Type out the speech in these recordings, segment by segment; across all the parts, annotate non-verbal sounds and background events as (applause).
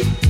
and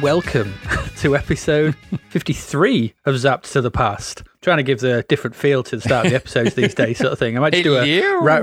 welcome (laughs) to episode 53 of Zapped to the Past. Trying to give the different feel to the start of the episodes these days, sort of thing. I might just do a ra-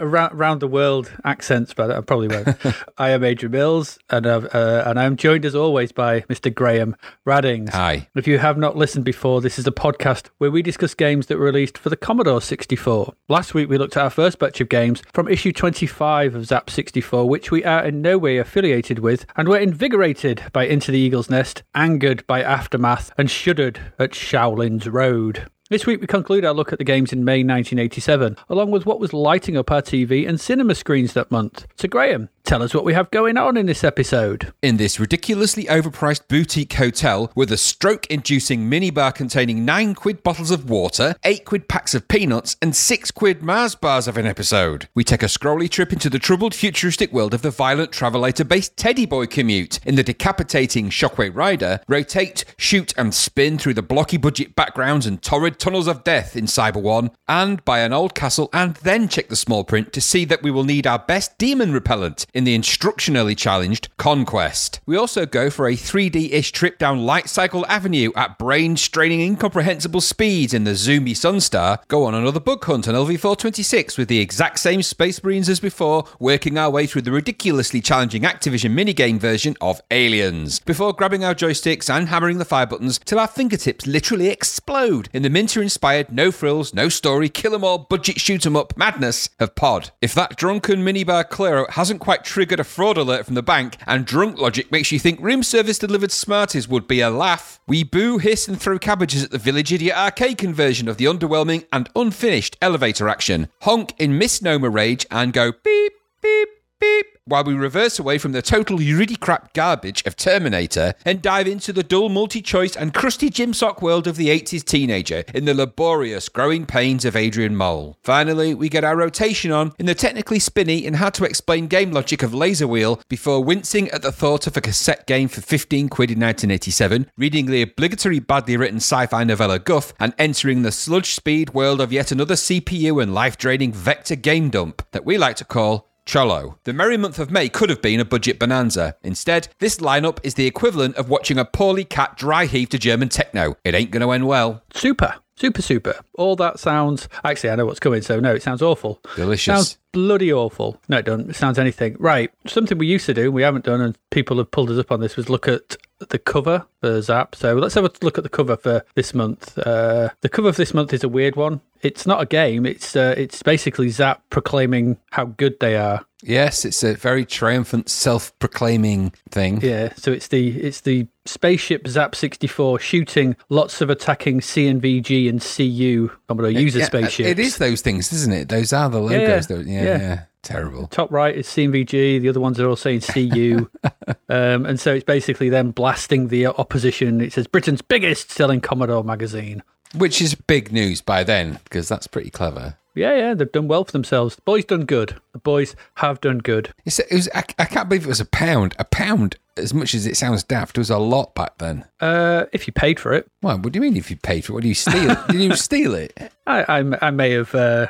ra- round the world accents, but I probably won't. (laughs) I am Adrian Mills, and I've, uh, and I'm joined as always by Mr. Graham Raddings. Hi. If you have not listened before, this is a podcast where we discuss games that were released for the Commodore 64. Last week we looked at our first batch of games from issue 25 of Zap 64, which we are in no way affiliated with, and were invigorated by Into the Eagle's Nest, angered by Aftermath, and shuddered at Shaolin's Road. This week we conclude our look at the games in May 1987, along with what was lighting up our TV and cinema screens that month. So, Graham, tell us what we have going on in this episode. In this ridiculously overpriced boutique hotel with a stroke inducing minibar containing 9 quid bottles of water, 8 quid packs of peanuts, and 6 quid Mars bars of an episode, we take a scrolly trip into the troubled futuristic world of the violent travelator based Teddy Boy commute. In the decapitating Shockway Rider, rotate, shoot, and spin through the blocky budget backgrounds and torrid tunnels of death in Cyber 1, and buy an old castle and then check the small print to see that we will need our best demon repellent in the instructionally challenged Conquest. We also go for a 3D ish trip down Light Cycle Avenue at brain straining incomprehensible speeds in the zoomy Sunstar, go on another bug hunt on LV426 with the exact same Space Marines as before, working our way through the ridiculously challenging Activision minigame version of Aliens, before grabbing our joysticks and hammering the fire buttons till our fingertips literally explode in the Minter inspired, no frills, no story, kill 'em all, budget shoot 'em up madness of Pod. If that drunken minibar clear hasn't quite triggered a fraud alert from the bank and drunk logic makes you think room service delivered Smarties would be a laugh, we boo, hiss, and throw cabbages at the Village Idiot arcade conversion of the underwhelming and unfinished elevator action, honk in misnomer rage, and go beep, beep, beep while we reverse away from the total crap garbage of Terminator and dive into the dull multi-choice and crusty gym sock world of the 80s teenager in the laborious growing pains of Adrian Mole. Finally, we get our rotation on in the technically spinny and hard to explain game logic of LazerWheel before wincing at the thought of a cassette game for 15 quid in 1987, reading the obligatory badly written sci-fi novella Guff and entering the sludge speed world of yet another CPU and life-draining vector game dump that we like to call Cholo. The merry month of May could have been a budget bonanza. Instead, this lineup is the equivalent of watching a poorly cat dry heave to German techno. It ain't gonna end well. Super, super, super. All that sounds. Actually, I know what's coming, so no, it sounds awful. Delicious. Sounds bloody awful. No, it doesn't. It sounds anything. Right. Something we used to do, we haven't done, and people have pulled us up on this, was look at the cover for Zap. So let's have a look at the cover for this month. Uh, the cover of this month is a weird one. It's not a game. It's uh, it's basically Zap proclaiming how good they are. Yes, it's a very triumphant self-proclaiming thing. Yeah, so it's the it's the spaceship Zap 64 shooting lots of attacking C&VG and CU Commodore user Yeah, spaceships. It is those things, isn't it? Those are the logos. yeah, yeah, yeah. yeah. Terrible. Top right is C&VG. The other ones are all saying CU, (laughs) um, and so it's basically them blasting the opposition. It says Britain's biggest selling Commodore magazine. Which is big news by then, because that's pretty clever. Yeah, yeah, they've done well for themselves. The boys done good. The boys have done good. It's, it was, I, I can't believe it was a pound. A pound, as much as it sounds daft, was a lot back then. Uh, if you paid for it, Well, what do you mean if you paid for it? What do you steal? Did you (laughs) steal it? I, I, I may have. Uh,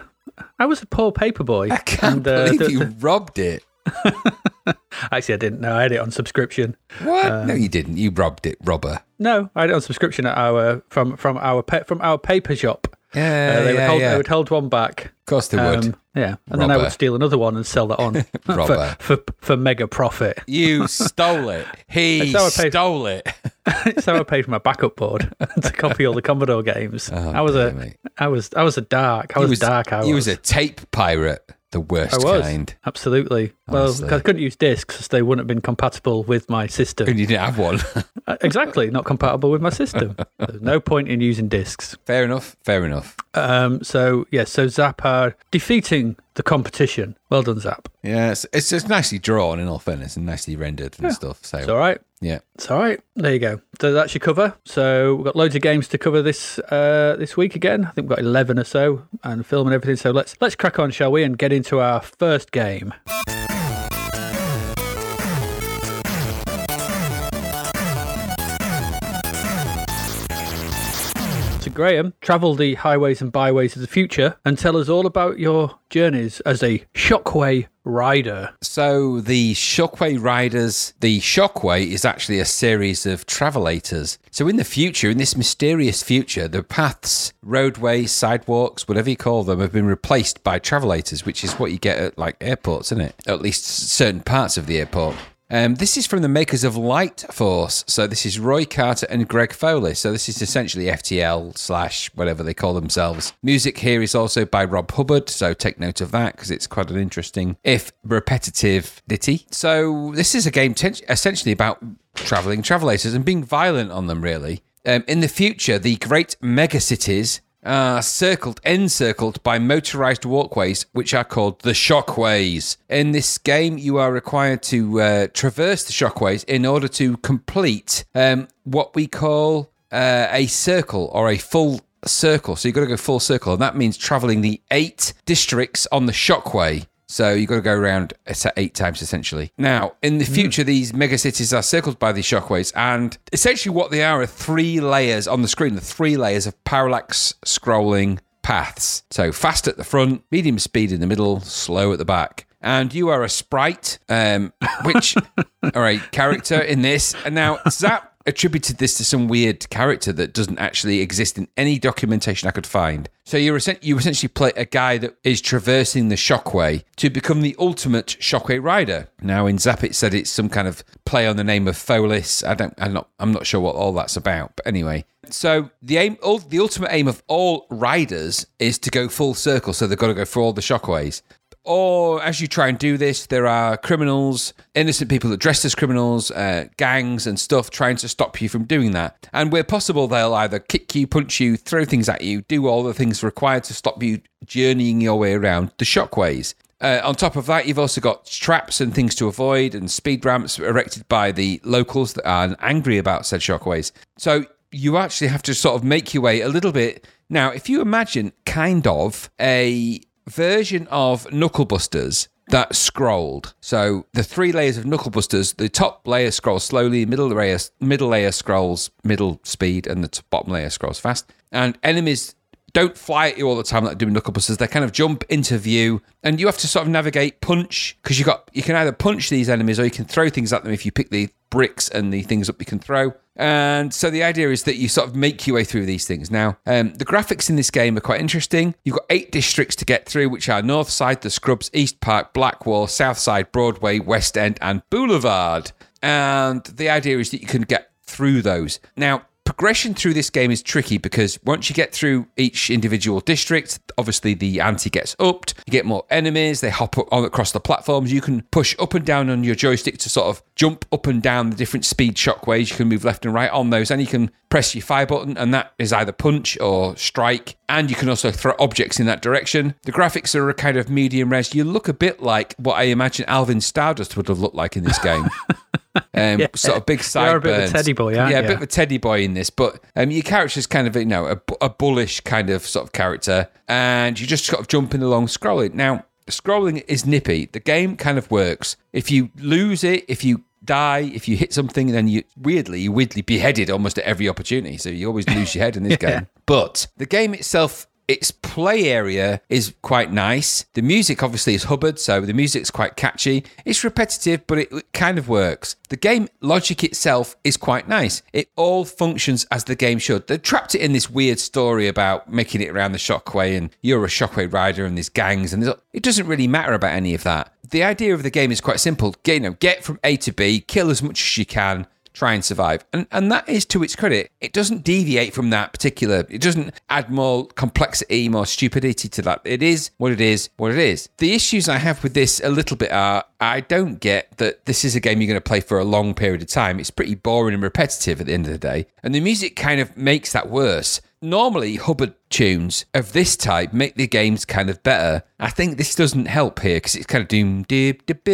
I was a poor paper boy. I can't and, uh, believe the- you robbed it. (laughs) actually, I didn't know. I had it on subscription. What? Um, no, you didn't. You robbed it, robber. No, I had it on subscription at our from from our pa- from our paper shop. Yeah, Uh, they, would yeah, hold, yeah. they would hold one back. Of course they would. Um, yeah, and then I would steal another one and sell that on (laughs) (laughs) for, Robber. for for mega profit. You stole it. He stole it. so I paid for my backup board to copy all the Commodore games. I was a. I was, I was a dark. I He was, dark. I was. He was a tape pirate, the worst I was kind. absolutely. Well. I couldn't use discs; 'cause they wouldn't have been compatible with my system. And you didn't have one. (laughs) Uh, exactly, not compatible with my system. (laughs) There's no point in using discs. fair enough. Fair enough. Um, so yes, so Zap are defeating the competition. Well done, Zap. Yeah, it's, it's just nicely drawn in all fairness and nicely rendered and stuff. So It's all right. yeah. It's all right. There you go. So that's your cover. So we've got loads of games to cover this uh, this week again. I think we've got eleven or so, and film and everything. So let's let's crack on, shall we, and get into our first game. Graham, travel the highways and byways of the future and tell us all about your journeys as a Shockway rider. So the Shockway Riders, the Shockway is actually a series of travelators. So in the future, in this mysterious future, the paths, roadways, sidewalks, whatever you call them, have been replaced by travelators, which is what you get at like airports, isn't it? At least certain parts of the airport. Um, this is from the makers of Light Force. So this is Roy Carter and Greg Follis. So this is essentially FTL slash whatever they call themselves. Music here is also by Rob Hubbard. So take note of that because it's quite an interesting, if repetitive, ditty. So this is a game essentially about traveling travelators and being violent on them. Really. Um, in the future, the great megacities are circled, encircled by motorized walkways, which are called the shockways. In this game, you are required to uh, traverse the shockways in order to complete um, what we call uh, a circle or a full circle. So you've got to go full circle, and that means traveling the eight districts on the shockway. So you've got to go around eight times essentially. Now, in the future, these megacities are circled by these shockways, and essentially what they are are three layers on the screen, the three layers of parallax scrolling paths. So fast at the front, medium speed in the middle, slow at the back. And you are a sprite, um, which, (laughs) all right, character in this. And now Zap attributed this to some weird character that doesn't actually exist in any documentation I could find. So you're you essentially play a guy that is traversing the shockway to become the ultimate shockway rider. Now in Zap it said it's some kind of play on the name of Follis. I don't I'm not I'm not sure what all that's about. But anyway. So the aim all, the ultimate aim of all riders is to go full circle. So they've got to go for all the shockways. Or as you try and do this, there are criminals, innocent people that dressed as criminals, uh, gangs and stuff trying to stop you from doing that. And where possible, they'll either kick you, punch you, throw things at you, do all the things required to stop you journeying your way around the shockways. Uh, on top of that, you've also got traps and things to avoid and speed ramps erected by the locals that are angry about said shockways. So you actually have to sort of make your way a little bit. Now, if you imagine kind of a version of Knucklebusters that scrolled. So the three layers of Knucklebusters, the top layer scrolls slowly, middle layer middle layer scrolls middle speed, and the t- bottom layer scrolls fast. And enemies don't fly at you all the time like doing Knucklebusters. They kind of jump into view, and you have to sort of navigate, punch because you got you can either punch these enemies or you can throw things at them if you pick the bricks and the things up you can throw. And so the idea is that you sort of make your way through these things. Now, um, the graphics in this game are quite interesting. You've got eight districts to get through, which are North Side, The Scrubs, East Park, Blackwall, South Side, Broadway, West End, and Boulevard. And the idea is that you can get through those. Now, progression through this game is tricky because once you get through each individual district, obviously the ante gets upped. You get more enemies. They hop up across the platforms. You can push up and down on your joystick to sort of jump up and down the different speed shockways. You can move left and right on those, and you can press your fire button, and that is either punch or strike. And you can also throw objects in that direction. The graphics are a kind of medium res. You look a bit like what I imagine Alvin Stardust would have looked like in this game. (laughs) Um, Sort of big sideburns. are a bit of a teddy boy, aren't yeah, a bit of a teddy boy in this, but um, your character's kind of you know a, a bullish kind of sort of character, and you're just sort of jumping along scrolling. Now, scrolling is nippy. The game kind of works. If you lose it, if you die, if you hit something, then you weirdly you weirdly beheaded almost at every opportunity. So you always lose your head in this (laughs) game. But the game itself. Its play area is quite nice. The music obviously is Hubbard, so the music's quite catchy. It's repetitive, but it, kind of works. The game logic itself is quite nice. It all functions as the game should. They trapped it in this weird story about making it around the shockway and you're a shockway rider and there's gangs and there's, it doesn't really matter about any of that. The idea of the game is quite simple. Get, you know, get from A to B, kill as much as you can, try and survive. And and that is to its credit. It doesn't deviate from that particular it doesn't add more complexity, more stupidity to that. It is what it is, what it is. The issues I have with this a little bit are I don't get that this is a game you're going to play for a long period of time. It's pretty boring and repetitive at the end of the day. And the music kind of makes that worse. Normally, Hubbard tunes of this type make the games kind of better. I think this doesn't help here because it's kind of doom dip dip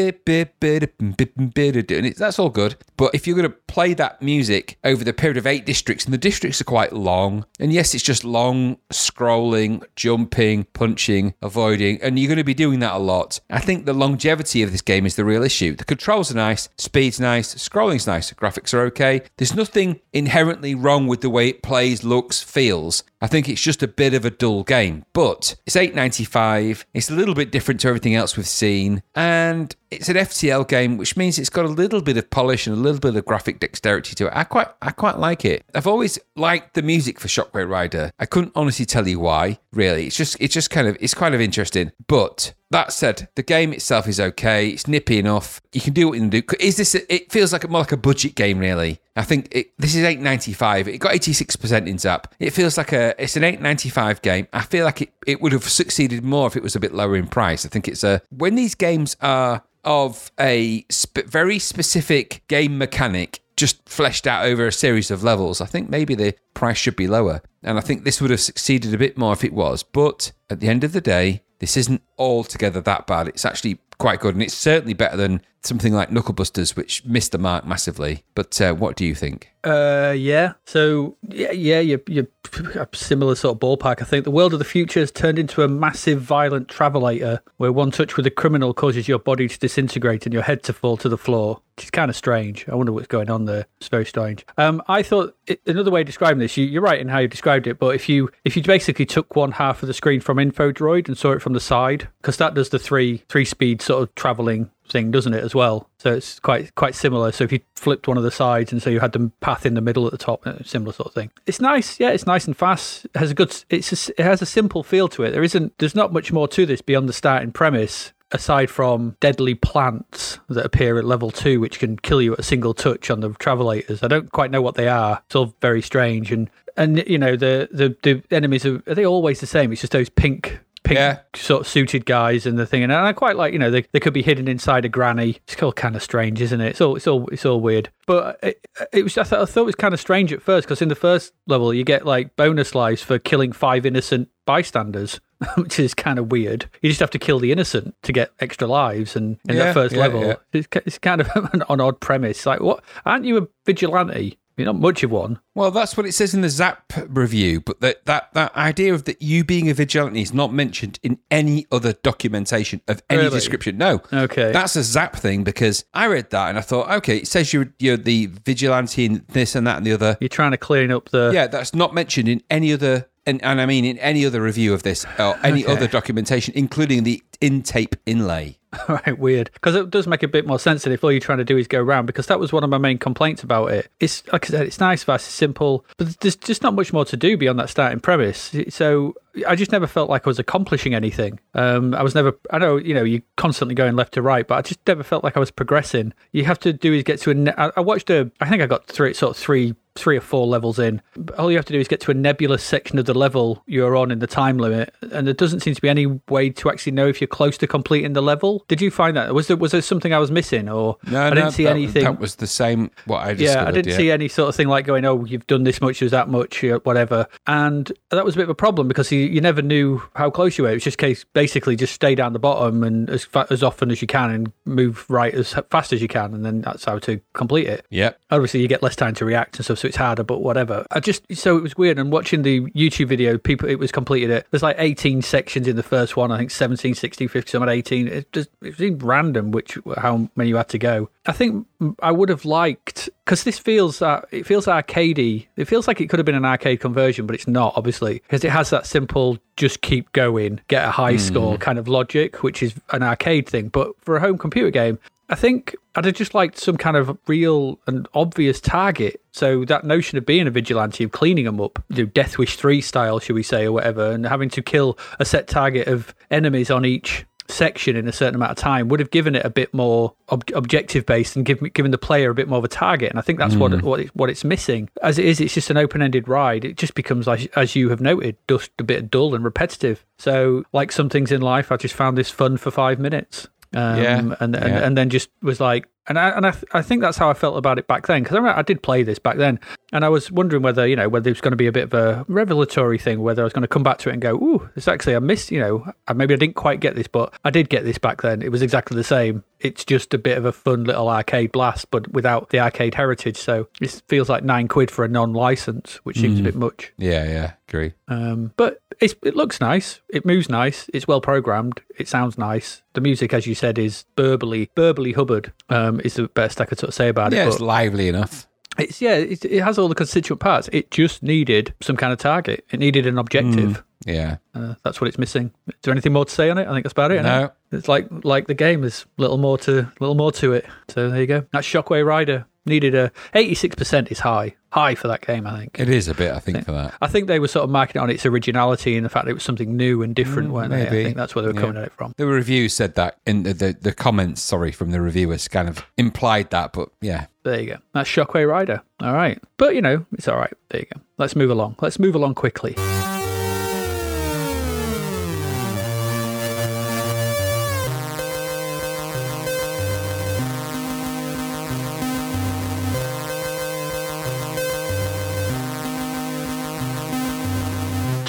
that's all good. But if you're going to play that music over the period of eight districts, and the districts are quite long, and yes, it's just long scrolling, jumping, punching, avoiding, and you're going to be doing that a lot. I think the longevity of this game is the real issue. The controls are nice, speed's nice, scrolling's nice, graphics are okay. There's nothing inherently wrong with the way it plays, looks, feels. I think it's just a bit of a dull game, but it's 8.95. It's a little bit different to everything else we've seen, and it's an FTL game, which means it's got a little bit of polish and a little bit of graphic dexterity to it. I quite, I quite like it. I've always liked the music for Shockway Rider. I couldn't honestly tell you why. Really, it's just, it's just kind of, it's kind of interesting. But that said, the game itself is okay. It's nippy enough. You can do what you can do. Is this? A, it feels like a, more like a budget game, really. I think it, this is eight ninety five. It got eighty six percent in Zap. It feels like a it's an eight ninety five game. I feel like it, it would have succeeded more if it was a bit lower in price. I think it's a when these games are of a sp- very specific game mechanic just fleshed out over a series of levels. I think maybe the price should be lower. And I think this would have succeeded a bit more if it was. But at the end of the day, this isn't altogether that bad. It's actually quite good. And it's certainly better than something like Knucklebusters, which missed the mark massively. But uh, what do you think? Uh, yeah. So yeah, yeah, you're, you're a similar sort of ballpark. I think the world of the future has turned into a massive, violent travelator, where one touch with a criminal causes your body to disintegrate and your head to fall to the floor. Is kind of strange. I wonder what's going on there. It's very strange. Um, I thought it, another way of describing this. You, you're right in how you described it, but if you if you basically took one half of the screen from InfoDroid and saw it from the side, because that does the three three speed sort of traveling thing, doesn't it, as well? So it's quite quite similar. So if you flipped one of the sides and so you had the path in the middle at the top, uh, similar sort of thing. It's nice, yeah. It's nice and fast. It has a good. It's a, it has a simple feel to it. There isn't. There's not much more to this beyond the starting premise. Aside from deadly plants that appear at level two, which can kill you at a single touch on the travelators, I don't quite know what they are. It's all very strange, and and you know the the, the enemies are, are they always the same? It's just those pink pink Yeah. sort of suited guys and the thing. And I quite like, you know, they, they could be hidden inside a granny. It's all kind of strange, isn't it? It's all it's all it's all weird. But it, it was I thought, I thought it was kind of strange at first because in the first level you get like bonus lives for killing five innocent bystanders. (laughs) Which is kind of weird. You just have to kill the innocent to get extra lives, and in Yeah, that first yeah, level, it's, it's kind of (laughs) an, an odd premise. Like, what? Aren't you a vigilante? You're not much of one. Well, that's what it says in the Zap review, but that, that, that idea of that you being a vigilante is not mentioned in any other documentation of any Really? description. No. Okay. That's a Zap thing because I read that and I thought, okay, it says you're, you're the vigilante in this and that and the other. You're trying to clean up the. Yeah, that's not mentioned in any other, and, and I mean in any other review of this or any Okay. other documentation, including the in tape inlay. (laughs) Right, weird. Because it does make a bit more sense than if all you're trying to do is go around. Because that was one of my main complaints about it. It's like I said, it's nice, fast, it's simple, but there's just not much more to do beyond that starting premise. So I just never felt like I was accomplishing anything. Um, I was never. I know you know you're constantly going left to right, but I just never felt like I was progressing. You have to do is get to a. I watched a. I think I got three sort of three three or four levels in. All you have to do is get to a nebulous section of the level you're on in the time limit, and there doesn't seem to be any way to actually know if you're close to completing the level. Did you find that? Was there was there something I was missing, or No, I didn't see that, anything? That was the same. What I yeah. I didn't see any sort of thing like going, oh, you've done this much, there's that much, or whatever. And that was a bit of a problem because you, you never knew how close you were. It was just case basically just stay down the bottom and as fa- as often as you can and move right as fast as you can, and then that's how to complete it. Yep. Obviously, you get less time to react and stuff, so it's harder. But whatever. I just so it was weird. And watching the YouTube video, people it was completed it. There's like 18 sections in the first one. I think 17, 16, 50, some at 18. It just it seemed random which how many you had to go. I think I would have liked because this feels uh, it feels arcadey. It feels like it could have been an arcade conversion, but it's not obviously because it has that simple just keep going, get a high score kind of logic, which is an arcade thing. But for a home computer game, I think I'd have just liked some kind of real and obvious target. So that notion of being a vigilante, of cleaning them up, you know, Death Wish 3 style, should we say, or whatever, and having to kill a set target of enemies on each section in a certain amount of time would have given it a bit more ob- objective based and give, given the player a bit more of a target. And I think that's what hmm. what it, what it's missing. As it is, it's just an open ended ride. It just becomes, as, as you have noted, just a bit dull and repetitive. So, like some things in life, I just found this fun for five minutes. Um, Yeah, and, and yeah. and then just was like and I and I, th- I think that's how I felt about it back then because I, I did play this back then, and I was wondering whether you know whether it was going to be a bit of a revelatory thing, whether I was going to come back to it and go, "Ooh, this actually I missed," you know, maybe I didn't quite get this, but I did get this back then. It was exactly the same. It's just a bit of a fun little arcade blast, but without the arcade heritage. So it feels like nine quid for a non-license, which seems a bit much. Yeah, yeah, agree. Um, but it looks nice. It moves nice. It's well programmed. It sounds nice. The music, as you said, is burbly, burbly Hubbard. Um, is the best I could sort of say about Yeah, it. Yeah, it's lively enough. it's yeah, it, it has all the constituent parts. It just needed some kind of target. It needed an objective. Yeah. Uh, that's what it's missing. Is there anything more to say on it? I think that's about it. No. It's like like the game. There's little more to little more to it. So there you go. That's Shockway Rider. Needed a 86% is high. High for that game, I think. It is a bit, I think, for that. I think they were sort of marking it on its originality and the fact that it was something new and different, weren't they? I Mm, maybe. think that's where they were Yeah. coming at it from. The review said that in the, the, the comments, sorry, from the reviewers kind of implied that, but yeah. There you go. That's Shockway Rider. All right. But, you know, it's all right. There you go. Let's move along. Let's move along quickly.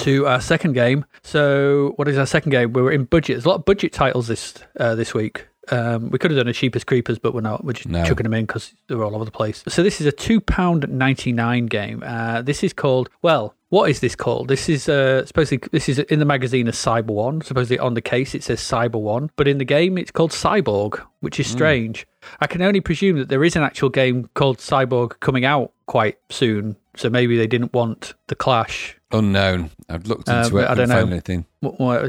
To our second game. So, what is our second game? We were in budget. There's a lot of budget titles this uh, this week. Um, we could have done a cheapest creepers, but we're not. We're just No. chucking them in because they're all over the place. So this is a two pound ninety nine game. Uh, this is called well. What is this called? This is uh, supposedly this is in the magazine as Cyber One. Supposedly on the case it says Cyber One, but in the game it's called Cyborg, which is strange. I can only presume that there is an actual game called Cyborg coming out quite soon. So maybe they didn't want the clash Unknown. I've looked into Um, it. I don't know. anything.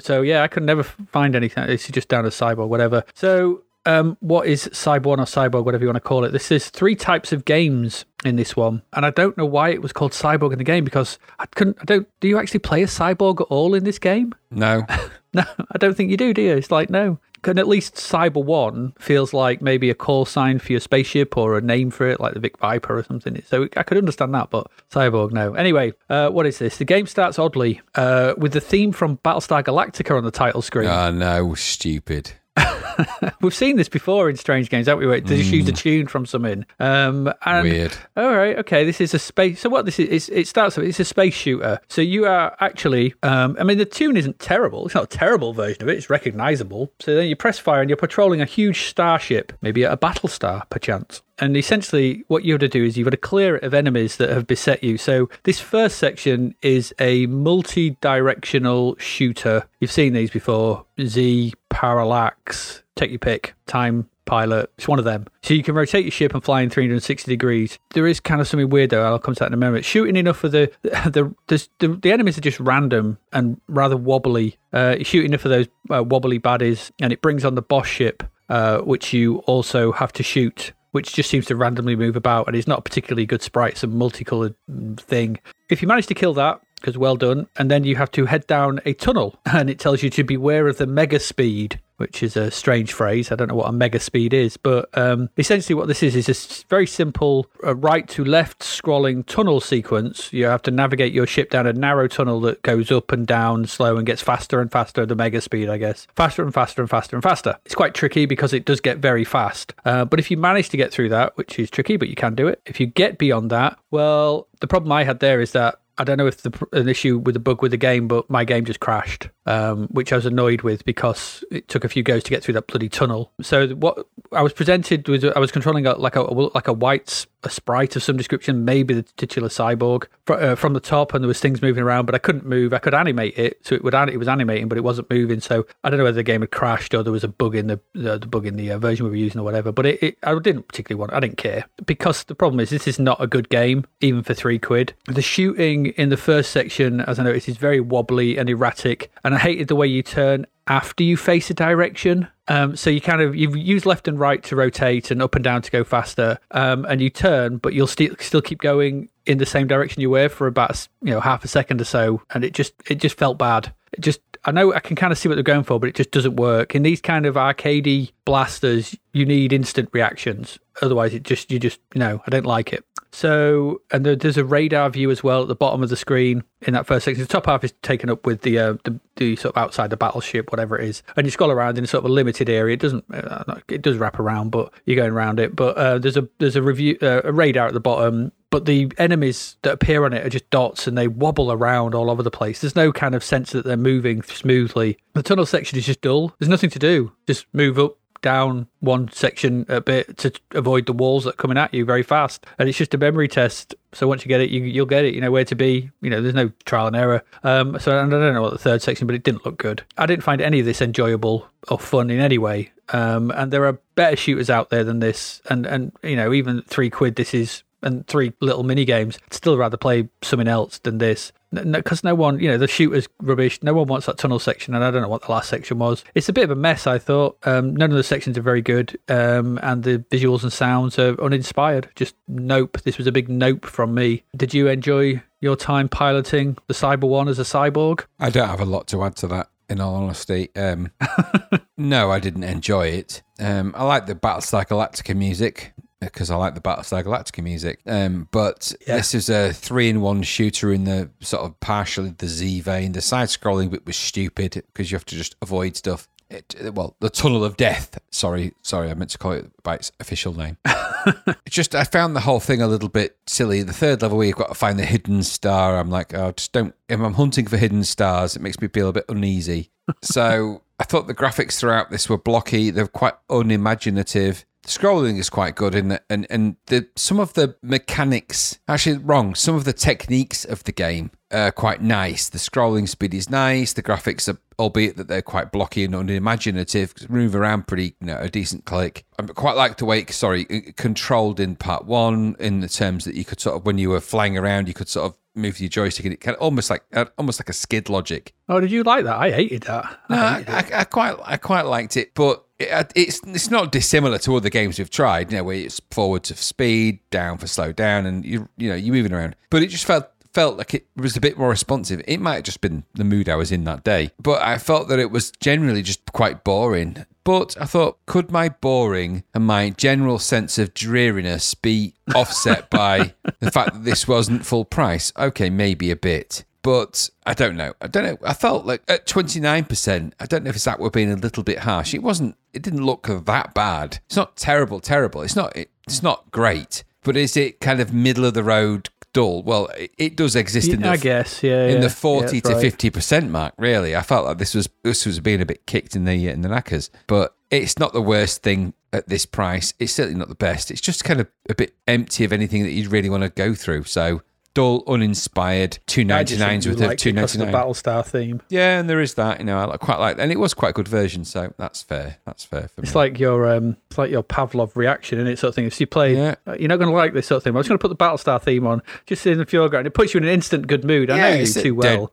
So yeah, I could never find anything. It's just down as cyborg, whatever. So um, what is cyber one or cyborg, whatever you want to call it? This is three types of games in this one, and I don't know why it was called cyborg in the game because I couldn't. I don't. Do you actually play a cyborg at all in this game? No. (laughs) (laughs) No, I don't think you do. Do you? It's like no. Can at least Cyber One feels like maybe a call sign for your spaceship or a name for it, like the Vic Viper or something. So I could understand that, but Cyborg, no. Anyway, uh, what is this? The game starts oddly uh, with the theme from Battlestar Galactica on the title screen. oh, no. Stupid. (laughs) We've seen this before in Strange Games, haven't we? Where they just use a tune from something. Um, and Weird. All right, okay. This is a space. So what this is? It starts. with It's a space shooter. So you are actually. Um, I mean, the tune isn't terrible. It's not a terrible version of it. It's recognizable. So then you press fire and you're patrolling a huge starship, maybe a battle star, perchance. And essentially, what you have to do is you've got to clear it of enemies that have beset you. So this first section is a multi-directional shooter. You've seen these before: Z, Parallax, take your pick. Time pilot. It's one of them. So you can rotate your ship and fly in 360 degrees. There is kind of something weird though. I'll come to that in a moment. Shooting enough of the the the, the, the enemies are just random and rather wobbly. Uh, you shoot enough of those uh, wobbly baddies, and it brings on the boss ship, uh, which you also have to shoot. Which just seems to randomly move about and is not a particularly good sprite. It's a multicolored mm, thing. If you manage to kill that, because well done, and then you have to head down a tunnel, (laughs) and it tells you to beware of the mega speed, which is a strange phrase. I don't know what a mega speed is, but um, essentially what this is is a very simple uh, right to left scrolling tunnel sequence. You have to navigate your ship down a narrow tunnel that goes up and down slow and gets faster and faster. The mega speed, I guess, faster and faster and faster and faster. It's quite tricky because it does get very fast. Uh, but if you manage to get through that, which is tricky, but you can do it. If you get beyond that, well, the problem I had there is that I don't know if the an issue with the bug with the game, but my game just crashed, um, which I was annoyed with because it took a few goes to get through that bloody tunnel. So what I was presented was I was controlling a, like a like a white a sprite of some description, maybe the titular cyborg uh, from the top, and there was things moving around, but I couldn't move. I could animate it, so it would it was animating, but it wasn't moving. So I don't know whether the game had crashed or there was a bug in the the, the bug in the uh, version we were using or whatever. But it, it I didn't particularly want. I didn't care because the problem is this is not a good game even for three quid. The shooting in the first section, as I noticed, is very wobbly and erratic, and I hated the way you turn after you face a direction. Um, so you kind of you use left and right to rotate and up and down to go faster, um, and you turn, but you'll still still keep going in the same direction you were for about you know half a second or so, and it just it just felt bad. It just I know I can kind of see what they're going for, but it just doesn't work. In these kind of arcadey blasters, you need instant reactions. Otherwise, it just you just you know I don't like it. So, and there, there's a radar view as well at the bottom of the screen in that first section. The top half is taken up with the uh, the, the sort of outside the battleship, whatever it is, and you scroll around in sort of a limited area. It doesn't, uh, it does wrap around, but you're going around it. But uh, there's a there's a review uh, a radar at the bottom. But the enemies that appear on it are just dots and they wobble around all over the place. There's no kind of sense that they're moving smoothly. The tunnel section is just dull. There's nothing to do. Just move up, down one section a bit to avoid the walls that are coming at you very fast. And it's just a memory test. So once you get it, you, you'll get it. You know where to be. You know, there's no trial and error. Um, so I don't know what the third section, but it didn't look good. I didn't find any of this enjoyable or fun in any way. Um, and there are better shooters out there than this. And and you know, even three quid, this is and three little mini games. I'd still rather play something else than this. Because no, one, you know, the shooter's rubbish. No one wants that tunnel section, and I don't know what the last section was. It's a bit of a mess, I thought. Um, none of the sections are very good, um, and the visuals and sounds are uninspired. Just nope. This was a big nope from me. Did you enjoy your time piloting the Cyber One as a cyborg? I don't have a lot to add to that. In all honesty, um, (laughs) no, I didn't enjoy it. Um, I like the Battlestar Galactica music because I like the Battlestar Galactica music. Um, but Yeah. this is a three-in-one shooter in the sort of partially the Z vein. The side-scrolling bit was stupid because you have to just avoid stuff. It, well, the Tunnel of Death. Sorry, sorry, I meant to call it by its official name. It's (laughs) just I found the whole thing a little bit silly. The third level where you've got to find the hidden star, I'm like, oh, just don't. If I'm hunting for hidden stars, it makes me feel a bit uneasy. (laughs) so I thought the graphics throughout this were blocky. They're quite unimaginative. The scrolling is quite good, and and and the some of the mechanics actually wrong. Some of the techniques of the game are quite nice. The scrolling speed is nice. The graphics are, albeit that they're quite blocky and unimaginative, move around pretty, you know, a decent click. I quite like the way, it, sorry, it controlled in part one in the terms that you could sort of when you were flying around, you could sort of move your joystick and it kind of almost like uh, almost like a skid logic. Oh, did you like that? I hated that. No, I, I, I quite I quite liked it, but Uh, it's it's not dissimilar to other games we've tried. You know, where it's forward to speed, down for slow down, and you you know you're moving around. But it just felt felt like it was a bit more responsive. It might have just been the mood I was in that day, but I felt that it was generally just quite boring. But I thought, could my boring and my general sense of dreariness be offset by (laughs) the fact that this wasn't full price? Okay, maybe a bit but I don't know. I don't know. I felt like at 29%, I don't know if it's that we're being a little bit harsh. It wasn't, it didn't look that bad. It's not terrible, terrible. It's not, it, it's not great, but is it kind of middle of the road dull? Well, it, it does exist in the, I guess, yeah. in yeah. the 40 Yeah, to right. 50% mark, really. I felt like this was, this was being a bit kicked in the, in the knackers, but it's not the worst thing at this price. It's certainly not the best. It's just kind of a bit empty of anything that you'd really want to go through. So, dull, uninspired, two ninety nines with a liked two of the. Battlestar theme. Yeah, and there is that. You know, I quite like, and it was quite a good version. So that's fair. That's fair for It's like your um, it's like your Pavlov reaction, and it sort of thing. If you play, Yeah. uh, you're not going to like this sort of thing. I'm just going to put the Battlestar theme on, just in the foreground. It puts you in an instant good mood. I know you too well.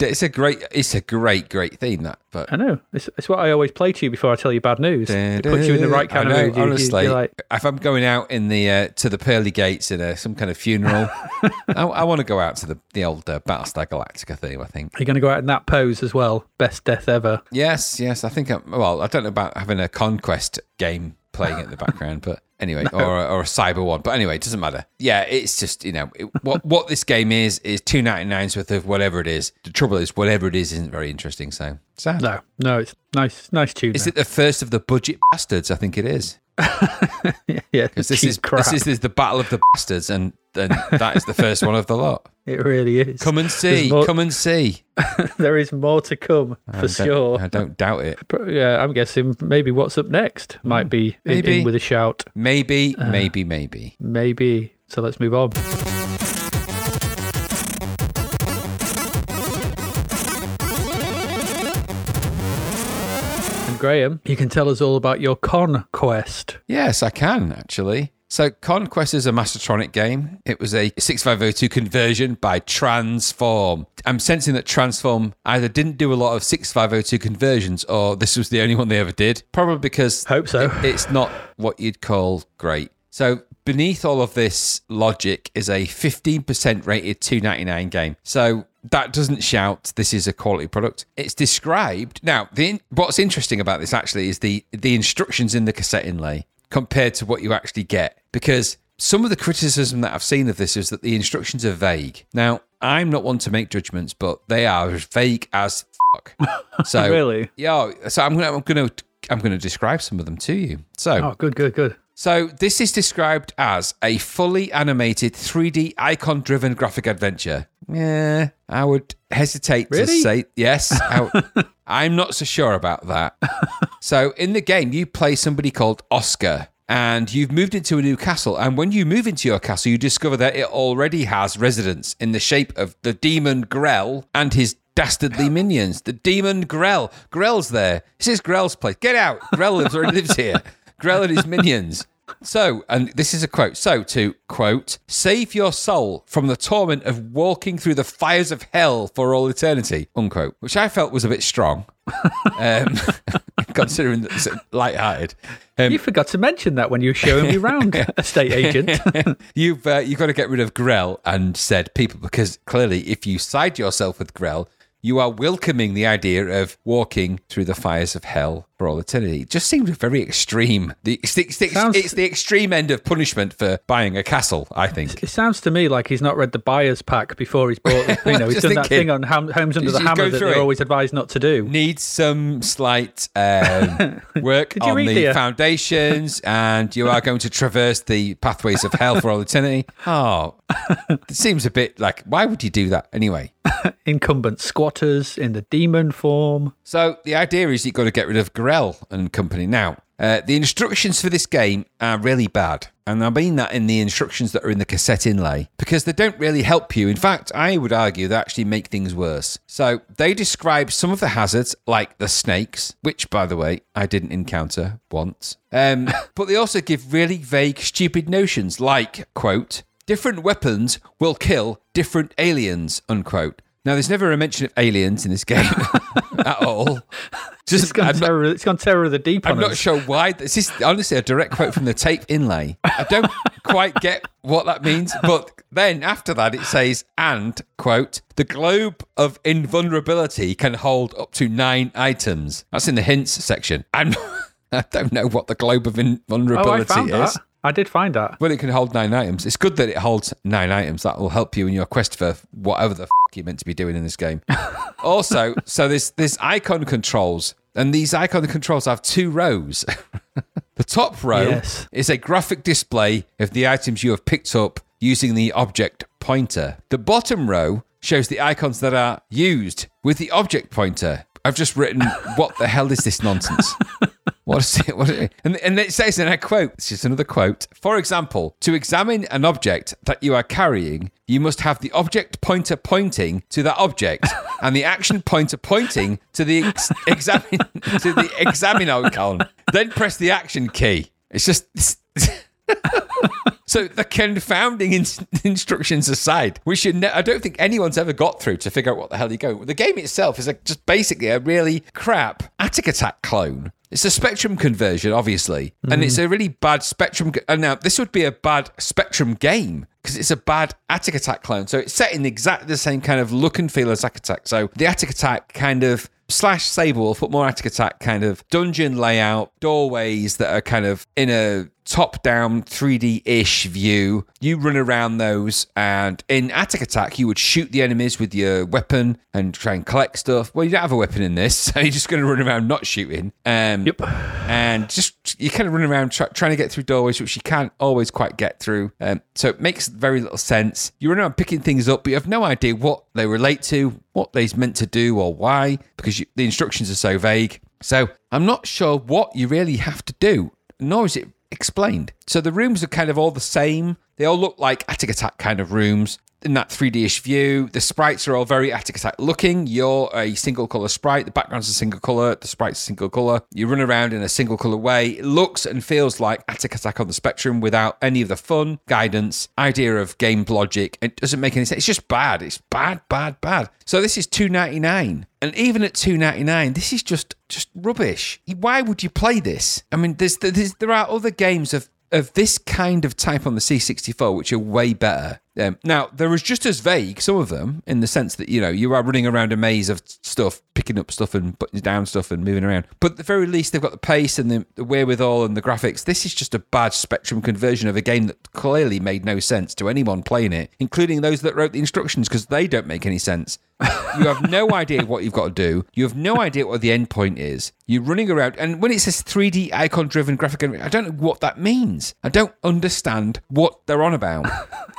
It's a great, it's a great, great theme. That, but I know. It's, it's what I always play to you before I tell you bad news. It puts you in the right kind I of mood. You- you- honestly, you're like, if I'm going out in the uh, to the pearly gates in uh, some kind of funeral, (laughs) I, I want to go out to the the old uh, Battlestar Galactica theme. I think. you're going to go out in that pose as well. Best death ever. Yes, yes. I think. I'm, well, I don't know about having a conquest game playing in the background, but anyway, or a, or a cyber one. But anyway, it doesn't matter. Yeah, it's just you know it, what what this game is is two ninety nine's worth of whatever it is. The trouble is, whatever it is isn't very interesting. So sad. No, no, it's nice, nice tune. Is it the first of the budget bastards? I think it is. (laughs) yeah, Because this is crap. this is, this is the battle of the bastards, and then that is the first one of the lot. (laughs) it really is. Come and see, more- come and see. (laughs) there is more to come for I don't- sure. I don't doubt it. But, yeah, I'm guessing maybe what's up next might be in- in, Maybe. with a shout. Maybe, Uh. maybe, maybe. Maybe. So let's move on. And Graham, you can tell us all about your conquest. Yes, I can actually. So, Conquest is a Mastertronic game. It was a 6502 conversion by Transform. I'm sensing that Transform either didn't do a lot of 6502 conversions or this was the only one they ever did. Probably because Hope so. it- it's not what you'd call great. So, beneath all of this logic is a 15% rated 299 game. So, that doesn't shout this is a quality product. It's described. Now, the what's interesting about this actually is the the instructions in the cassette inlay compared to what you actually get. Because some of the criticism that I've seen of this is that the instructions are vague. Now, I'm not one to make judgments, but they are as vague as fuck. (laughs) So Really? yeah. So I'm gonna I'm gonna I'm gonna describe some of them to you. So Oh, good, good, good. so this is described as a fully animated 3D icon-driven graphic adventure. Yeah, I would hesitate to say yes. I, (laughs) I'm not so sure about that. so in the game, you play somebody called Oscar. And you've moved into a new castle. And when you move into your castle, you discover that it already has residents in the shape of the demon Grell and his dastardly (laughs) minions. The demon Grell. Grell's there. This is Grell's place. Get out. Grell lives, already lives here. Grell and his minions. So, and this is a quote. So, to quote, save your soul from the torment of walking through the fires of hell for all eternity, unquote, which I felt was a bit strong, (laughs) um, (laughs) (laughs) considering that it's light-hearted. Um, You forgot to mention that when you were showing me round, (laughs) estate agent. (laughs) you've uh, you've got to get rid of Grell and said people because clearly, if you side yourself with Grell, you are welcoming the idea of walking through the fires of hell for all eternity. It just seems very extreme. The, it's, the, it's, the, Sounds- it's the extreme end of punishment for buying a castle. I think. It sounds to me like he's not read the buyer's pack before he's bought. (laughs) You know, he's done that thing on Ham- Homes Under the Hammer that they're it? always advised not to do. needs some slight um, (laughs) work on the the- foundations, (laughs) and you are going to traverse the pathways of hell for all eternity. Oh, it seems a bit like why would you do that anyway? Incumbent squatters in the demon form. So the idea is you've got to get rid of Grell and company. Now, uh, the instructions for this game are really bad. And I mean that in the instructions that are in the cassette inlay because they don't really help you. In fact, I would argue they actually make things worse. So they describe some of the hazards, like the snakes, which, by the way, I didn't encounter once. Um, (laughs) but they also give really vague, stupid notions, like, quote, different weapons will kill different aliens, unquote. Now, there's never a mention of aliens in this game (laughs) at all. Just, It's gone, I'm not- terror, it's gone terror of the deep I'm not us. sure why. This is honestly a direct quote from the tape inlay. I don't quite get what that means, but then after that it says, and, quote, the globe of invulnerability can hold up to nine items. That's in the hints section. I'm, (laughs) I don't know what the globe of Oh, I invulnerability found is. that. I did find that. Well, it can hold nine items. It's good that it holds nine items. That will help you in your quest for whatever the f- you're meant to be doing in this game. (laughs) also, so this this icon controls, and these icon controls have two rows. (laughs) the top row Yes. is a graphic display of the items you have picked up using the object pointer. The bottom row shows the icons that are used with the object pointer. I've just written, (laughs) what the hell is this nonsense? What is it? What is it? And, and it says, and I quote, this is another quote. For example, to examine an object that you are carrying, you must have the object pointer pointing to that object (laughs) and the action pointer pointing to the ex- examine to the examine icon. Then press the action key. It's just. So the confounding in- instructions aside, we should. Ne- I don't think anyone's ever got through to figure out what the hell you go. The game itself is a, just basically a really crap Atic Atac clone. It's a Spectrum conversion, obviously, and mm. it's a really bad Spectrum. And now this would be a bad Spectrum game because it's a bad Atic Atac clone. So it's set in exactly the same kind of look and feel as Atic Atac. So the Atic Atac kind of slash Sabre Wulf, but more Atic Atac kind of dungeon layout, doorways that are kind of in a top down 3D ish view. You run around those, and in Atic Atac, you would shoot the enemies with your weapon and try and collect stuff. Well, you don't have a weapon in this, (laughs) so you're just going to run around not shooting. Um, Yep. and just you kind of run around try, trying to get through doorways which you can't always quite get through. Um, so it makes very little sense. You run around picking things up, but you have no idea what they relate to, what they's meant to do, or why, because you, the instructions are so vague. So I'm not sure what you really have to do, nor is it explained. So the rooms are kind of all the same. They all look like Atic Atac kind of rooms in that 3D-ish view. The sprites are all very Atic Atac looking. You're a single color sprite. The background's a single color. The sprite's a single color. You run around in a single color way. It looks and feels like Atic Atac on the Spectrum without any of the fun, guidance, idea of game logic. It doesn't make any sense. It's just bad. It's bad, bad, bad. So this is 2.99, and even at 2.99, this is just just rubbish. Why would you play this? I mean, there's, there's there are other games of of this kind of type on the C64, which are way better. Um, now, they're just as vague, some of them, in the sense that, you know, you are running around a maze of stuff, picking picking up stuff and putting down stuff and moving around. But at the very least, they've got the pace and the, the wherewithal and the graphics. This is just a bad Spectrum conversion of a game that clearly made no sense to anyone playing it, including those that wrote the instructions because they don't make any sense. You have no idea what you've got to do. You have no idea what the end point is. You're running around, and when it says 3D icon driven graphic, I don't know what that means. I don't understand what they're on about.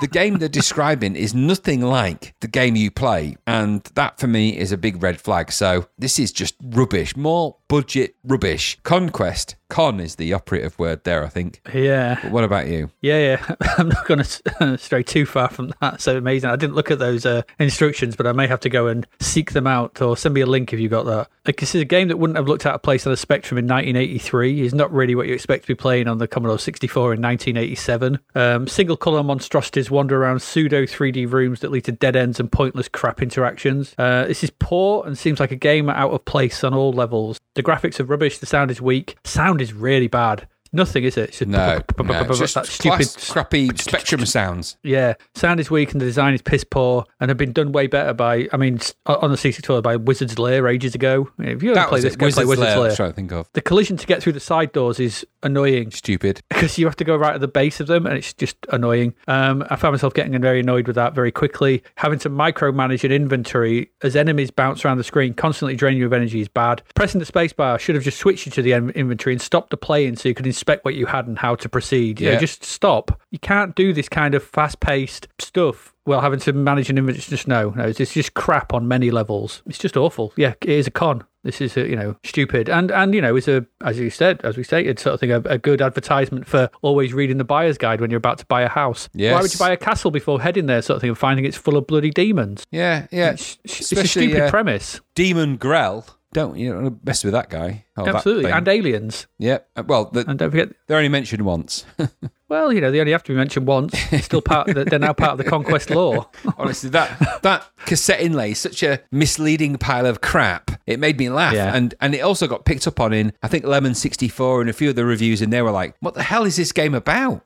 the game they're describing is nothing like the game you play, and that for me is a big red flag. So this is just rubbish, more budget rubbish. Conquest, con is the operative word there, I think. Yeah. But what about you? Yeah, yeah. (laughs) I'm not going (laughs) to stray too far from that. So amazing. I didn't look at those uh, instructions, but I may have to go and seek them out or send me a link if you got that. Like, this is a game that wouldn't have looked out of place on the Spectrum in 1983. Is not really what you expect to be playing on the Commodore 64 in 1987. Um, single color monstrosities wander around pseudo 3D rooms that lead to dead ends and pointless crap interactions. Uh, this is poor and seems like a game out of place on all levels. The graphics are rubbish. The sound is weak. Sound is really bad. Nothing is it? It's just No, no it's just that stupid class, crappy Spectrum sounds. yeah, sound is weak and the design is piss poor and have been done way better by, I mean, on the C64 by Wizard's Lair ages ago. If you ever That play this, it. go play Wizard's Wizard's Lair, I was trying to think of. The collision to get through the side doors is annoying Stupid. (laughs) because you have to go right at the base of them and it's just annoying. Um, I found myself getting very annoyed with that very quickly. Having to micromanage an inventory as enemies bounce around the screen, constantly draining you of energy is bad. Pressing the spacebar should have just switched you to the inventory and stopped the playing so you could inspect what you had and how to proceed. You know, Yeah. just stop. You can't do this kind of fast paced stuff. while having to manage an inventory, just no, no, it's it's just crap on many levels. It's just awful. Yeah, it is a con. This is, a, you know, stupid, and and you know, is a as you said, as we stated, sort of thing, a, a good advertisement for always reading the buyer's guide when you're about to buy a house. Why would you buy a castle before heading there, sort of thing, and finding it's full of bloody demons? Yeah, yeah. It's, it's a stupid uh, premise, Demon Grell. Don't you wanna mess with that guy? Oh, absolutely, thing. and aliens, yeah. uh, Well, the, and don't forget. they're only mentioned once. (laughs) Well, you know, they only have to be mentioned once. It's still part. Of the, they're now part of the Con-Quest law. (laughs) Honestly, that that cassette inlay is such a misleading pile of crap. It made me laugh, Yeah. and and it also got picked up on in I think Lemon sixty four and a few of the reviews in there were like, "What the hell is this game about?"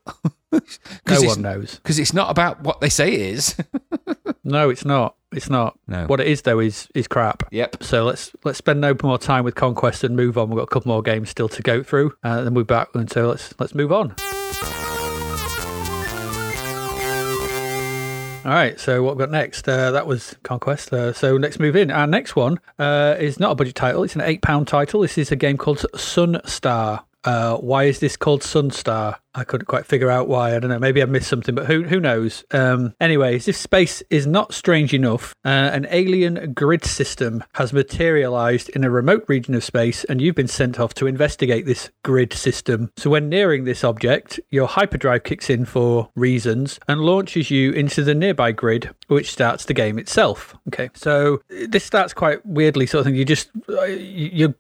(laughs) No one knows. because it's not about what they say it is. No, it's not. It's not. No. What it is though is is crap. Yep. So let's let's spend no more time with Con-Quest and move on. We've got a couple more games still to go through, uh, then we're back. And so let's let's move on. All right. So what we've got next? Uh, that was Con-Quest. Uh, so let's move in. Our next one uh, is not a budget title. It's an eight pound title. This is a game called Sun Star. Uh, why is this called Sun Star? I couldn't quite figure out why. I don't know. Maybe I missed something, but who who knows? Um, anyways, if space is not strange enough, uh, an alien grid system has materialized in a remote region of space, and you've been sent off to investigate this grid system. So, when nearing this object, your hyperdrive kicks in for reasons and launches you into the nearby grid, which starts the game itself. Okay, so this starts quite weirdly, sort of thing. You just uh, you,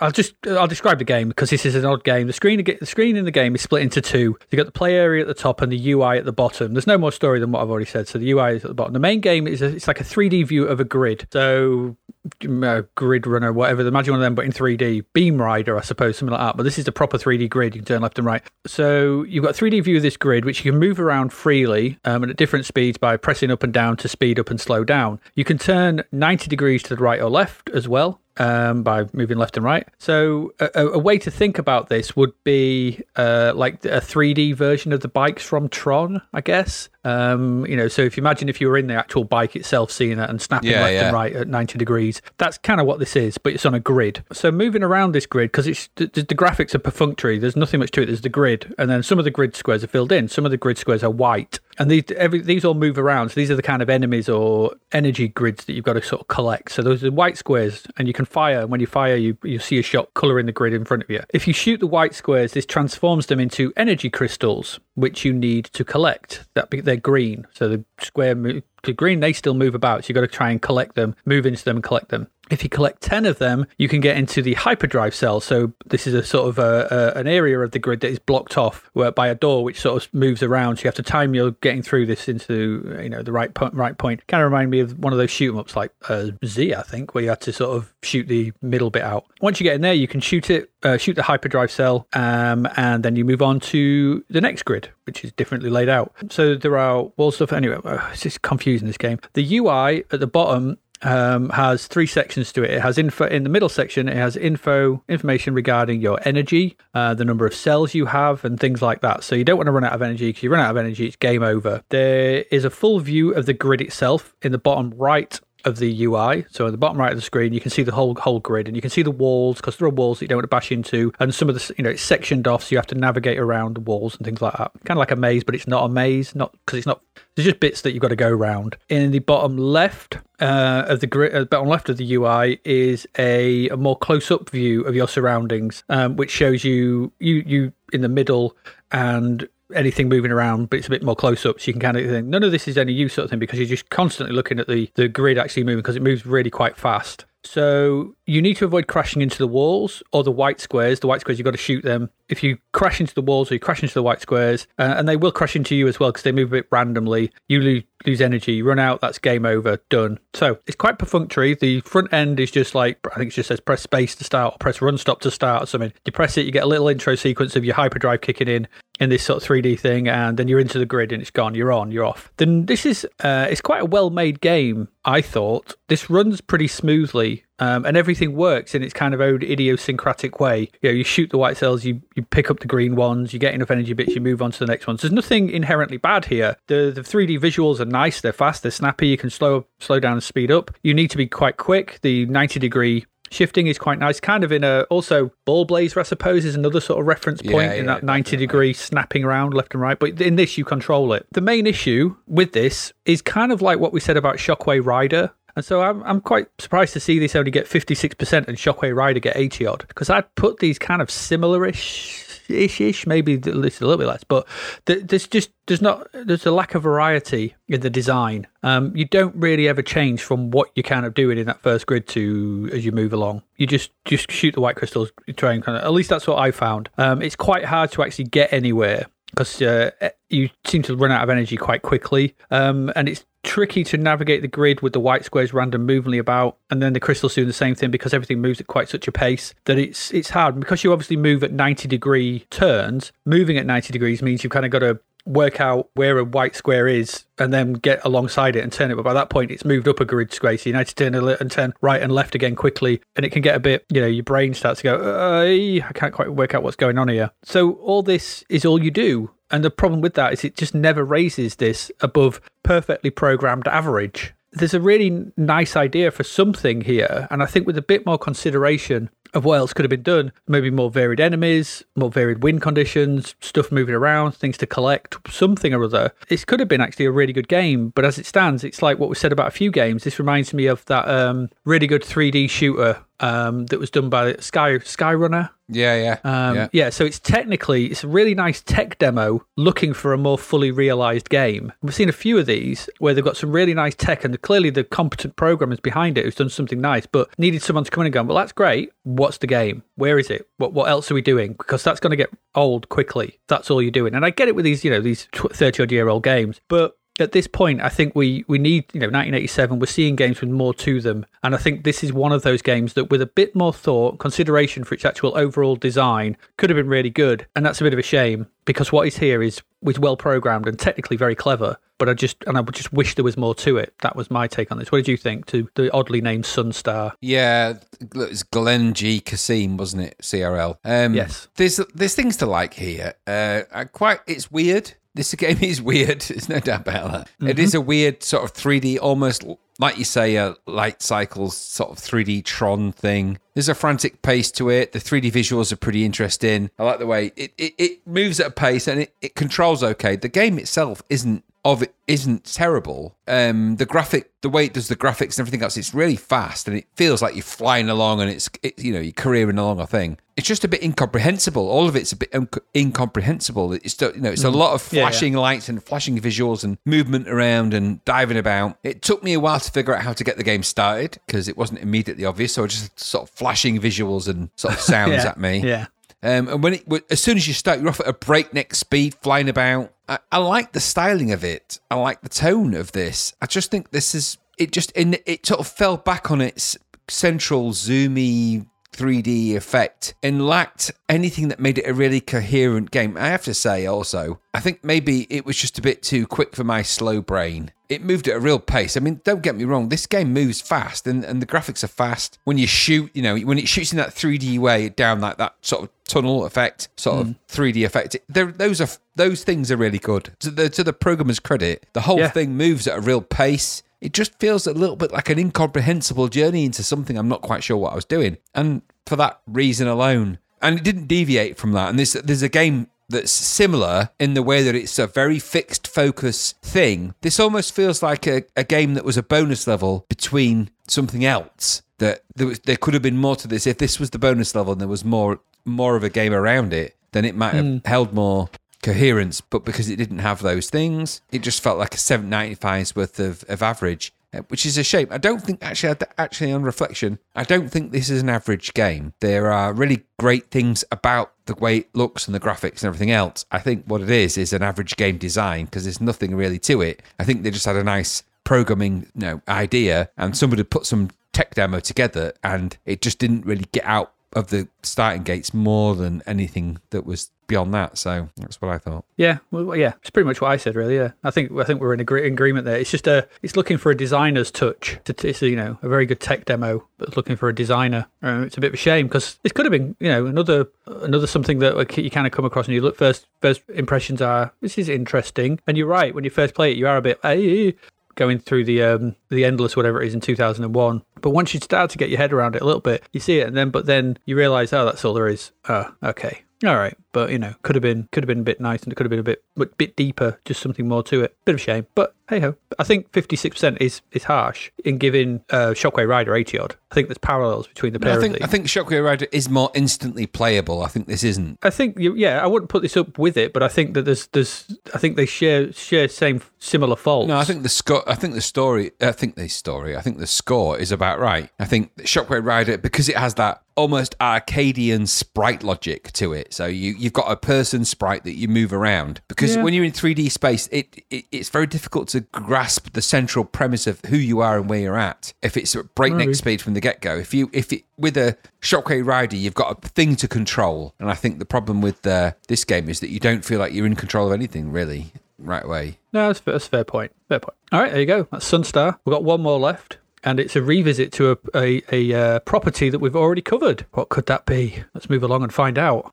I'll just I'll describe the game because this is an odd game. The screen the screen in the game is split into two. You got the play area at the top and the UI at the bottom. There's no more story than what I've already said. So the UI is at the bottom. The main game is a, it's like a 3D view of a grid. So Gridrunner, whatever. Imagine one of them, but in 3D. Beamrider, I suppose, something like that. But this is the proper 3D grid. You can turn left and right. So you've got a 3D view of this grid, which you can move around freely um, and at different speeds by pressing up and down to speed up and slow down. You can turn 90 degrees to the right or left as well um, by moving left and right. So a, a- way to think about this would be uh, like a 3D version of the bikes from Tron, I guess. Um, you know, so if you imagine if you were in the actual bike itself, seeing it and snapping Yeah, left yeah. and right at 90 degrees, that's kind of what this is, but it's on a grid. So moving around this grid, because it's the, the graphics are perfunctory, there's nothing much to it. There's the grid, and then some of the grid squares are filled in. Some of the grid squares are white, and these every, these all move around. So these are the kind of enemies or energy grids that you've got to sort of collect. So those are white squares, and you can fire. And when you fire, you you see a shot coloring the grid in front of you. If you shoot the white squares, this transforms them into energy crystals, which you need to collect. That be- they're green, so the square mo- to green they still move about. So you've got to try and collect them, move into them, and collect them. If you collect 10 of them, you can get into the hyperdrive cell. So this is a sort of a, a, an area of the grid that is blocked off by a door which sort of moves around. So you have to time your getting through this into you know the right point. Right point. Kind of remind me of one of those shoot 'em ups like uh, Z, I think, where you had to sort of shoot the middle bit out. Once you get in there, you can shoot it, uh, shoot the hyperdrive cell, um, and then you move on to the next grid, which is differently laid out. So there are wall stuff. Anyway, uh, it's just confusing this game. The UI at the bottom um, has three sections to it. It has info in the middle section. It has info information regarding your energy, uh, the number of cells you have, and things like that. So you don't want to run out of energy because you run out of energy, it's game over. There is a full view of the grid itself in the bottom right of the UI. So at the bottom right of the screen, you can see the whole whole grid, and you can see the walls because there are walls that you don't want to bash into, and some of the you know it's sectioned off, so you have to navigate around the walls and things like that. Kind of like a maze, but it's not a maze, not because it's not. There's just bits that you've got to go around. In the bottom left uh, of the grid, uh, bottom left of the UI is a, a more close-up view of your surroundings, um, which shows you you you in the middle and anything moving around, but it's a bit more close up, so you can kind of think none of this is any use sort of thing because you're just constantly looking at the the grid actually moving because it moves really quite fast. So you need to avoid crashing into the walls or the white squares. The white squares you've got to shoot them. If you crash into the walls or you crash into the white squares, uh, and they will crash into you as well because they move a bit randomly, you lose lose energy. You run out. That's game over. Done. So it's quite perfunctory. The front end is just like I think it just says press space to start or press run stop to start or something. You press it, you get a little intro sequence of your hyperdrive kicking in in this sort of 3D thing, and then you're into the grid and it's gone. You're on. You're off. Then this is uh, it's quite a well made game. I thought this runs pretty smoothly. Um, and everything works in its kind of own idiosyncratic way. You know, you shoot the white cells, you, you pick up the green ones, you get enough energy bits, you move on to the next ones. There's nothing inherently bad here. The the 3D visuals are nice, they're fast, they're snappy. You can slow slow down and speed up. You need to be quite quick. The 90 degree shifting is quite nice. Kind of in a also Ballblazer, I suppose, is another sort of reference point Yeah, in yeah, that 90 degree snapping around left and right. But in this, you control it. The main issue with this is kind of like what we said about Shockway Rider. And so I'm, I'm quite surprised to see this only get 56% and Shockway Rider get 80 odd because I'd put these kind of similar-ish ish ish maybe at least a little bit less but there's just there's not there's a lack of variety in the design. Um you don't really ever change from what you're kind of doing in that first grid to as you move along. You just just shoot the white crystals try and kind of at least that's what i found. Um it's quite hard to actually get anywhere because uh, you seem to run out of energy quite quickly. Um and it's tricky to navigate the grid with the white squares random movingly about and then the crystals doing the same thing because everything moves at quite such a pace that it's it's hard. Because you obviously move at 90 degree turns moving at 90 degrees means you've kind of got to work out where a white square is and then get alongside it and turn it. But by that point it's moved up a grid square so you need to turn and turn right and left again quickly and it can get a bit you know your brain starts to go i can't quite work out what's going on here. So all this is all you do. And the problem with that is it just never raises this above perfectly programmed average. There's a really nice idea for something here, and I think with a bit more consideration of what else could have been done, maybe more varied enemies, more varied wind conditions, stuff moving around, things to collect, something or other. This could have been actually a really good game, but as it stands, it's like what we said about a few games. This reminds me of that um, really good 3D shooter um, that was done by Sky Skyrunner. Yeah, yeah. Um, yeah. yeah. so it's technically it's a really nice tech demo looking for a more fully realized game. We've seen a few of these where they've got some really nice tech, and clearly the competent programmers behind it who's done something nice, but needed someone to come in and go, "Well, that's great. What's the game? Where is it? What what else are we doing?" Because that's going to get old quickly. That's all you're doing. And I get it with these, you know, these thirty odd year old games, but at this point, I think we we need you know 1987. We're seeing games with more to them, and I think this is one of those games that, with a bit more thought, consideration for its actual overall design, could have been really good. And that's a bit of a shame because what is here is was well programmed and technically very clever. But I just and I would just wish there was more to it. That was my take on this. What did you think to the oddly named Sun Star? Yeah, look, it's Glenn G. Kasim, wasn't it? CRL. Um, Yes. There's there's things to like here. Uh, I quite it's weird. This game is weird. (laughs) There's no doubt about that. It mm-hmm. is a weird sort of 3D, almost like you say, a light cycles sort of 3D Tron thing. There's a frantic pace to it. The 3D visuals are pretty interesting. I like the way it, it, it moves at a pace and it, it controls okay. The game itself isn't of it isn't terrible. Um, the graphic, the way it does the graphics and everything else, it's really fast and it feels like you're flying along and it's it, you know you're careering along a thing. It's just a bit incomprehensible. All of it's a bit inc- incomprehensible. It's you know it's a lot of Mm. Yeah, yeah. flashing lights and flashing visuals and movement around and diving about. It took me a while to figure out how to get the game started because it wasn't immediately obvious. So just sort of flashing visuals and sort of (laughs) sounds Yeah, at me. yeah. Um, and when it, as soon as you start, you're off at a breakneck speed, flying about. I, I like the styling of it. I like the tone of this. I just think this is it. Just in it sort of fell back on its central zoomy 3D effect and lacked anything that made it a really coherent game. I have to say also, I think maybe it was just a bit too quick for my slow brain. It moved at a real pace. I mean, don't get me wrong, this game moves fast and, and the graphics are fast. When you shoot, you know, when it shoots in that 3D way down like that sort of tunnel effect, sort of mm. 3D effect, those are those things are really good. To the to the programmer's credit, the whole Yeah. thing moves at a real pace. It just feels a little bit like an incomprehensible journey into something I'm not quite sure what I was doing. And for that reason alone, and it didn't deviate from that. And there's there's a game that's similar in the way that it's a very fixed focus thing. This almost feels like a, a game that was a bonus level between something else. That there was there could have been more to this. If this was the bonus level and there was more more of a game around it, then it might have hmm. held more coherence. But because it didn't have those things, it just felt like a 795's worth of, of average. uh, Which is a shame. I don't think actually, actually on reflection, I don't think this is an average game. There are really great things about the way it looks and the graphics and everything else. I think what it is is an average game design because there's nothing really to it. I think they just had a nice programming you know, idea and somebody put some tech demo together and it just didn't really get out of the starting gates more than anything that was beyond that. So that's what I thought. Yeah, well, yeah, it's pretty much what I said, really. Yeah, I think I think we're in agree- agreement there. It's just a, it's looking for a designer's touch. To, it's you know a very good tech demo, but looking for a designer. Uh, it's a bit of a shame because this could have been you know another another something that you kind of come across and you look first first impressions are this is interesting, and you're right when you first play it you are a bit hey, going through the um the endless whatever it is in 2001 but once you start to get your head around it a little bit you see it and then but then you realize oh that's all there is. Oh okay. All right but you know could have been could have been a bit nice and it could have been a bit bit, bit deeper just something more to it bit of a shame but hey ho i think 56% is is harsh in giving uh Shockway Rider 80 odd i think there's parallels between the pair I of think these I think Shockway Rider is more instantly playable. I think this isn't. I think you, yeah, I wouldn't put this up with it, but I think that there's there's I think they share share same similar faults. No, I think the score. I think the story. I think the story. I think the score is about right. I think Shockway Rider because it has that almost Arcadian sprite logic to it. So you you've got a person sprite that you move around because Yeah. when you're in 3D space, it, it it's very difficult to grasp the central premise of who you are and where you're at. If it's at breakneck Maybe. speed from the get go, if you if it with a Shockway Rider, you've got a thing to control, and I think the problem with uh, this game is that you don't feel like you're in control of anything really right away. No, that's, that's a fair point. Fair point. All right, there you go. That's Sun Star. We've got one more left, and it's a revisit to a, a, a uh, property that we've already covered. What could that be? Let's move along and find out.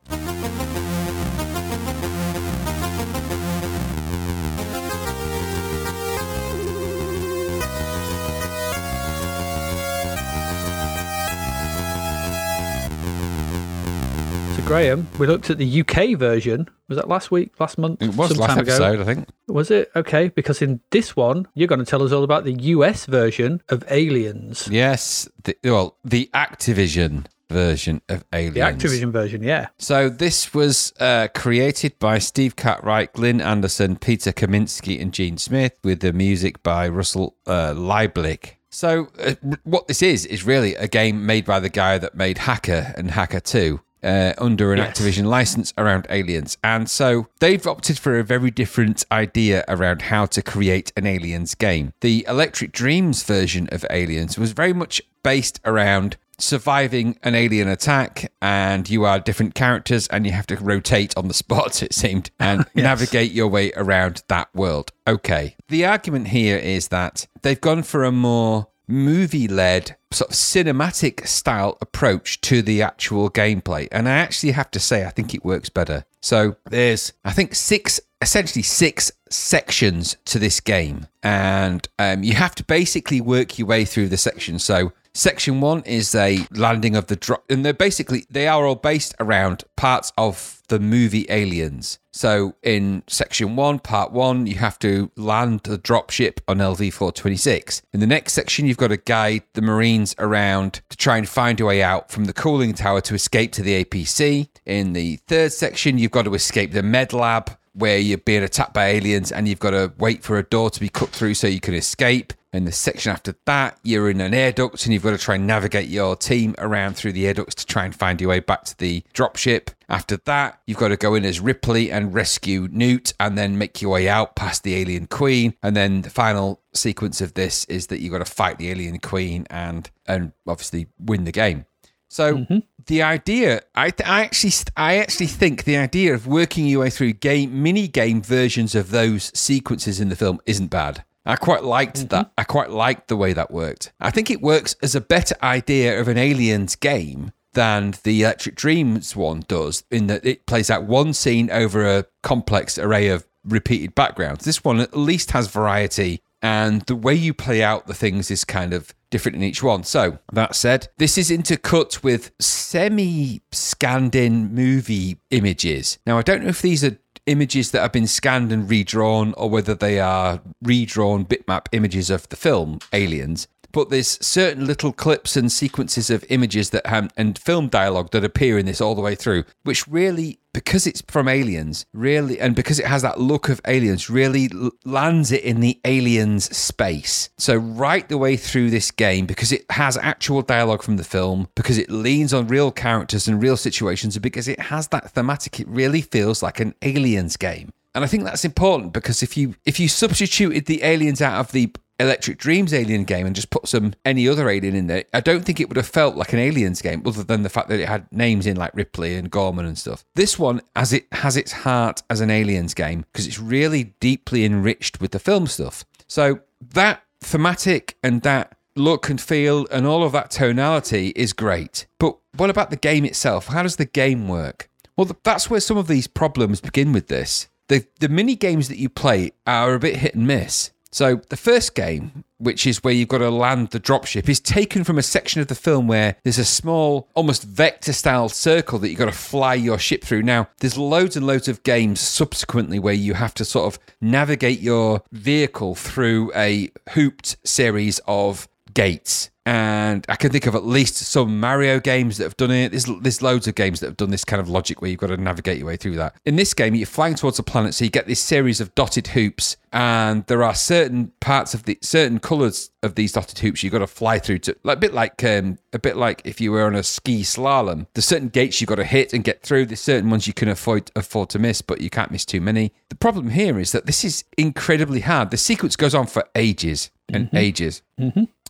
Graham, we looked at the UK version. Was that last week, last month? It was some last time ago? episode, I think. Was it? Okay, because in this one, you're going to tell us all about the US version of Aliens. Yes, the, well, the Activision version of Aliens. The Activision version, yeah. So this was uh, created by Steve Cartwright, Glyn Anderson, Peter Kaminsky, and Gene Smith, with the music by Russell uh, Lieblich. So uh, what this is is really a game made by the guy that made Hacker and Hacker Two. Uh, under an Yes. Activision license around aliens. And so they've opted for a very different idea around how to create an aliens game. The Electric Dreams version of Aliens was very much based around surviving an alien attack and you are different characters and you have to rotate on the (laughs) spot it seemed (laughs) and navigate your way around that world okay the argument here is that they've gone for a more movie led sort of cinematic style approach to the actual gameplay. And i actually have to say i think it works better. So there's i think six essentially six sections to this game. And um, you have to basically work your way through the sections so Section one is a landing of the drop, and they're basically they are all based around parts of the movie Aliens. So in section one, part one, you have to land the dropship on LV four twenty six. In the next section, you've got to guide the Marines around to try and find a way out from the cooling tower to escape to the APC. In the third section, you've got to escape the med lab where you're being attacked by aliens and you've got to wait for a door to be cut through so you can escape. In the section after that, you're in an air duct and you've got to try and navigate your team around through the air ducts to try and find your way back to the dropship. After that, you've got to go in as Ripley and rescue Newt and then make your way out past the alien queen. And then the final sequence of this is that you've got to fight the alien queen and and obviously win the game. So mm-hmm. the idea, I, th- I actually, I actually think the idea of working your way through game mini game versions of those sequences in the film isn't bad. I quite liked that. Mm-hmm. I quite liked the way that worked. I think it works as a better idea of an aliens game than the Electric Dreams one does, in that it plays out one scene over a complex array of repeated backgrounds. This one at least has variety, and the way you play out the things is kind of different in each one. So, that said, this is intercut with semi scanned in movie images. Now, I don't know if these are images that have been scanned and redrawn or whether they are redrawn bitmap images of the film Aliens. But there's certain little clips and sequences of images that have, and film dialogue that appear in this all the way through, which really, because it's from Aliens, really, and because it has that look of Aliens, really lands it in the Aliens space. So right the way through this game, because it has actual dialogue from the film, because it leans on real characters and real situations, and because it has that thematic, it really feels like an Aliens game. And I think that's important because if you if you substituted the aliens out of the Electric Dreams alien game and just put some any other alien in there, I don't think it would have felt like an aliens game, other than the fact that it had names in like Ripley and Gorman and stuff. This one, as it has its heart as an aliens game, because it's really deeply enriched with the film stuff. So that thematic and that look and feel and all of that tonality is great. But what about the game itself? How does the game work? Well, that's where some of these problems begin with this. The, the mini games that you play are a bit hit and miss. So the first game, which is where you've got to land the dropship, is taken from a section of the film where there's a small, almost vector style circle that you've got to fly your ship through. Now, there's loads and loads of games subsequently where you have to sort of navigate your vehicle through a hooped series of gates. And I can think of at least some Mario games that have done it. There's, there's loads of games that have done this kind of logic where you've got to navigate your way through that. In this game, you're flying towards a planet, so you get this series of dotted hoops, and there are certain parts of the certain colours of these dotted hoops you've got to fly through to, like a bit like um, a bit like if you were on a ski slalom. There's certain gates you've got to hit and get through. There's certain ones you can afford afford to miss, but you can't miss too many. The problem here is that this is incredibly hard. The sequence goes on for ages and ages.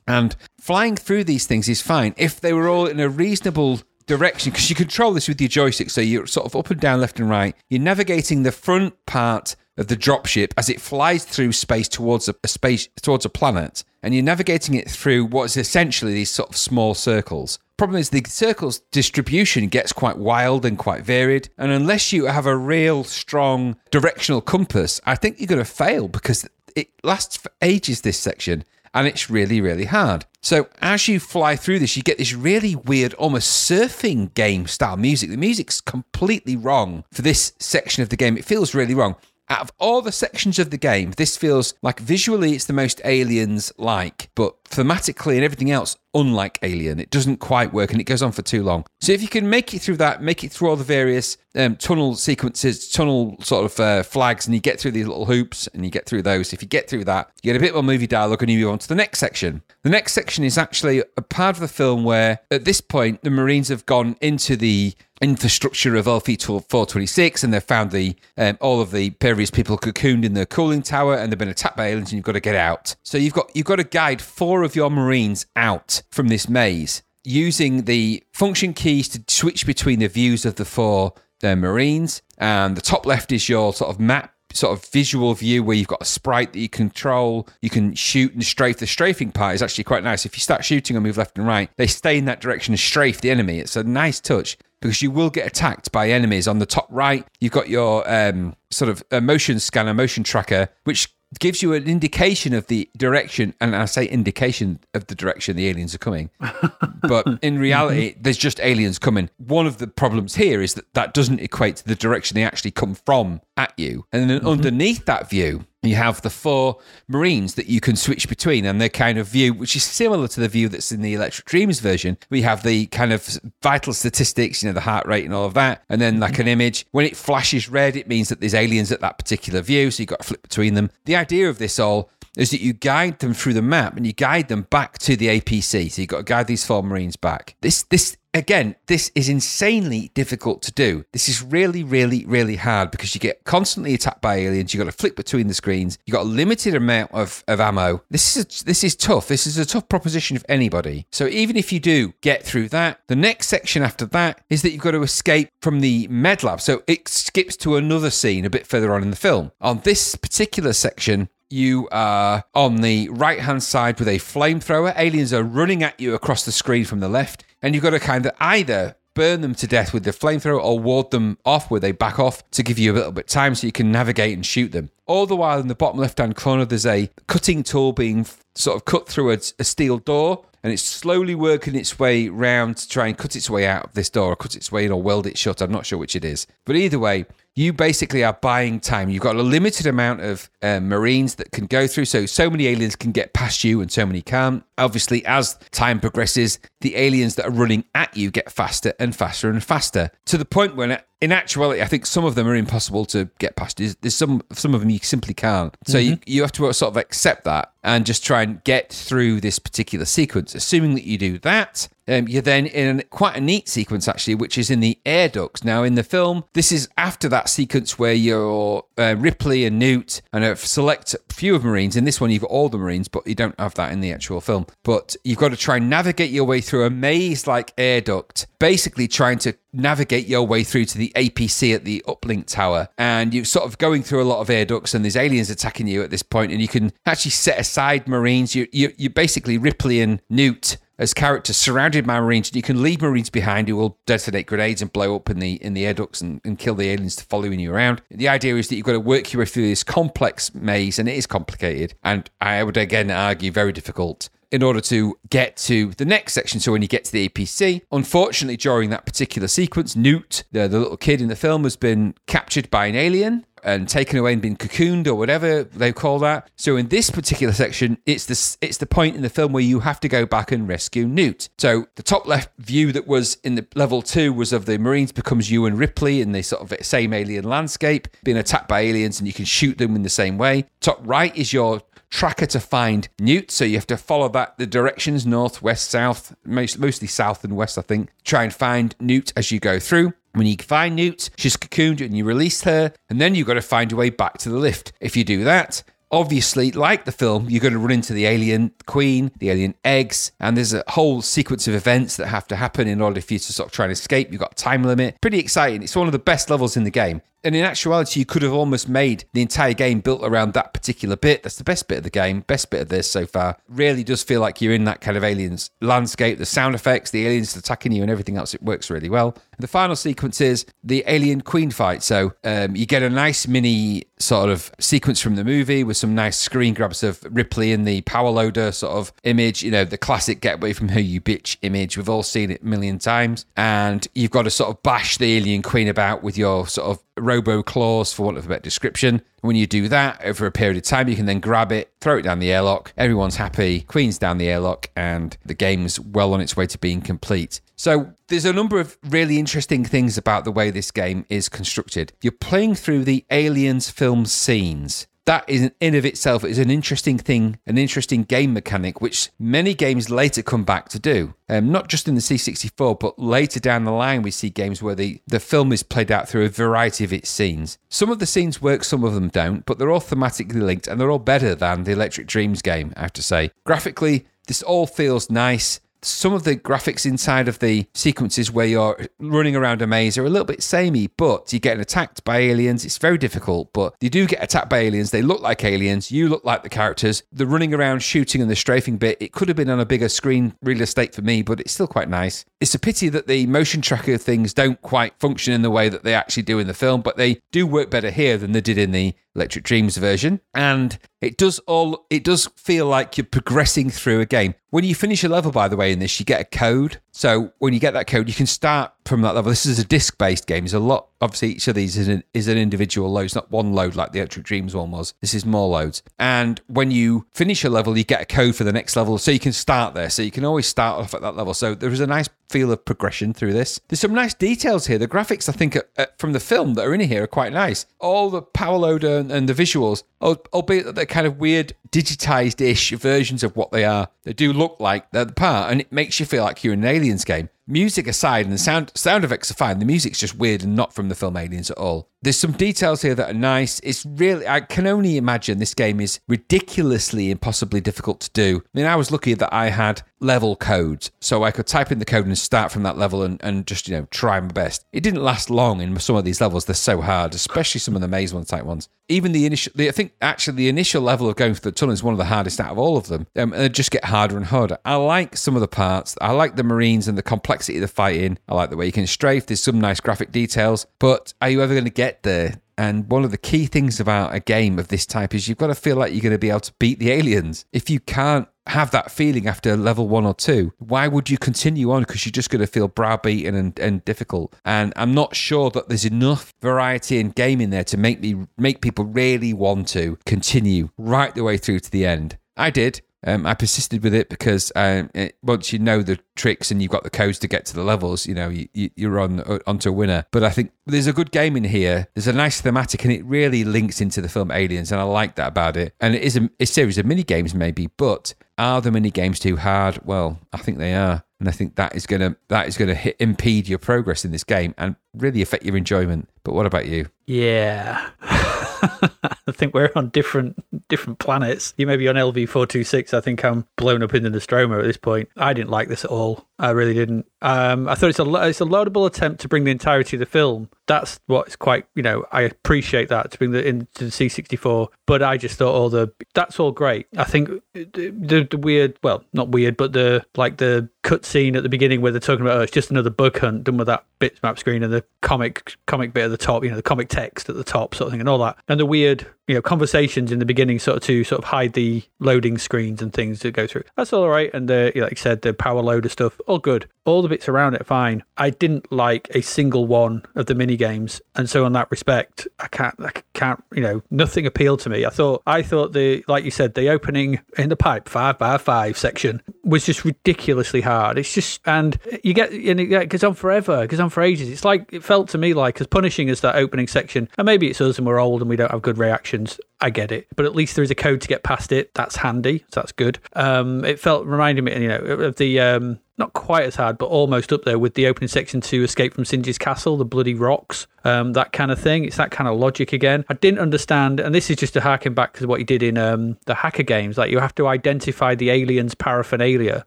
And flying through these things is fine if they were all in a reasonable direction because you control this with your joystick. So you're sort of up and down, left and right. You're navigating the front part of the dropship as it flies through space towards a, a space towards a planet, and you're navigating it through what is essentially these sort of small circles. Problem is, the circle's distribution gets quite wild and quite varied, and unless you have a real strong directional compass, I think you're going to fail because it lasts for ages. This section, and it's really, really hard. So as you fly through this, you get this really weird, almost surfing game style music. The music's completely wrong for this section of the game. It feels really wrong. Out of all the sections of the game, this feels like visually it's the most aliens like, but thematically and everything else unlike Alien. It doesn't quite work and it goes on for too long. So if you can make it through that, make it through all the various um, tunnel sequences, tunnel sort of uh, flags, and you get through these little hoops and you get through those. If you get through that, you get a bit more movie dialogue and you move on to the next section. The next section is actually a part of the film where at this point the Marines have gone into the infrastructure of LV 426 and they've found the um, all of the various people cocooned in the cooling tower and they've been attacked by aliens and you've got to get out. So you've got you've got to guide four of your Marines out from this maze using the function keys to switch between the views of the four uh, Marines. And the top left is your sort of map sort of visual view where you've got a sprite that you control. You can shoot and strafe. The strafing part is actually quite nice. If you start shooting and move left and right, they stay in that direction and strafe the enemy. It's a nice touch because you will get attacked by enemies. On the top right, you've got your um, sort of a motion scanner, motion tracker, which gives you an indication of the direction. And I say indication of the direction the aliens are coming. (laughs) but in reality, there's just aliens coming. One of the problems here is that that doesn't equate to the direction they actually come from at you. And then underneath that view, you have the four Marines that you can switch between, and their kind of view, which is similar to the view that's in the Electric Dreams version. We have the kind of vital statistics, you know, the heart rate and all of that, and then like mm-hmm. an image. When it flashes red, it means that there's aliens at that particular view, so you've got to flip between them. The idea of this all is that you guide them through the map and you guide them back to the APC. So you've got to guide these four Marines back. This this again, this is insanely difficult to do. This is really, really, really hard because you get constantly attacked by aliens. You've got to flick between the screens. You've got a limited amount of, of ammo. This is a, this is tough. This is a tough proposition of anybody. So even if you do get through that, the next section after that is that you've got to escape from the med lab. So it skips to another scene a bit further on in the film. On this particular section, you are on the right hand side with a flamethrower. Aliens are running at you across the screen from the left, and you've got to kind of either burn them to death with the flamethrower or ward them off where they back off to give you a little bit of time so you can navigate and shoot them. All the while in the bottom left hand corner, there's a cutting tool being sort of cut through a, a steel door. And it's slowly working its way round to try and cut its way out of this door, or cut its way in, or weld it shut. I'm not sure which it is. But either way, you basically are buying time. You've got a limited amount of uh, Marines that can go through. So, so many aliens can get past you and so many can't. Obviously, as time progresses, the aliens that are running at you get faster and faster and faster to the point when, in actuality, I think some of them are impossible to get past. There's, there's some some of them you simply can't. So you, you have to sort of accept that and just try and get through this particular sequence. Assuming that you do that, um, you're then in quite a neat sequence actually, which is in the air ducts. Now, in the film, this is after that sequence where you're uh, Ripley and Newt and a select few of Marines. In this one, you've got all the Marines, but you don't have that in the actual film. But you've got to try and navigate your way through a maze-like air duct, basically trying to navigate your way through to the APC at the uplink tower. And you're sort of going through a lot of air ducts, and there's aliens attacking you at this point, and you can actually set aside Marines. You, you, you're basically Ripley and Newt as characters surrounded by Marines. You can leave Marines behind who will detonate grenades and blow up in the in the air ducts and, and kill the aliens following you around. The idea is that you've got to work your way through this complex maze, and it is complicated, and I would again argue very difficult. In order to get to the next section, so when you get to the APC, unfortunately, during that particular sequence, Newt, the, the little kid in the film, has been captured by an alien and taken away and been cocooned or whatever they call that. So in this particular section, it's the it's the point in the film where you have to go back and rescue Newt. So the top left view that was in the level two was of the Marines becomes you and Ripley in the sort of same alien landscape, being attacked by aliens, and you can shoot them in the same way. Top right is your tracker to find Newt. So you have to follow that the directions north, west, south, most, mostly south and west, I think. Try and find Newt as you go through. When you find Newt, she's cocooned and you release her, and then you've got to find your way back to the lift. If you do that, obviously, like the film, you're going to run into the alien queen, the alien eggs, and there's a whole sequence of events that have to happen in order for you to sort of try and escape. You've got time limit. Pretty exciting. It's one of the best levels in the game. And in actuality, you could have almost made the entire game built around that particular bit. That's the best bit of the game, best bit of this so far. Really does feel like you're in that kind of aliens landscape. The sound effects, the aliens attacking you, and everything else, it works really well. The final sequence is the alien queen fight. So um, you get a nice mini sort of sequence from the movie with some nice screen grabs of Ripley in the power loader sort of image, you know, the classic get away from her, you bitch image. We've all seen it a million times. And you've got to sort of bash the alien queen about with your sort of robo claws, for want of a better description. When you do that over a period of time, you can then grab it, throw it down the airlock. Everyone's happy. Queen's down the airlock, and the game's well on its way to being complete. So there's a number of really interesting things about the way this game is constructed. You're playing through the Aliens film scenes that is in of itself is an interesting thing, an interesting game mechanic, which many games later come back to do. Um, not just in the C64, but later down the line, we see games where the, the film is played out through a variety of its scenes. Some of the scenes work, some of them don't, but they're all thematically linked and they're all better than the Electric Dreams game, I have to say. Graphically, this all feels nice some of the graphics inside of the sequences where you're running around a maze are a little bit samey, but you're getting attacked by aliens. It's very difficult, but you do get attacked by aliens. They look like aliens. You look like the characters. The running around, shooting, and the strafing bit, it could have been on a bigger screen real estate for me, but it's still quite nice. It's a pity that the motion tracker things don't quite function in the way that they actually do in the film, but they do work better here than they did in the Electric Dreams version. And it does all it does feel like you're progressing through a game. When you finish a level, by the way, in this, you get a code. So when you get that code, you can start from that level. This is a disc-based game. There's a lot. Obviously, each of these is an, is an individual load. It's not one load like the Electric Dreams one was. This is more loads. And when you finish a level, you get a code for the next level, so you can start there. So you can always start off at that level. So there is a nice feel of progression through this. There's some nice details here. The graphics, I think, are, uh, from the film that are in here are quite nice. All the power loader and, and the visuals, albeit that they're kind of weird, digitized-ish versions of what they are. They do look like they're the part, and it makes you feel like you're in an Aliens game. music aside, and the sound sound effects are fine. The music's just weird and not from the film Aliens at all. There's some details here that are nice. It's really, I can only imagine this game is ridiculously impossibly difficult to do. I mean, I was lucky that I had level codes, so I could type in the code and start from that level and, and just, you know, try my best. It didn't last long in some of these levels. They're so hard, especially some of the maze one type ones. Even the initial, the, I think actually the initial level of going through the tunnel is one of the hardest out of all of them. Um, and they just get harder and harder. I like some of the parts. I like the Marines and the complexity of the fighting. I like the way you can strafe. There's some nice graphic details. But are you ever going to get there? And one of the key things about a game of this type is you've got to feel like you're going to be able to beat the aliens. If you can't have that feeling after level one or two, why would you continue on? Because you're just going to feel browbeaten and, and difficult. And I'm not sure that there's enough variety in gaming there to make me make people really want to continue right the way through to the end. I did. Um, I persisted with it because um, it, once you know the tricks and you've got the codes to get to the levels, you know you, you, you're on uh, onto a winner. But I think there's a good game in here. There's a nice thematic, and it really links into the film Aliens, and I like that about it. And it is a, a series of mini games, maybe, but are the mini games too hard? Well, I think they are, and I think that is gonna that is gonna hit, impede your progress in this game and really affect your enjoyment. But what about you? Yeah. (laughs) (laughs) I think we're on different different planets. You may be on LV four two six. I think I'm blown up in the Nostromo at this point. I didn't like this at all. I really didn't. Um, I thought it's a it's a laudable attempt to bring the entirety of the film. That's what's quite you know I appreciate that to bring the into the C sixty four. But I just thought all the that's all great. I think the, the, the weird well not weird but the like the cut scene at the beginning where they're talking about oh it's just another bug hunt done with that bitmap screen and the comic comic bit at the top you know the comic text at the top sort of thing and all that. And the weird you know conversations in the beginning sort of to sort of hide the loading screens and things that go through. That's all right and the like you said the power loader stuff all good. All the bits around it fine. I didn't like a single one of the mini games and so in that respect i can't i can't you know nothing appealed to me. I thought i thought the like you said the opening in the pipe five by five section was just ridiculously hard. It's just and you get and it goes on forever it goes on for ages. It's like it felt to me like as punishing as that opening section and maybe it's us and we're old and we don't have good reactions I get it, but at least there is a code to get past it. That's handy. So that's good. Um, it felt reminding me, you know, of the um, not quite as hard, but almost up there with the opening section to Escape from Singe's Castle, the bloody rocks, um, that kind of thing. It's that kind of logic again. I didn't understand, and this is just to harken back to what he did in um, the hacker games. Like you have to identify the aliens' paraphernalia.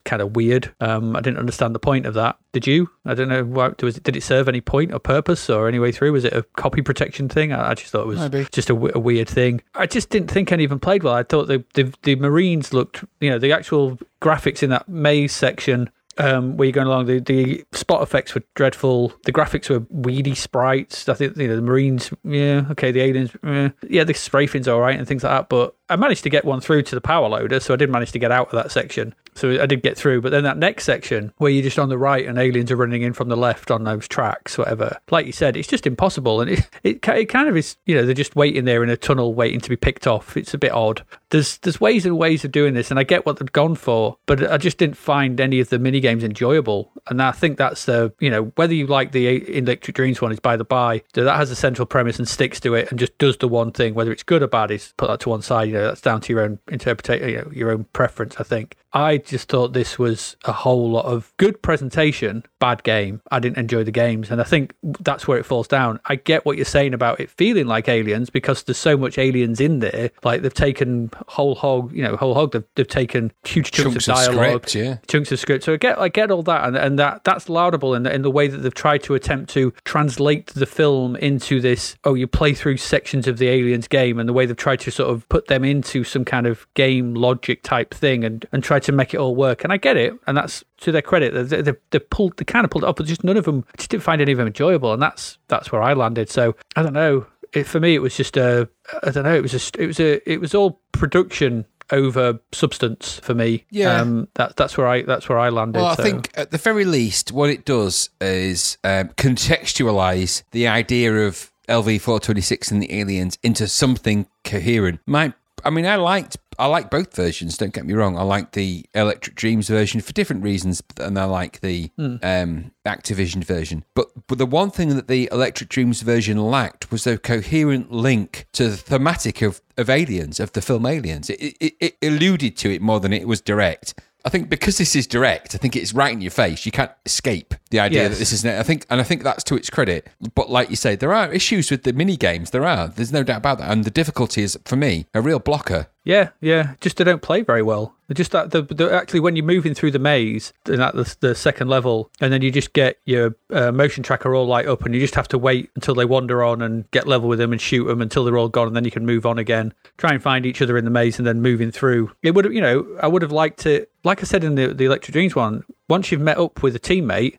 Kind of weird. Um, I didn't understand the point of that. Did you? I don't know. What, was it, did it serve any point or purpose or any way through? Was it a copy protection thing? I, I just thought it was Maybe. just a, w- a weird thing. I just didn't think any of them played well. I thought the, the the Marines looked, you know, the actual graphics in that maze section um, where you're going along, the, the spot effects were dreadful. The graphics were weedy sprites. I think you know the Marines, yeah, okay, the aliens, eh. yeah, the strafing's all right and things like that. But I managed to get one through to the power loader, so I did manage to get out of that section. So I did get through. But then that next section where you're just on the right and aliens are running in from the left on those tracks, whatever. Like you said, it's just impossible, and it it, it kind of is. You know, they're just waiting there in a tunnel, waiting to be picked off. It's a bit odd. There's there's ways and ways of doing this, and I get what they've gone for, but I just didn't find any of the mini games enjoyable. And I think that's the you know whether you like the Electric Dreams one is by the by. That has a central premise and sticks to it, and just does the one thing. Whether it's good or bad is put that to one side. You know, that's down to your own interpretation, you know, your own preference. I think. I just thought this was a whole lot of good presentation, bad game. I didn't enjoy the games, and I think that's where it falls down. I get what you're saying about it feeling like aliens because there's so much aliens in there. Like they've taken whole hog, you know, whole hog. They've, they've taken huge chunks, Chunks of of dialogue, script, yeah. chunks of script. So I get, I get all that, and, and that that's laudable in the, in the way that they've tried to attempt to translate the film into this. Oh, you play through sections of the aliens game, and the way they've tried to sort of put them into some kind of game logic type thing, and and try to make it all work. And I get it, and that's to their credit. They, they, they pulled, they kind of pulled it up, but just none of them. I just didn't find any of them enjoyable, and that's that's where I landed. So I don't know. It, for me, it was just a. I don't know. It was just. It was a. It was all production over substance for me. Yeah. Um. That that's where I that's where I landed. Well, I so. think at the very least, what it does is um, contextualize the idea of LV four twenty six and the aliens into something coherent. My, I mean, I liked I like both versions. Don't get me wrong. I like the Electric Dreams version for different reasons, and I like the um, Activision version. But but the one thing that the Electric Dreams version lacked was a coherent link to the thematic of of Aliens of the film Aliens. It, it, it alluded to it more than it was direct. I think because this is direct, I think it's right in your face. You can't escape the idea Yes. that this isn't. I think, and I think that's to its credit. But like you say, there are issues with the mini games. There are. There's no doubt about that. And the difficulty is for me a real blocker. Yeah, yeah. Just they don't play very well. They're Just that the, the actually when you're moving through the maze and at the, the second level, and then you just get your uh, motion tracker all light up, and you just have to wait until they wander on and get level with them and shoot them until they're all gone, and then you can move on again. Try and find each other in the maze, and then moving through. It would have, you know, I would have liked to, like I said in the the Electric Dreams one. Once you've met up with a teammate,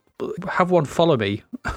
have one follow me. (laughs)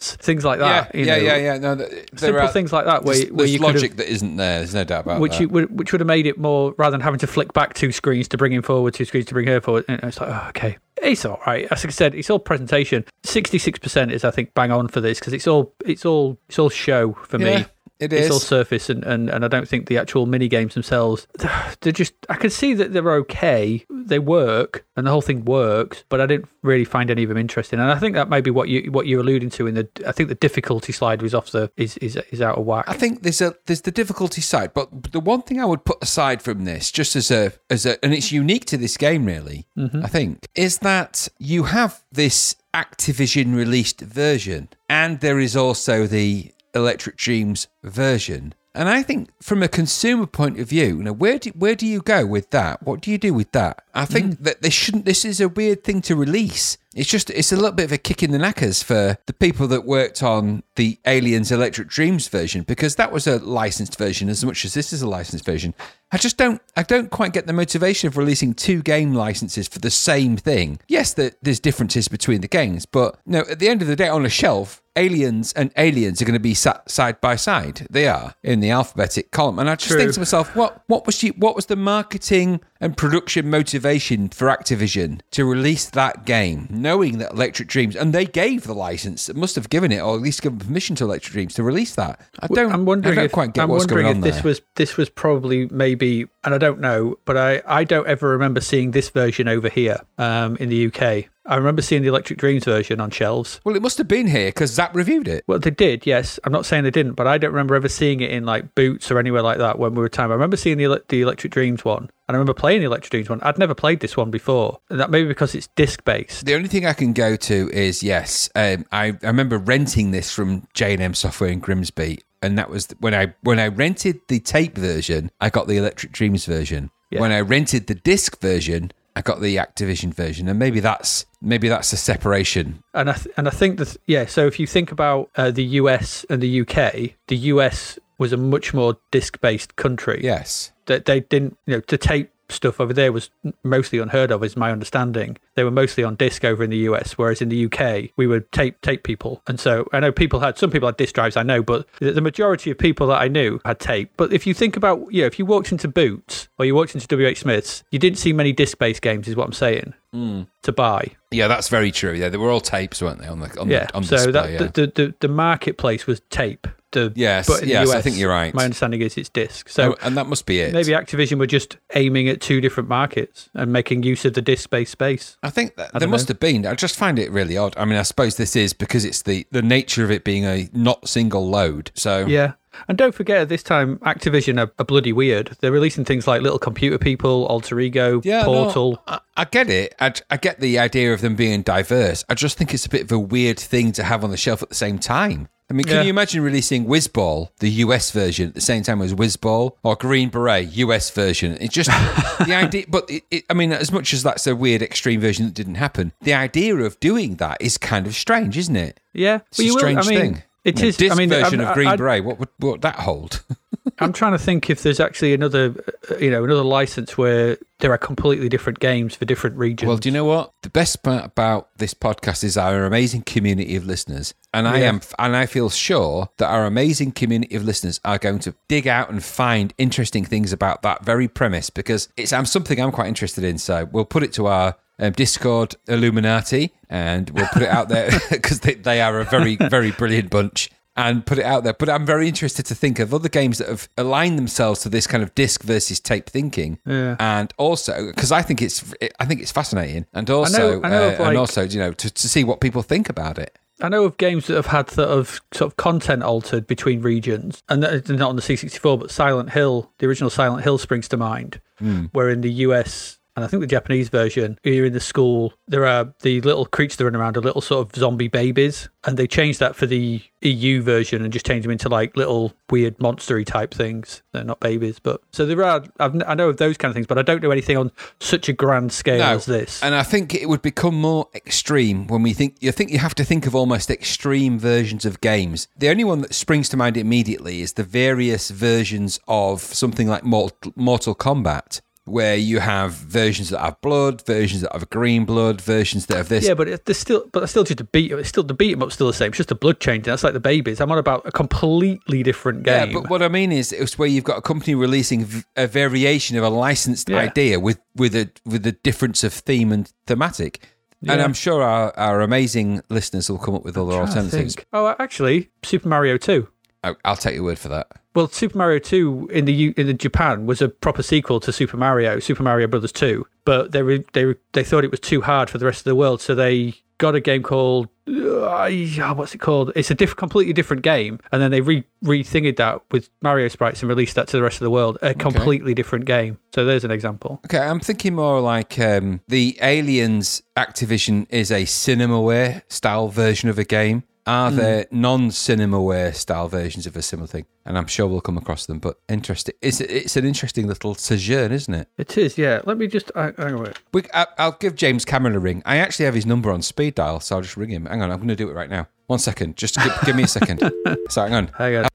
Things like that. yeah, you yeah, know. yeah, yeah. No, th- Simple are- things like that where, There's, where there's logic that isn't there. There's no doubt about which that. you would, which would have made it more rather than having to flick back two screens to bring him forward, two screens to bring her forward. And it's like, oh, okay, it's all right. As I said, it's all presentation. Sixty six percent is, I think, bang on for this because it's all, it's all, it's all show for Yeah, me. It It's all surface, and, and, and I don't think the actual mini games themselves. (sighs) They're just. I can see that they're okay. They work, and the whole thing works, but I didn't really find any of them interesting. And I think that may be what you what you're alluding to in the. I think the difficulty slide was off the is is, is out of whack. I think there's a there's the difficulty side, but the one thing I would put aside from this, just as a as a and it's unique to this game really, mm-hmm. I think, is that you have this Activision released version, and there is also the Electric Dreams version. And I think from a consumer point of view, you know, where do where do you go with that? What do you do with that? I think mm-hmm. that this shouldn't this is a weird thing to release. It's just it's a little bit of a kick in the knackers for the people that worked on the Aliens Electric Dreams version because that was a licensed version as much as this is a licensed version. I just don't I don't quite get the motivation of releasing two game licenses for the same thing. Yes, there, there's differences between the games, but no, at the end of the day on a shelf, Aliens and Aliens are going to be sat side by side. They are in the alphabetic column, and I just True. think to myself, what what was you, what was the marketing and production motivation for Activision to release that game, knowing that Electric Dreams and they gave the license, must have given it or at least given permission to Electric Dreams to release that. I don't. I'm wondering I don't if quite get I'm what's going on this there. was this was probably maybe, and I don't know, but I I don't ever remember seeing this version over here um, in the UK. I remember seeing the Electric Dreams version on shelves. well, it must have been here because Zzap reviewed it. Well, they did, yes. I'm not saying they didn't, but I don't remember ever seeing it in like Boots or anywhere like that when we were time. I remember seeing the the Electric Dreams one, and I remember playing the Electric Dreams one. I'd never played this one before, and that maybe because it's disc based. The only thing I can go to is yes, um, I, I remember renting this from J and M Software in Grimsby, and that was when I when I rented the tape version, I got the Electric Dreams version. Yeah. When I rented the disc version, I got the Activision version, and maybe that's maybe that's a separation. and I th- and I think that yeah. So if you think about uh, the US and the UK, the US was a much more disc-based country. Yes, that they didn't you know to tape stuff over there was mostly unheard of is my understanding they were mostly on disc over in the us whereas in the uk we would tape tape people and so i know people had some people had disc drives i know but the majority of people that i knew had tape but if you think about you know if you walked into boots or you walked into wh smiths you didn't see many disc based games is what i'm saying hmm. to buy yeah, that's very true. Yeah, they were all tapes, weren't they? On the on yeah the on so display. that yeah. the, the the marketplace was tape the Yes, but in the yes, I think you're right. my understanding is it's disc so Oh, and that must be it. Maybe Activision were just aiming at two different markets and making use of the disc based space. I think that there don't must know. have been. I just find it really odd. I mean, I suppose this is because it's the the nature of it being a not single load. So Yeah. And don't forget, at this time, Activision are, are bloody weird. They're releasing things like Little Computer People, Alter Ego, Yeah, no, Portal. I, I get it. I, I get the idea of them being diverse. I just think it's a bit of a weird thing to have on the shelf at the same time. I mean, can Yeah. you imagine releasing Wizball, the US version, at the same time as Wizball, or Green Beret, US version? It's just (laughs) the idea. But it, it, I mean, as much as that's a weird extreme version that didn't happen, the idea of doing that is kind of strange, isn't it? Yeah. It's Well, a you will- strange I mean, thing. It. Disc I mean, version I'm, of Green I, Beret. What would what would that hold? (laughs) I'm trying to think if there's actually another, uh, you know, another license where there are completely different games for different regions. Well, do you know what? The best part about this podcast is our amazing community of listeners. And I am and I feel sure that our amazing community of listeners are going to dig out and find interesting things about that very premise because it's um, something I'm quite interested in. So we'll put it to our um, Discord Illuminati and we'll put it out there (laughs) (laughs) because they, they are a very, very brilliant bunch. And put it out there. But I'm very interested to think of other games that have aligned themselves to this kind of disc versus tape thinking Yeah. and also because I think it's I think it's fascinating, and also I know uh, of, and also you know to, to see what people think about it. I know of games that have had sort of sort of content altered between regions, and not on the C64, but Silent Hill, the original Silent Hill, springs to mind, Hmm. where in the US and I think the Japanese version, you're in the school, there are the little creatures that run around, are little sort of zombie babies, and they changed that for the EU version and just changed them into like little weird monstery type things. They're not babies, but so there are. I've, I know of those kind of things, but I don't know anything on such a grand scale as this. And I think it would become more extreme when we think. You think you have to think of almost extreme versions of games. The only one that springs to mind immediately is the various versions of something like Mortal, Mortal Kombat. Where you have versions that have blood, versions that have green blood, versions that have this. Yeah, but it- there's still, but that's still just a beat. It's still the beat 'em up's still the same. It's just a blood change. That's like the babies. I'm on about a completely different game. Yeah, but what I mean is, it's where you've got a company releasing a variation of a licensed Yeah. idea with with a with a difference of theme and thematic. And I'm sure our, our amazing listeners will come up with other alternatives. Oh, actually, Super Mario Two. I- I'll take your word for that. Well, Super Mario Two in the U- in the Japan was a proper sequel to Super Mario, Super Mario Brothers Two. But they were, they were, they thought it was too hard for the rest of the world, so they got a game called uh, what's it called? It's a diff- completely different game, and then they re rethingied that with Mario sprites and released that to the rest of the world. A completely different game. So there's an example. Okay, I'm thinking more like um, the Aliens Activision is a Cinemaware style version of a game. Are hmm. there non-Cinemaware style versions of a similar thing? And I'm sure we'll come across them. But interesting, it's it's an interesting little sojourn, isn't it? It is, yeah. Let me just hang hang on. We, I, I'll give James Cameron a ring. I actually have his number on speed dial, so I'll just ring him. Hang on, I'm going to do it right now. One second, just give, give me a second. (laughs) So hang on, Hang on.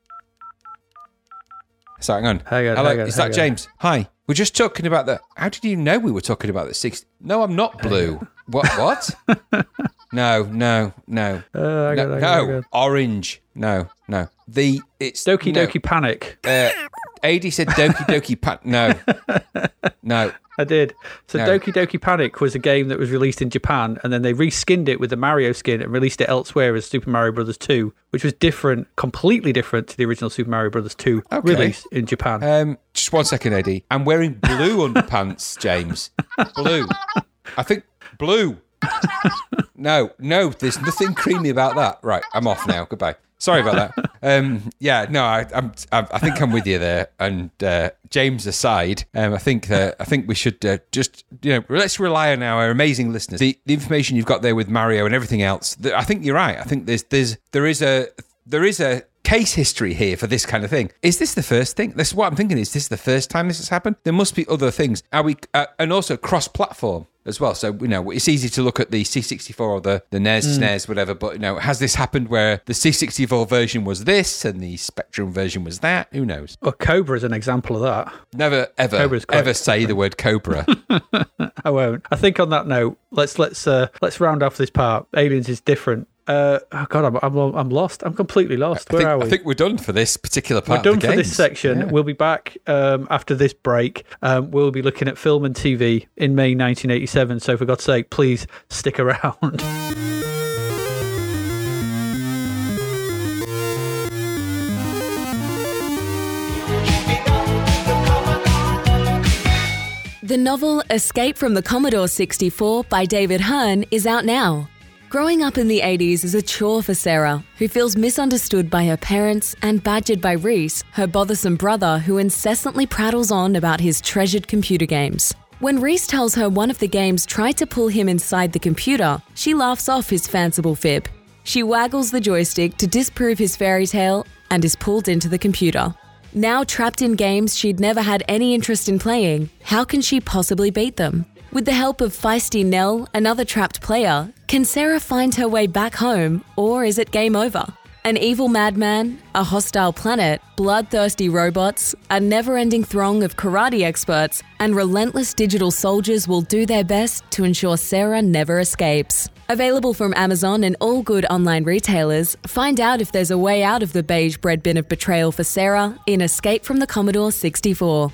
so hang on. Hang on, Hello, hang on, is that on. James? Hi. We're just talking about the. How did you know we were talking about the six? No, I'm not blue. What? What? (laughs) no, no, no, Uh, no, on, hang on, hang no. Orange. No, no. The it's Doki no. Doki Panic. Uh, AD said Doki Doki Panic. No, (laughs) no. I did. So No. Doki Doki Panic was a game that was released in Japan, and then they reskinned it with the Mario skin and released it elsewhere as Super Mario Brothers 2, which was different, completely different to the original Super Mario Brothers 2 Okay. release in Japan. Um, just one second, Eddie. I'm wearing blue underpants, James. Blue. I think blue. (laughs) No, no. There's nothing creamy about that. Right, I'm off now. Goodbye. Sorry about that. Um, yeah, no, I, I'm, I, think I'm with you there. And uh, James aside, um, I think that I think we should uh, just you know let's rely on our amazing listeners. The, the information you've got there with Mario and everything else. th- I think you're right. I think there's there's there is a there is a case history here for this kind of thing. Is this the first thing? This is what I'm thinking. Is this the first time this has happened? There must be other things. Are we uh, and also cross-platform as well? So you know, it's easy to look at the C64 or the the NES, SNES, whatever. But you know, has this happened where the C64 version was this and the Spectrum version was that? Who knows? Well, Cobra is an example of that. Never ever Cobra's ever say the word Cobra. (laughs) I won't. I think on that note, let's let's uh, let's round off this part. Aliens is different. Uh, oh God, I'm, I'm I'm lost. I'm completely lost. I Where think, are we? I think we're done for this particular part. We're done of the for this section. Yeah. We'll be back um, after this break. Um, we'll be looking at film and TV in May 1987. So, for God's sake, please stick around. (laughs) The novel Escape from the Commodore 64 by David Hearne is out now. Growing up in the 80s is a chore for Sarah, who feels misunderstood by her parents and badgered by Reese, her bothersome brother who incessantly prattles on about his treasured computer games. When Reese tells her one of the games tried to pull him inside the computer, she laughs off his fanciful fib. She waggles the joystick to disprove his fairy tale and is pulled into the computer. Now trapped in games she'd never had any interest in playing, how can she possibly beat them? With the help of feisty Nell, another trapped player, can Sarah find her way back home, or is it game over? An evil madman, a hostile planet, bloodthirsty robots, a never ending throng of karate experts, and relentless digital soldiers will do their best to ensure Sarah never escapes. Available from Amazon and all good online retailers, find out if there's a way out of the beige bread bin of betrayal for Sarah in Escape from the Commodore 64.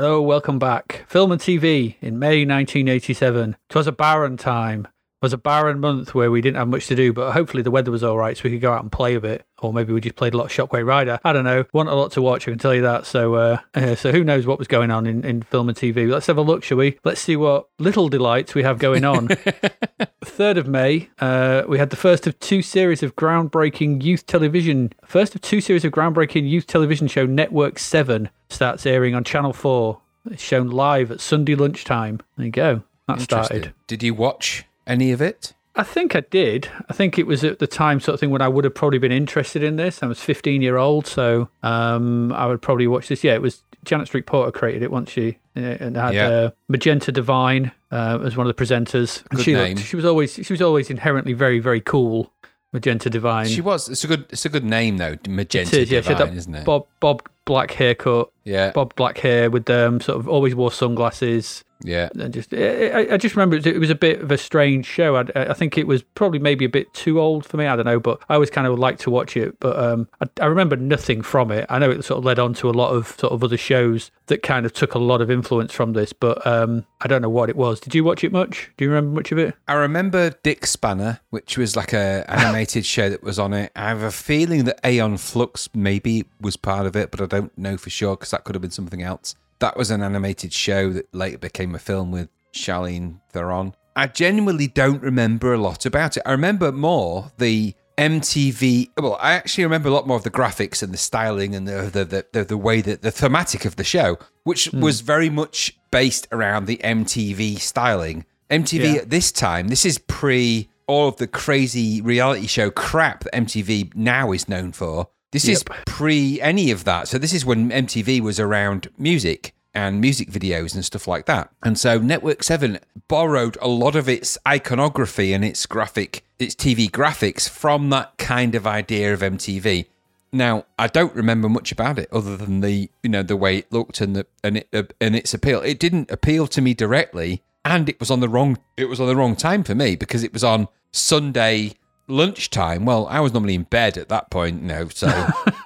Hello, welcome back. Film and TV in May 1987. 'Twas a barren time. Was a barren month where we didn't have much to do, but hopefully the weather was all right, so we could go out and play a bit. Or maybe we just played a lot of Shockway Rider. I don't know. Want a lot to watch, I can tell you that. So, uh, uh, so who knows what was going on in, in film and TV? Let's have a look, shall we? Let's see what little delights we have going on. (laughs) 3rd of May, uh, we had the first of two series of groundbreaking youth television. First of two series of groundbreaking youth television show Network 7 starts airing on Channel 4. It's shown live at Sunday lunchtime. There you go. That started. Did you watch any of it? I think I did. I think it was at the time sort of thing when I would have probably been interested in this. I was 15 year old, so um, I would probably watch this. Yeah, it was Janet Street Porter created it, wasn't she? Uh, And had Yeah. uh, Magenta Divine uh, as one of the presenters. Good she name. Looked, she was always she was always inherently very very cool. Magenta Divine. She was. It's a good. It's a good name though. Magenta is, yeah, Divine, isn't it? Bob Bob black haircut, Yeah. bob black hair with um sort of always wore sunglasses. Yeah. and just I, I- just remember it was- it was a bit of a strange show. I, I think it was probably maybe a bit too old for me. I don't know, but I always kind of liked to watch it. But um, I, I remember nothing from it. I know it sort of led on to a lot of sort of other shows that kind of took a lot of influence from this, but um, I don't know what it was. Did you watch it much? Do you remember much of it? I remember Dick Spanner, which was like a (laughs) animated show that was on it. I have a feeling that Aeon Flux maybe was part of it, but I don't know for sure because that could have been something else. That was an animated show that later became a film with Charlize Theron. I genuinely don't remember a lot about it. I remember more the MTV. Well, I actually remember a lot more of the graphics and the styling and the the the, the, the way that the thematic of the show, which hmm. was very much based around the MTV styling. MTV Yeah. at this time, this is pre all of the crazy reality show crap that MTV now is known for. This is pre any of that. So this is when MTV was around music and music videos and stuff like that. And so Network 7 borrowed a lot of its iconography and its graphic its TV graphics from that kind of idea of MTV. Now, I don't remember much about it other than the you know the way it looked and the and it uh, and its appeal. It didn't appeal to me directly, and it was on the wrong it was on the wrong time for me because it was on Sunday lunchtime. Well, I was normally in bed at that point, you know, so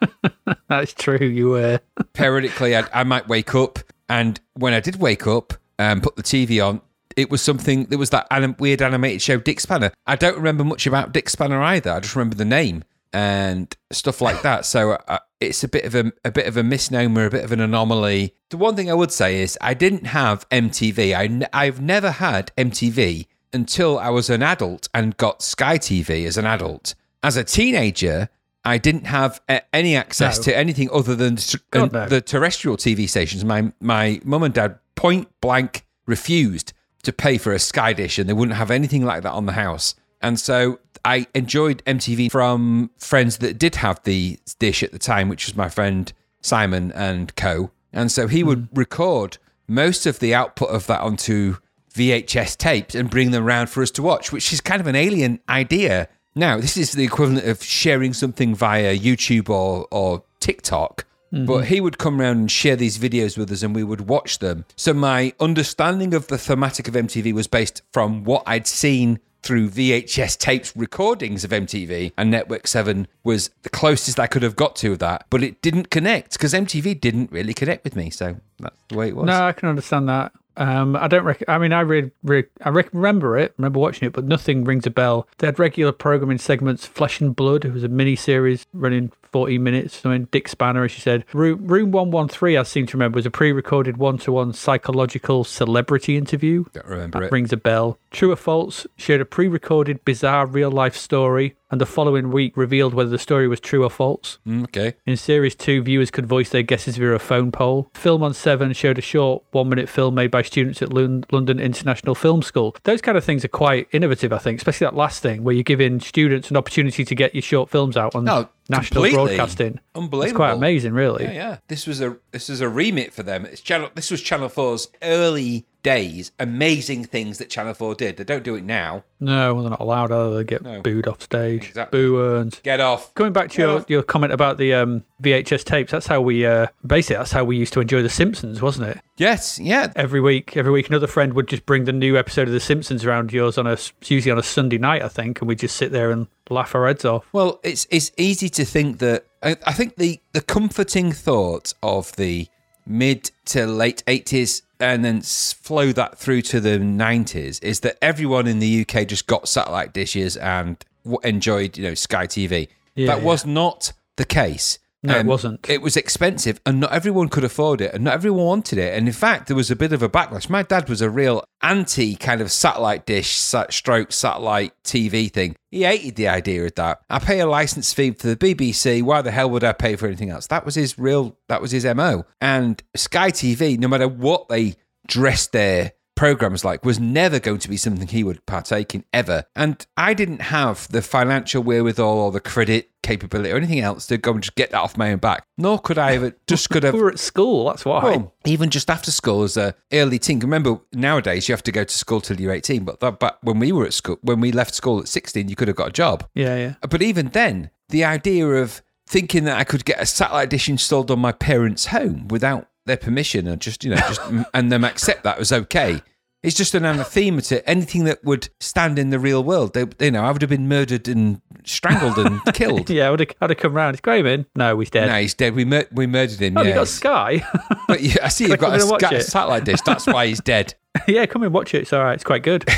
(laughs) That's true. You were. (laughs) periodically I, I might wake up, and when I did wake up and put the TV on, it was something. There was that anim- weird animated show, Dick Spanner. I don't remember much about Dick Spanner either. I just remember the name and stuff like that. So uh, it's a bit of a, a bit of a misnomer, a bit of an anomaly. The one thing I would say is I didn't have MTV. I n- I've never had MTV until I was an adult and got Sky TV as an adult. As a teenager, I didn't have any access No. to anything other than God, no. the terrestrial TV stations. My my mum and dad point blank refused to pay for a Sky dish, and they wouldn't have anything like that on the house. And so I enjoyed MTV from friends that did have the dish at the time, which was my friend Simon and Co. And so he would hmm. record most of the output of that onto VHS tapes and bring them around for us to watch, which is kind of an alien idea. Now, this is the equivalent of sharing something via YouTube or, or TikTok. Mm-hmm. But he would come around and share these videos with us and we would watch them. So my understanding of the thematic of MTV was based from what I'd seen through VHS tapes recordings of MTV and Network 7 was the closest I could have got to that. But it didn't connect because MTV didn't really connect with me. So that's the way it was. No, I can understand that. Um, I don't. Rec- I mean, I read. Re- I rec- remember it. Remember watching it, but nothing rings a bell. They had regular programming segments. Flesh and Blood. It was a mini series running forty minutes. I mean, Dick Spanner, as you said. Room Room One One Three. I seem to remember was a pre-recorded one-to-one psychological celebrity interview. Don't remember it. Rings a bell. True or false? Shared a pre-recorded bizarre real-life story, and the following week revealed whether the story was true or false. Mm, okay. In Series 2, viewers could voice their guesses via a phone poll. Film on 7 showed a short one minute film made by students at Lon- London International Film School. Those kind of things are quite innovative, I think, especially that last thing where you're giving students an opportunity to get your short films out on No, national completely. broadcasting. Unbelievable. It's quite amazing, really. Yeah, yeah. This was a this was a remit for them. It's channel. This was Channel 4's early days. Amazing things that Channel 4 did. They don't do it now. No, they're not allowed, are they? They get No. booed off stage. Exactly. Boo earns. Get off. Going back to your, your comment about the um, VHS tapes, that's how we uh, basically that's how we used to enjoy The Simpsons, wasn't it? Yes. Yeah. every week every week another friend would just bring the new episode of the simpsons around yours on a usually on a sunday night i think and we'd just sit there and laugh our heads off Well, it's it's easy to think that I, I think the the comforting thought of the mid to late 80s and then flow that through to the 90s is that everyone in the UK just got satellite dishes and w- enjoyed, you know, Sky TV. Yeah, that yeah. was not the case. Um, No, it wasn't. It was expensive and not everyone could afford it and not everyone wanted it. And in fact, there was a bit of a backlash. My dad was a real anti kind of satellite dish, sat- stroke satellite TV thing. He hated the idea of that. I pay a license fee for the BBC. Why the hell would I pay for anything else? That was his real, that was his MO. And Sky TV, no matter what they dressed their programs like was never going to be something he would partake in ever. And I didn't have the financial wherewithal or the credit capability or anything else to go and just get that off my own back. Nor could I have (laughs) just could have We were at school, that's why. well, even just after school as a early teen. Remember, nowadays you have to go to school till you're 18. But that, but when we were at school, when we left school at 16, you could have got a job. yeah, yeah. But even then, the idea of thinking that I could get a satellite dish installed on my parents' home without their permission and just, you know, just (laughs) and them accept that was okay. It's just an anathema to anything that would stand in the real world. They, you know, I would have been murdered and strangled and (laughs) killed. Yeah, I would have, I'd have come round. Is Graham in? No, he's dead. No, he's dead. We mur- we murdered him. oh, yeah. you got Sky? (laughs) but yeah, I see you've got a, and watch sca- it? satellite dish. That's why he's dead. (laughs) yeah, come and watch it. It's all right. It's quite good.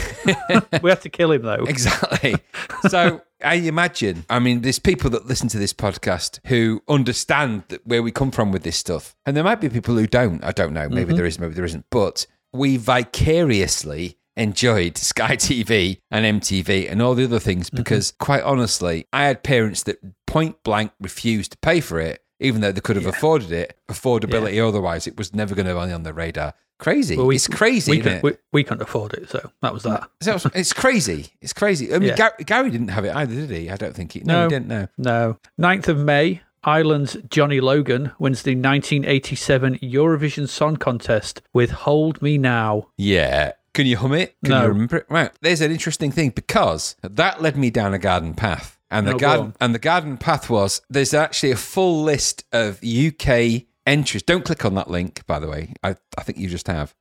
we have to kill him, though. Exactly. So I imagine, I mean, there's people that listen to this podcast who understand that where we come from with this stuff. And there might be people who don't. I don't know. Maybe mm-hmm. there is, maybe there isn't. But we vicariously enjoyed Sky TV and MTV and all the other things mm-hmm. because, quite honestly, I had parents that point blank refused to pay for it, even though they could have afforded it, affordability otherwise. It was never going to be on the radar. Crazy. Well, we- it's crazy, we, could, it? we, we couldn't afford it, so that was that. So it's- it's crazy. It's crazy. I mean, Yeah. Gar- Gary didn't have it either, did he? I don't think he. No, No. he didn't. No. No. 9th of May, Ireland's Johnny Logan wins the 1987 Eurovision Song Contest with Hold Me Now. Yeah. Can you hum it? Can No. you remember it? Right. There's an interesting thing because that led me down a garden path. And the No, garden and the garden path was there's actually a full list of UK entries. Don't click on that link, by the way. I, I think you just have.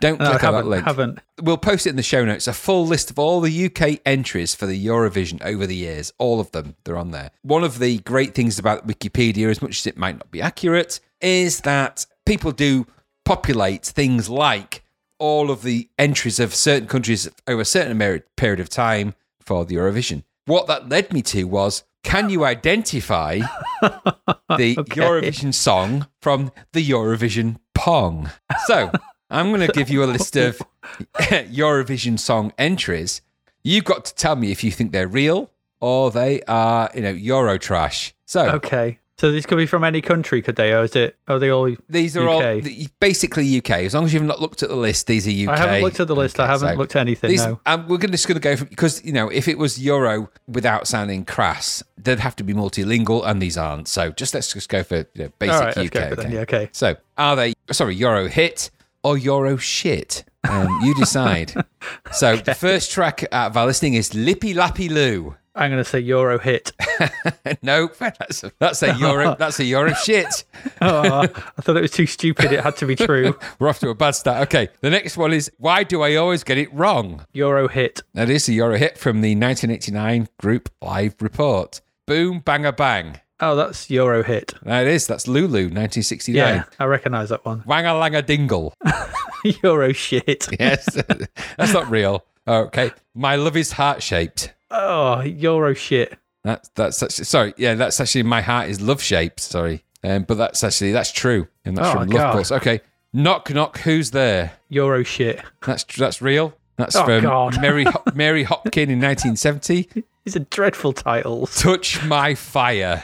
Don't (laughs) No, click on that link. haven't. We'll post it in the show notes. A full list of all the UK entries for the Eurovision over the years. All of them, they're on there. One of the great things about Wikipedia, as much as it might not be accurate, is that people do populate things like all of the entries of certain countries over a certain period of time for the Eurovision. What that led me to was can you identify (laughs) the Eurovision song from the Eurovision Pong? So I'm going to give you a (laughs) list of (laughs) Eurovision song entries. You've got to tell me if you think they're real or they are, you know, Euro trash. So Okay. So these could be from any country, could they? Or is it? Are they all? these are UK? all basically UK. As long as you've not looked at the list, these are UK. I haven't looked at the list. I haven't so looked at anything. These, no. um, we're just going to go for because you know if it was Euro without sounding crass, they'd have to be multilingual, and these aren't. So just let's just go for you know, basic All right, let's UK. go for them. okay. Yeah, okay. So are they sorry Euro hit or Euro shit? Um, you decide. (laughs) so the first track out of our listing is Lippy Lappy Loo. I'm going to say Euro hit. (laughs) no, that's a, that's a Euro that's a Euro shit. (laughs) oh, I thought it was too stupid. It had to be true. We're off to a bad start. Okay, the next one is Why do I always get it wrong? Euro hit. That is a Euro hit from the 1989 group live report. Boom, banger, bang. Oh, that's Euro hit. That is. That's Lulu, 1969. Yeah, I recognise that one. Wanga langa dingle. (laughs) Euro shit. Yes, (laughs) that's not real. Okay, my love is heart shaped. Oh, Euro shit. That's that's actually, sorry. Yeah, that's actually my heart is love shaped. Sorry, um, but that's actually that's true, and that's Oh, from. Love Pulse. Okay, knock knock. Who's there? Euro shit. That's that's real. That's Oh, from God. Mary (laughs) Mary Hopkin in 1970. These are dreadful titles. Touch my fire.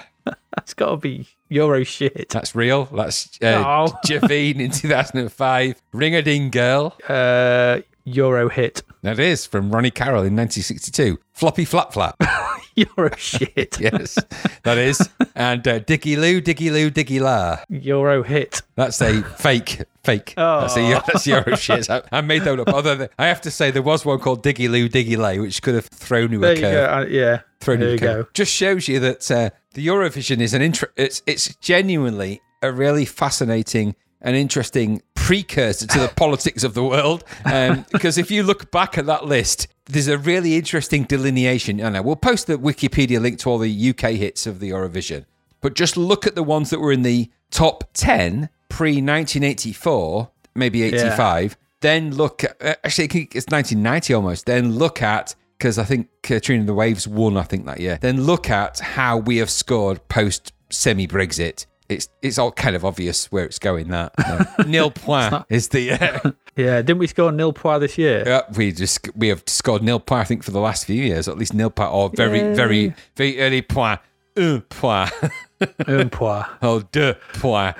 (laughs) That's got to be Euro shit. That's real. That's uh, Oh. Javine in 2005. Ring a ding girl. Uh, Euro hit. That is from Ronnie Carroll in 1962. Floppy flap flap. (laughs) Euro shit. (laughs) yes, that is. And uh, Diggy Loo, Diggy Loo, Diggy La. Euro hit. That's a fake, fake. Oh. That's a that's Euro shit. I, I made that up. Although the, I have to say there was one called Diggy Loo, Diggy Lay, which could have thrown you There a you curve. go. Uh, yeah. thrown there in you the curve. go. Just shows you that uh, the Eurovision is an intro. It's it's genuinely a really fascinating and interesting precursor to the (laughs) politics of the world. Um, because if you look back at that list, there's a really interesting delineation. I know we'll post the Wikipedia link to all the UK hits of the Eurovision, but just look at the ones that were in the top ten pre 1984, maybe 85, then look at, uh, actually, it's 1990 almost, then look at, because I think Katrina and the Waves won, I think, that year, then look at how we have scored post semi Brexit. It's, it's all kind of obvious where it's going. That uh, (laughs) nil point is the uh, (laughs) Yeah, didn't we score nil point this year? yeah, we just we have scored nil point I think for the last few years, at least nil point or very Yay. very very early point, un point, (laughs) Un point. oh deux point.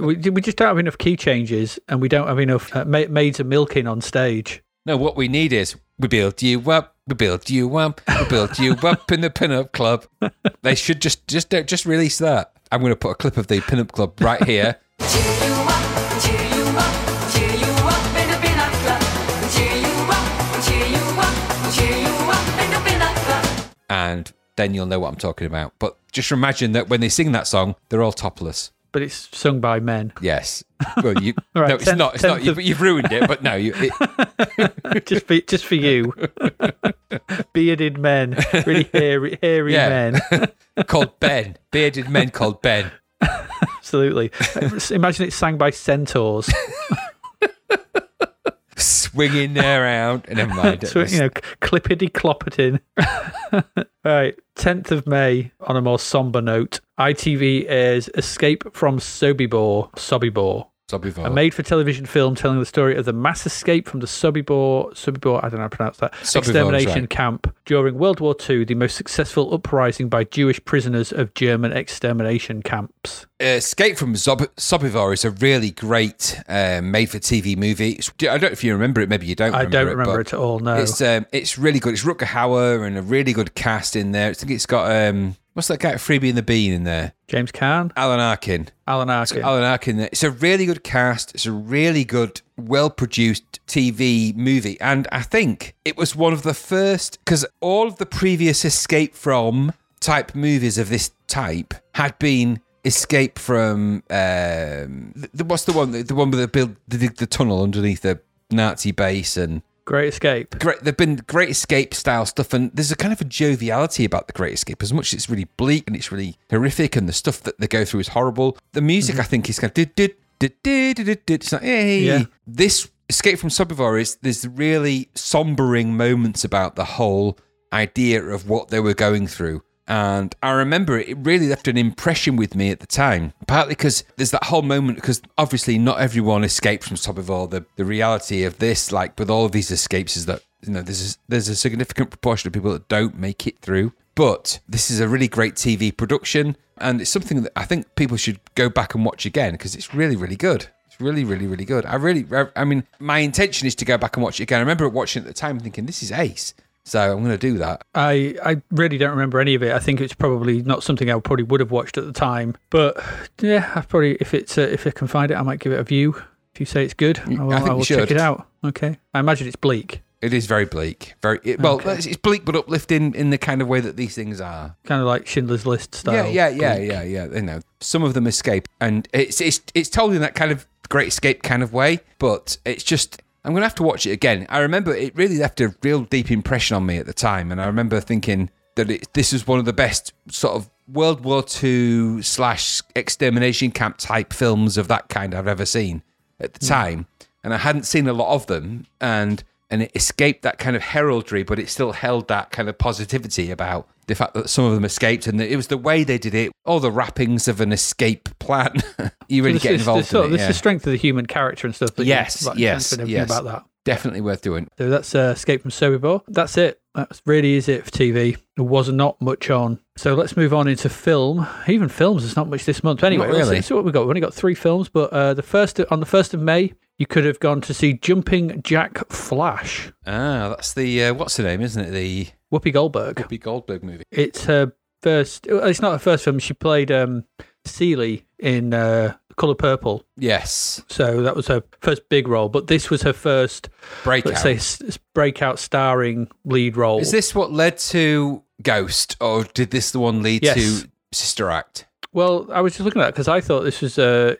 we, we just don't have enough key changes and we don't have enough uh, ma- maids of milking on stage. No, what we need is we build you up, we build you up, we build you up in the pin-up club. They should just just don't just release that. I'm going to put a clip of the pin-up club right here. (laughs) And then you'll know what I'm talking about. But just imagine that when they sing that song, they're all topless. But it's sung by men. Yes. Well, you (laughs) Right, no, it's tenth- not. It's not. of- you've ruined it. But no, you. It, (laughs) just for just for you. (laughs) Bearded men, really hairy, hairy Yeah. men. called Ben. Bearded men called Ben. Absolutely. Imagine it's sang by centaurs. Swinging there around. Never mind. so, you know, clippity cloppeting. (laughs) right, 10th of May, on a more somber note, ITV airs Escape from Sobibor. Sobibor. Sobibor. A made for television film telling the story of the mass escape from the Sobibor, Sobibor, I don't know how to pronounce that, Sobibor, extermination right. camp during World War II, the most successful uprising by Jewish prisoners of German extermination camps. Escape from Zob- Sobibor is a really great um, made-for-TV movie. It's- I don't know if you remember it. Maybe you don't. I remember don't remember but it at all, no. It's um, it's really good. It's Rutger Hauer and a really good cast in there. I think it's got um, what's that guy Freebie and the Bean in there? James Caan, Alan Arkin. Alan Arkin. Alan Arkin. there. It's a really good cast. It's a really good, well-produced TV movie, and I think it was one of the first because all of the previous Escape from type movies of this type had been Escape from um, the, what's the one? The one with the build the, the tunnel underneath the Nazi base and Great Escape. great there've been great escape style stuff and there's a kind of a joviality about the great escape as much as it's really bleak and it's really horrific and the stuff that they go through is horrible the music mm-hmm. i think is kind of did did did did did did it's like hey Yeah. this escape from Sobibor is there's really sombering moments about the whole idea of what they were going through and I remember it really left an impression with me at the time, partly because there's that whole moment, because obviously not everyone escapes from Sobibor. The, the reality of this, like with all of these escapes, is that you know there's a, there's a significant proportion of people that don't make it through. But this is a really great TV production, and it's something that I think people should go back and watch again because it's really, really good. It's really, really, really good. I really, I mean, my intention is to go back and watch it again. I remember watching it at the time thinking, this is ace. So I'm going to do that. I, I really don't remember any of it. I think it's probably not something I probably would have watched at the time. But yeah, I probably if it's uh, if I can find it, I might give it a view. If you say it's good, I will, I think I will check it out. Okay. I imagine it's bleak, It is very bleak. Very it, well. Okay. It's, it's bleak but uplifting in the kind of way that these things are. kind of like Schindler's List style. Yeah, yeah, yeah, bleak. yeah, yeah. You know, some of them escape, and it's it's it's told in that kind of great escape kind of way. But it's just I'm gonna have to watch it again. I remember it really left a real deep impression on me at the time, and I remember thinking that it, this is one of the best sort of World War II slash extermination camp type films of that kind I've ever seen at the hmm. time, and I hadn't seen a lot of them, and and it escaped that kind of heraldry, but it still held that kind of positivity about the fact that some of them escaped, and it was the way they did it, all the wrappings of an escape plan. (laughs) you really this get is, involved of- in it. this is yeah. the strength of the human character and stuff. That Yes, yes, yes. about that. Definitely worth doing. So that's uh, Escape from Sobibor. That's it. That really is it for TV. There was not much on. So let's move on into film. Even films, there's not much this month. Anyway, Not let's really. see what we got. We've only got three films, but uh, the first on the first of May, you could have gone to see Jumping Jack Flash. Ah, that's the uh, what's the name, isn't it? The Whoopi Goldberg. Whoopi Goldberg movie. It's her first. It's not her first film. She played um, Celie in uh, Color Purple. Yes, So that was her first big role. But this was her first, Breakout. let's say, breakout starring lead role. Is this what led to Ghost, or did this the one lead Yes. to Sister Act? Well, I was just looking at it because I thought this was uh,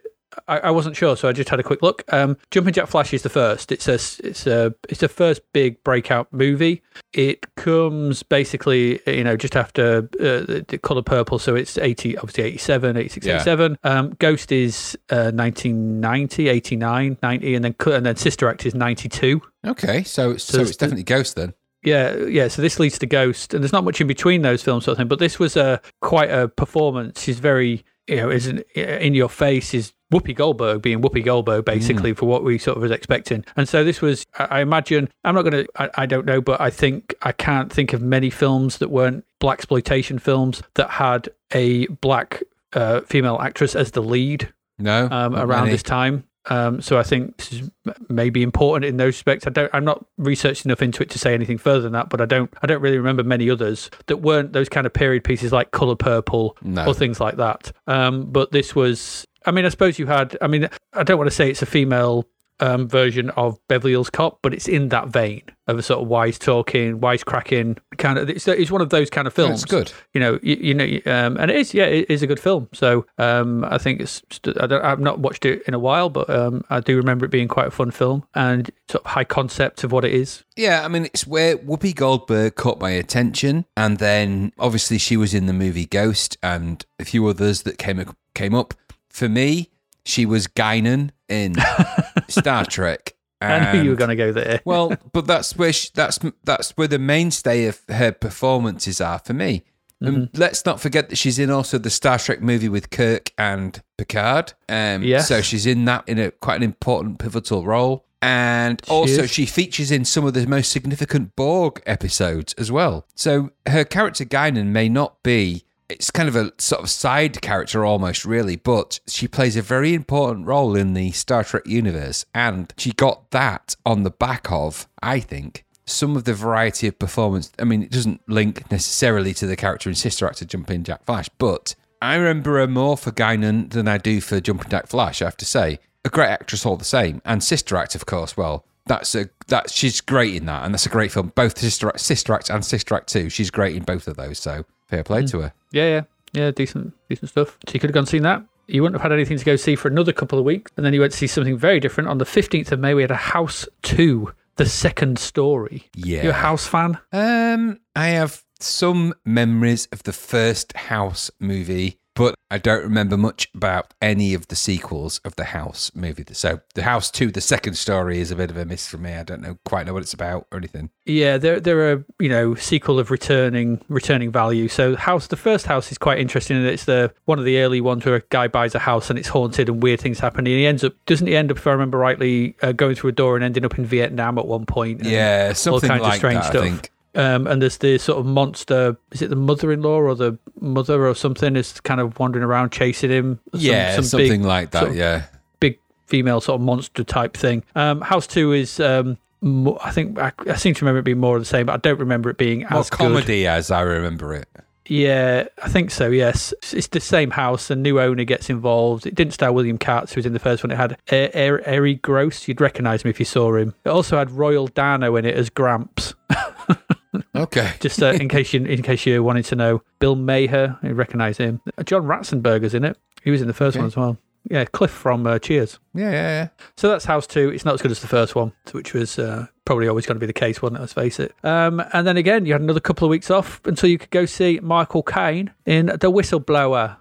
I, I wasn't sure, so I just had a quick look. Um, Jumping Jack Flash is the first. It's a it's a it's the first big breakout movie. It comes basically, you know, just after uh, the, the Color Purple, so it's eighty, obviously 87, 86, Yeah. 87. Um, Ghost is uh, 1990, 89, 90, and then and then Sister Act is ninety two. Okay, so so, there's it's definitely Ghost then. Yeah, yeah. So this leads to Ghost, and there's not much in between those films, sort of thing. But this was a quite a performance. She's very, you know, isn't in your face. Is Whoopi Goldberg being Whoopi Goldberg basically for what we sort of was expecting. And so this was, I imagine, I'm not going to, I don't know, but I think I can't think of many films that weren't black exploitation films that had a black uh, female actress as the lead No, um, around many. this time. Um, so I think this is maybe important in those respects. I don't. I'm not researched enough into it to say anything further than that. But I don't. I don't really remember many others that weren't those kind of period pieces like Color Purple No. or things like that. Um, but this was. I mean, I suppose you had. I mean, I don't want to say it's a female um, version of Beverly Hills Cop, but it's in that vein of a sort of wise talking, wise cracking kind of. It's, it's one of those kind of films. That's good. You know, you, you know, um, and it is. Yeah, it is a good film. So um, I think it's. I don't, I've not watched it in a while, but um, I do remember it being quite a fun film and sort of high concept of what it is. Yeah, I mean, it's where Whoopi Goldberg caught my attention, and then obviously she was in the movie Ghost and a few others that came came up. For me, she was Guinan in (laughs) Star Trek. I knew you were going to go there. (laughs) well, but that's where she, that's that's where the mainstay of her performances are for me. And let's not forget that she's in also the Star Trek movie with Kirk and Picard. Um, Yes. So she's in that in a quite an important pivotal role. And also, is. she features in some of the most significant Borg episodes as well. So her character Guinan may not be. It's kind of a sort of side character almost, really, but she plays a very important role in the Star Trek universe. And she got that on the back of, I think, some of the variety of performance. I mean, it doesn't link necessarily to the character in Sister Act to Jumping Jack Flash, but I remember her more for Guinan than I do for Jumping Jack Flash, I have to say. A great actress all the same. And Sister Act, of course, well, that's a that she's great in that, and that's a great film. Both Sister Act, Sister Act and Sister Act 2. She's great in both of those, so fair play hmm. to her. Yeah, yeah, yeah. Decent, decent stuff. So you could have gone and seen that. You wouldn't have had anything to go see for another couple of weeks, and then you went to see something very different. On the fifteenth of May, we had a House Two, the second story. Yeah. you a House fan? Um, I have some memories of the first House movie, but I don't remember much about any of the sequels of the House movie. So the House Two, the second story, is a bit of a miss for me. I don't know quite know what it's about or anything. Yeah, they're they're a you know sequel of returning returning value. So house, the first house is quite interesting, and it's the one of the early ones where a guy buys a house and it's haunted and weird things happen. And he ends up doesn't he end up, if I remember rightly, uh, going through a door and ending up in Vietnam at one point. and Yeah, all something kinds like of strange that. stuff. Um, and there's the sort of monster. Is it the mother-in-law or the mother or something? Is kind of wandering around chasing him. Some- yeah, some something big, like that. sort of yeah. big female sort of monster type thing. Um, House Two is. Um, I think I, I seem to remember it being more of the same, but I don't remember it being More as good. comedy as I remember it. Yeah, I think so. Yes, it's the same house. A new owner gets involved. It didn't star William Katt, who was in the first one. It had Er- Er- Gross. You'd recognise him if you saw him. It also had Royal Dano in it as Gramps. (laughs) Okay. (laughs) Just uh, in case you in case you wanted to know, Bill Maher. You recognise him. John Ratzenberger's in it. He was in the first Okay. one as well. Yeah, Cliff from uh, Cheers. Yeah, yeah, yeah. So that's House 2. It's not as good as the first one, which was uh, probably always going to be the case, wasn't it? Let's face it. Um, and then again, you had another couple of weeks off until you could go see Michael Caine in The Whistleblower.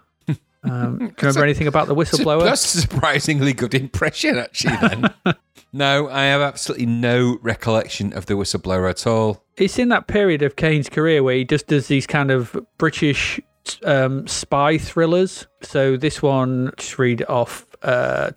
Um, (laughs) do you remember anything about The Whistleblower? That's a surprisingly good impression, actually. Then. (laughs) no, I have absolutely no recollection of the whistleblower at all. It's in that period of Caine's career where he just does these kind of British um, spy thrillers. So this one, just read off uh,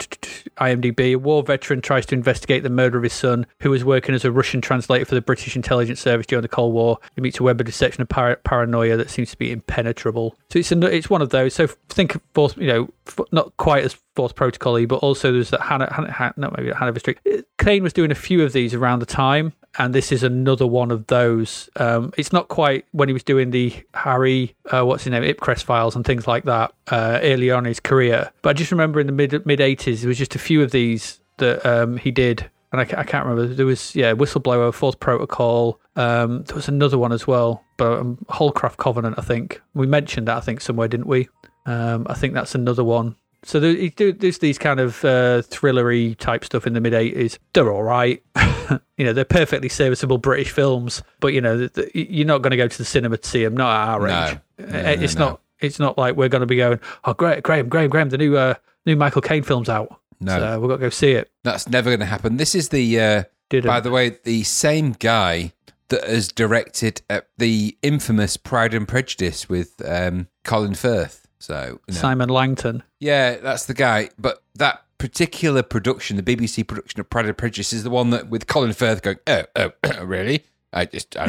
IMDb. A war veteran tries to investigate the murder of his son, who was working as a Russian translator for the British intelligence service during the Cold War. He meets a web of deception and par- paranoia that seems to be impenetrable. So it's an, it's one of those. So think of force, you know, not quite as Fourth Protocol but also there's that Hannah, Hannah, Hannah not maybe Hannah Street. Caine was doing a few of these around the time. And this is another one of those. Um, it's not quite when he was doing the Harry, uh, what's his name, Ipcress files and things like that uh, early on in his career. But I just remember in the mid mid eighties, there was just a few of these that um, he did, and I, I can't remember. There was yeah, Whistleblower, Fourth Protocol. Um, there was another one as well, but um, Holcroft Covenant. I think we mentioned that. I think somewhere, didn't we? Um, I think that's another one So there's these kind of uh, thrillery type stuff in the mid '80s. They're all right. (laughs) you know, they're perfectly serviceable British films, but you know, you're not going to go to the cinema to see them. Not at our age. No, Uh, no, it's no. not. It's not like we're going to be going. Oh, great, Graham, Graham, Graham. The new uh, new Michael Caine film's out. No. so we've got to go see it. That's never going to happen. This is the, uh, by the way, the same guy that has directed uh, the infamous Pride and Prejudice with um, Colin Firth. So, you know. Simon Langton. yeah, that's the guy. But that particular production, the BBC production of Pride and Prejudice, is the one that with Colin Firth going, oh, oh, (coughs) really? I just, I,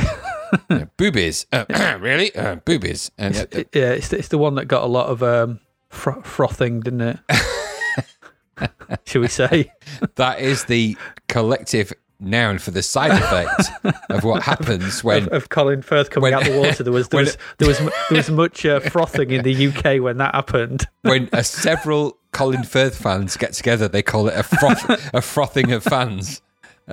you know, (laughs) boobies, uh, (coughs) really? Uh, boobies. And uh, It- yeah, it's the, it's the one that got a lot of um, fro- frothing, didn't it? (laughs) Shall we say? that is the collective noun for the side effect of what (laughs) happens when of, of Colin Firth coming When- out the water. There was there was there was, there was much uh, frothing in the UK when that happened. (laughs) when uh, several Colin Firth fans get together, they call it a froth, a frothing of fans. (laughs)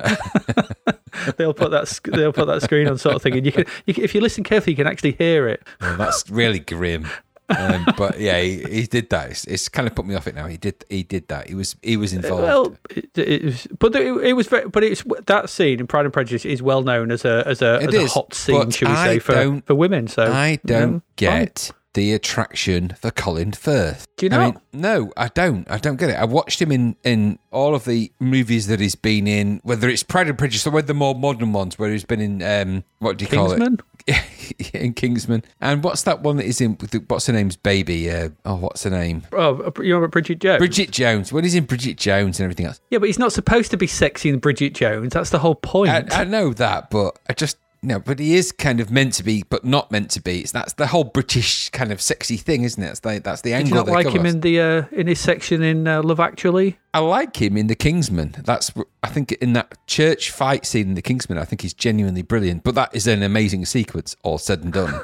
They'll put that sc- they'll put that screen on sort of thing, and you can, you can if you listen carefully, you can actually hear it. Well, that's really grim. Um, but yeah, he, he did that. It's, it's kind of put me off it now. He did he did that. He was he was involved. Well, it, it was, but it, it was very, but it's that scene in Pride and Prejudice is well known as a as a, as a hot scene, shall we I say, for for women. So I don't um, fine. get the attraction for Colin Firth. Do you I mean, no, I don't. I don't get it. I watched him in in all of the movies that he's been in, whether it's Pride and Prejudice or whether the more modern ones, where he's been in um, what do you call it? Kingsman. (laughs) in Kingsman. And what's that one that is in? with the- What's her name's baby? Uh, oh, what's her name? Oh, you remember Bridget Jones? Bridget Jones. When he's in Bridget Jones and everything else. Yeah, but he's not supposed to be sexy in Bridget Jones. That's the whole point. I, I know that, but I just no. But he is kind of meant to be, but not meant to be. It's, that's the whole British kind of sexy thing, isn't it? That's the, that's the Did angle. you not like him in the uh, in his section in uh, Love Actually? I like him in the Kingsman. That's I think in that church fight scene in the Kingsman. I think he's genuinely brilliant. But that is an amazing sequence, all said and done.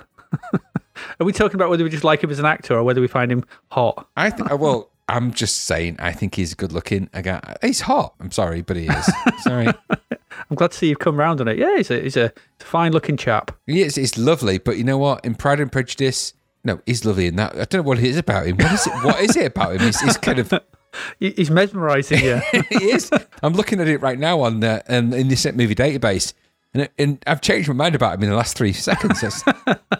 (laughs) Are we talking about whether we just like him as an actor or whether we find him hot? I think. I well, I'm just saying. I think he's good looking. Got, he's hot. I'm sorry, but he is. (laughs) sorry. I'm glad to see you've come round on it. Yeah, he's a he's a, fine looking chap. He is. He's lovely. But you know what? In Pride and Prejudice. No, he's lovely in that. I don't know what it is about him. What is it? What is it about him? He's, he's kind of (laughs) He's mesmerising you. (laughs) he is. I'm looking at it right now on the um, in the set movie database, and, and I've changed my mind about him in the last three seconds. It's,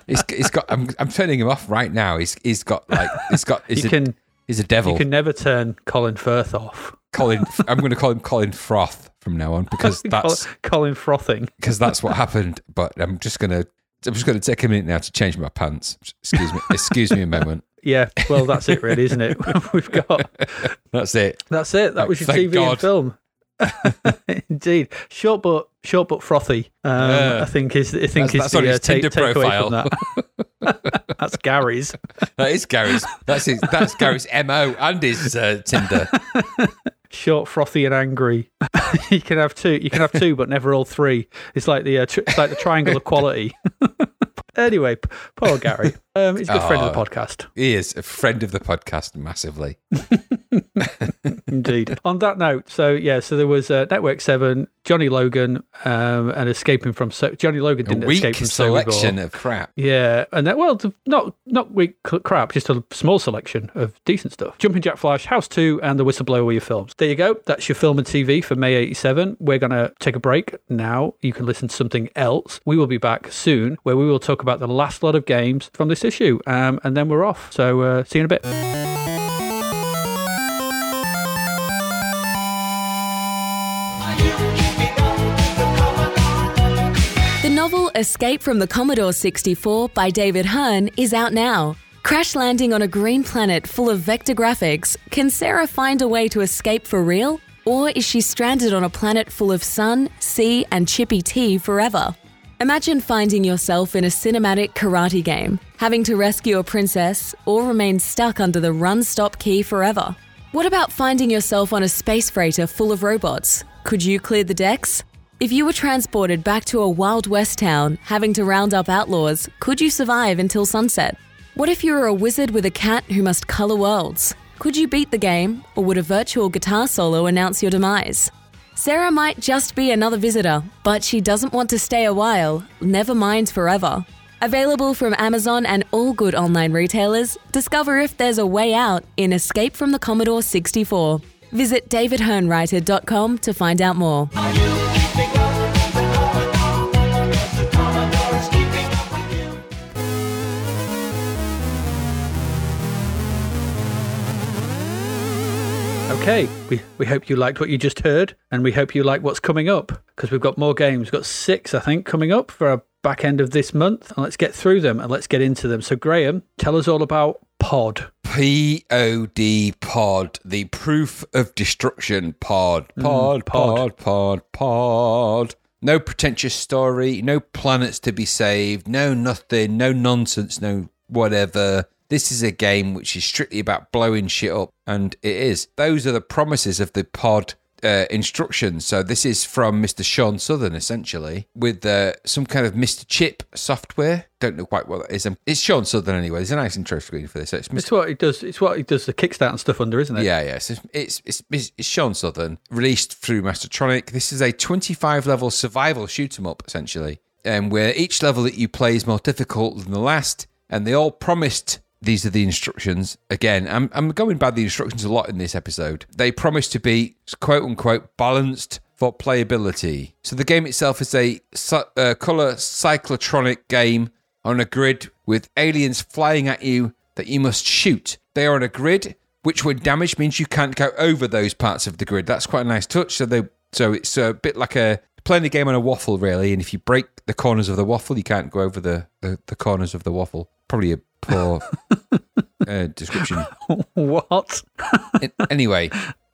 he's, he's got. I'm, I'm turning him off right now. He's he's got like he's got. He's You a, can he's a devil. you can never turn Colin Firth off. Colin. (laughs) I'm going to call him Colin Froth from now on because (laughs) that's Colin frothing. because that's what happened. But I'm just gonna. I'm just going to take a minute now to change my pants. Excuse me. Excuse me a moment. (laughs) Yeah, well, that's it, really, isn't it? We've got That's it. that's it. That was your TV God. and film. (laughs) Indeed, short but short but frothy. Um, Yeah. I think is I think That's- is that's the on his uh, Tinder takeaway profile. from that. (laughs) (laughs) that's Gary's. That is Gary's. That's his. That's Gary's mo and his uh, Tinder. Short, frothy, and angry. you can have two. You can have two, but never all three. It's like the uh, tr- it's like the triangle of quality. anyway, poor Gary. Um, he's a good friend of the Oh. podcast. He is a friend of the podcast massively. Indeed. (laughs) On that note, so yeah, so there was uh, Network Seven, Johnny Logan, um, and escaping from so- Johnny Logan didn't escape from selection Sobibor. of crap. Yeah, and that well, not not weak crap, just a small selection of decent stuff. Jumping Jack Flash, House Two, and The Whistleblower were your films. There you go. That's your film and TV for May '87. We're gonna take a break now. You can listen to something else. We will be back soon, where we will talk about the last lot of games from this issue, um, and then we're off. So uh, see you in a bit. The novel Escape from the Commodore 64 by David Hearne is out now. Crash landing on a green planet full of vector graphics, can Sarah find a way to escape for real? Or is she stranded on a planet full of sun, sea, and chippy tea forever? Imagine finding yourself in a cinematic karate game, having to rescue a princess, or remain stuck under the run stop key forever. What about finding yourself on a space freighter full of robots? Could you clear the decks? If you were transported back to a Wild West town, having to round up outlaws, could you survive until sunset? What if you were a wizard with a cat who must colour worlds? Could you beat the game, or would a virtual guitar solo announce your demise? Sarah might just be another visitor, but she doesn't want to stay a while, never mind forever. Available from Amazon and all good online retailers, discover if there's a way out in Escape from the Commodore 64. Visit davidhearnewriter.com to find out more. Okay, we, we hope you liked what you just heard, and we hope you like what's coming up because we've got more games. We've got six, I think, coming up for our back end of this month. And let's get through them and let's get into them. So, Graham, tell us all about Pod. P O D pod, the proof of destruction mm, pod. Pod, pod, pod, pod. No pretentious story, no planets to be saved, no nothing, no nonsense, no whatever. This is a game which is strictly about blowing shit up, and it is. Those are the promises of the pod uh, instructions. So this is from Mr. Sean Southern, essentially, with uh, some kind of Mr. Chip software. Don't know quite what that is. Um, It's Sean Southern anyway. There's a nice intro screen for this. So it's Mr. It's what he does. It's what he does the Kickstart and stuff under, isn't it? Yeah, yeah. So it's, it's, it's, it's Sean Southern, released through Mastertronic. This is a 25 level survival shoot 'em up, essentially, um, where each level that you play is more difficult than the last, and they all promised. These are the instructions. Again, I'm, I'm going by the instructions a lot in this episode. They promise to be quote unquote balanced for playability. So the game itself is a uh, color cyclotronic game on a grid with aliens flying at you that you must shoot. They are on a grid, which when damaged means you can't go over those parts of the grid. That's quite a nice touch. So they so it's a bit like a playing the game on a waffle really, and if you break the corners of the waffle, you can't go over the the, the corners of the waffle. Probably a poor uh, description. (laughs) What? Anyway,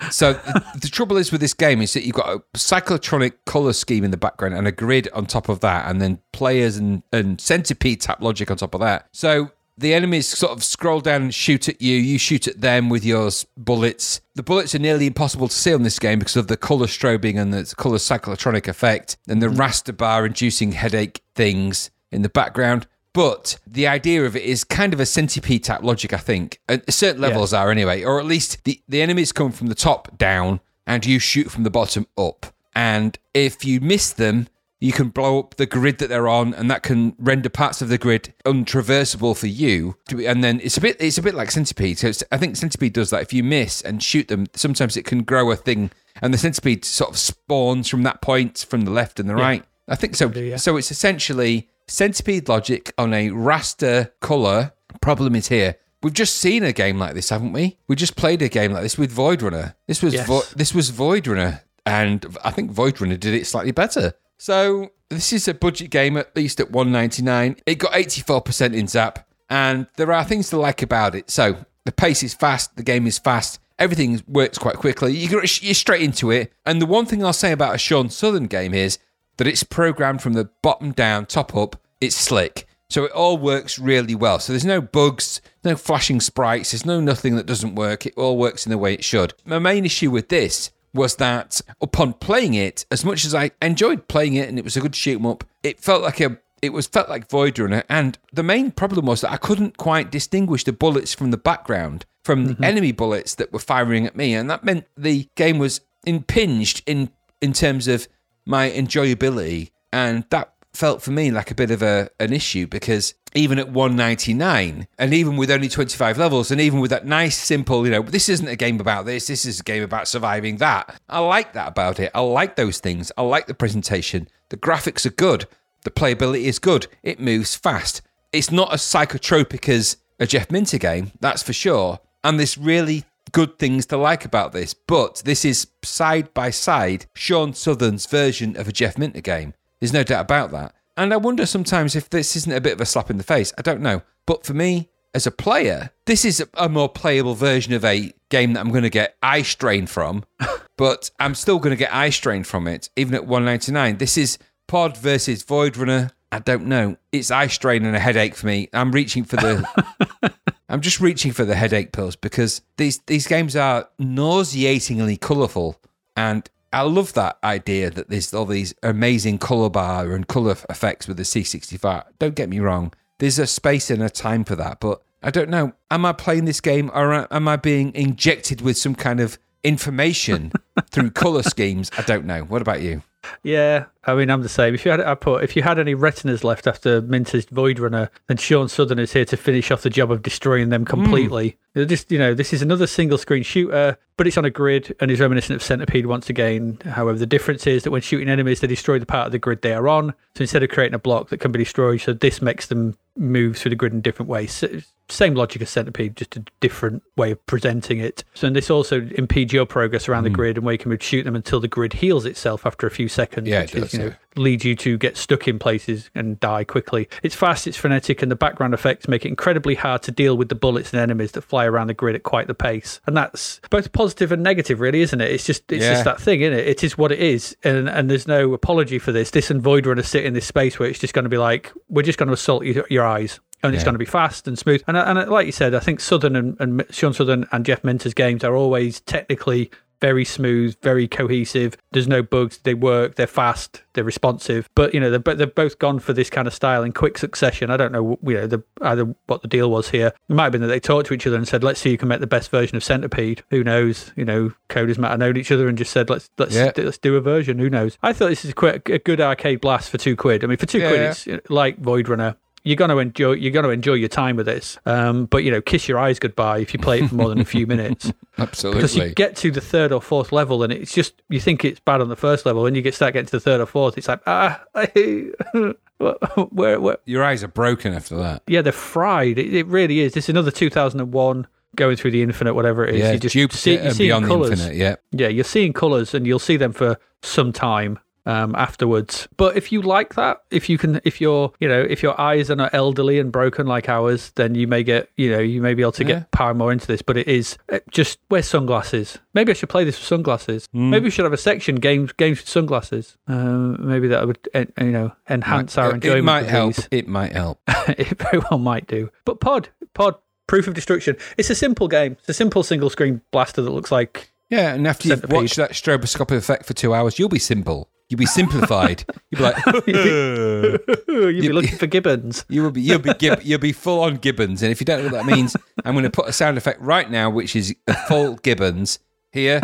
so the, the trouble is with this game is that you've got a cyclotronic color scheme in the background and a grid on top of that, and then players and, and centipede tap logic on top of that. So the enemies sort of scroll down and shoot at you. You shoot at them with your bullets. The bullets are nearly impossible to see on this game because of the color strobing and the color cyclotronic effect and the raster bar inducing headache things in the background. But the idea of it is kind of a centipede tap logic, I think. Certain levels are anyway, or at least the, the enemies come from the top down and you shoot from the bottom up. And if you miss them, you can blow up the grid that they're on, and that can render parts of the grid untraversable for you. And then it's a bit it's a bit like Centipede. So it's, I think Centipede does that. If you miss and shoot them, sometimes it can grow a thing, and the Centipede sort of spawns from that point from the left and the right. I think so. yeah. So it's essentially Centipede logic on a raster color. Problem is here. We've just seen a game like this, haven't we? We just played a game like this with Void Runner. This was Yes. Vo- this was Void Runner, and I think Void Runner did it slightly better. So this is a budget game, at least at one ninety nine. It got eighty four percent in Zzap, and there are things to like about it. So the pace is fast, the game is fast, everything works quite quickly. You get you're straight into it. And the one thing I'll say about a Sean Southern game is that it's programmed from the bottom down, top up. It's slick. So it all works really well. So there's no bugs, no flashing sprites, there's no nothing that doesn't work. It all works in the way it should. My main issue with this was that upon playing it, as much as I enjoyed playing it and it was a good shoot 'em up, it felt like a it was felt like Void Runner. And the main problem was that I couldn't quite distinguish the bullets from the background from the mm-hmm. enemy bullets that were firing at me. And that meant the game was impinged in in terms of my enjoyability. And that felt for me like a bit of a an issue because even at 199 and even with only 25 levels and even with that nice simple you know this isn't a game about this this is a game about surviving that. I like that about it. I like those things. I like the presentation. The graphics are good. The playability is good. It moves fast. It's not as psychotropic as a jeff minter game that's for sure. And there's really good things to like about this but this is side by side sean southern's version of a jeff minter game there's no doubt about that. And I wonder sometimes if this isn't a bit of a slap in the face. I don't know. But for me, as a player, this is a, more playable version of a game that I'm going to get eye strain from. (laughs) but I'm still going to get eye strain from it, even at 199. This is Pod versus Void Runner. I don't know. It's eye strain and a headache for me. I'm reaching for the. (laughs) I'm just reaching for the headache pills because these these games are nauseatingly colourful, and I love that idea that there's all these amazing colour bar and colour effects with the C65. Don't get me wrong, there's a space and a time for that, but I don't know. Am I playing this game or am I being injected with some kind of information (laughs) through colour schemes? I don't know. What about you? Yeah, I mean, I'm the same. If you had, I put, if you had any retinas left after Minter's Void Runner, then Sean Southern is here to finish off the job of destroying them hmm. completely. They're Just you know, this is another single screen shooter, but it's on a grid and is reminiscent of Centipede once again. However, the difference is that when shooting enemies, they destroy the part of the grid they are on. So instead of creating a block that can be destroyed, so this makes them move through the grid in different ways. S- Same logic as Centipede, just a different way of presenting it. So and this also impedes your progress around the hmm. grid and where you can shoot them until the grid heals itself after a few seconds. Yeah, which it is, does, you know, leads you to get stuck in places and die quickly. It's fast, it's frenetic, and the background effects make it incredibly hard to deal with the bullets and enemies that fly around the grid at quite the pace. And that's both positive and negative, really, isn't it? It's just it's Yeah. just that thing, isn't it? It is what it is, and and there's no apology for this. This and Void Runner to sit in this space where it's just going to be like we're just going to assault your, your eyes. And it's Yeah. going to be fast and smooth. And, and like you said, I think Southern and, and Sean Southern and Jeff Minter's games are always technically very smooth, very cohesive. There's no bugs. They work. They're fast. They're responsive. But you know, they're, they've both gone for this kind of style in quick succession. I don't know, you know, the, either what the deal was here. It might have been that they talked to each other and said, "Let's see who can make the best version of Centipede." Who knows? You know, coders might have known each other and just said, "Let's let's Yeah. let's do a version." Who knows? I thought this is quite a good arcade blast for two quid. I mean, for two Yeah, quid, it's like Void Runner you're going to enjoy you're going to enjoy your time with this um, but you know kiss your eyes goodbye if you play it for more than a few minutes. (laughs) Absolutely. Because you get to the third or fourth level and it's just you think it's bad on the first level. And you get start getting to the third or fourth it's like ah (laughs) where, where Your eyes are broken after that. yeah they're fried. It, it really is. This is another 2001 going through the infinite whatever it is. Yeah, you just Jupiter see, you're seeing colors infinite. Yeah. yeah, you're seeing colours and you'll see them for some time um, afterwards. But if you like that, if you can, if you're, you know, if your eyes are not elderly and broken like ours, then you may get, you know, you may be able to Yeah. get power more into this. But it is uh, just wear sunglasses. Maybe I should play this with sunglasses. Hmm. Maybe we should have a section games games with sunglasses. Um, maybe that would, you know, enhance our Uh, enjoyment. It might of help. these. It might help. (laughs) it very well might do. But Pod, Pod, Proof of Destruction. It's a simple game. It's a simple single screen blaster that looks like Yeah, and after you've watched that stroboscopic effect for two hours, you'll be simple. You'll be simplified. You'd be like, (laughs) (laughs) you'd be looking for gibbons. (laughs) You would be, you'll be, gib, you'll be full on gibbons. And if you don't know what that means, I'm going to put a sound effect right now, which is a full gibbons here.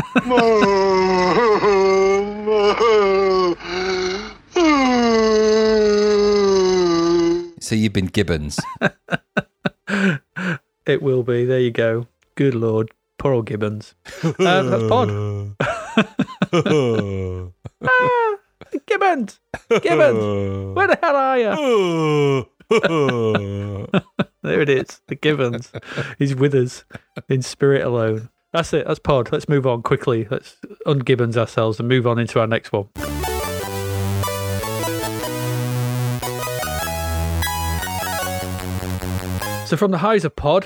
So you've been gibbons. It will be. There you go. Good lord. Poor old Gibbons. Um, that's Pod. Ah, (laughs) Gibbons! Gibbons! Where the hell are you? (laughs) There it is. The Gibbons. He's with us in spirit alone. That's it. That's Pod. Let's move on quickly. Let's ungibbons ourselves and move on into our next one. So, from the highs of Pod,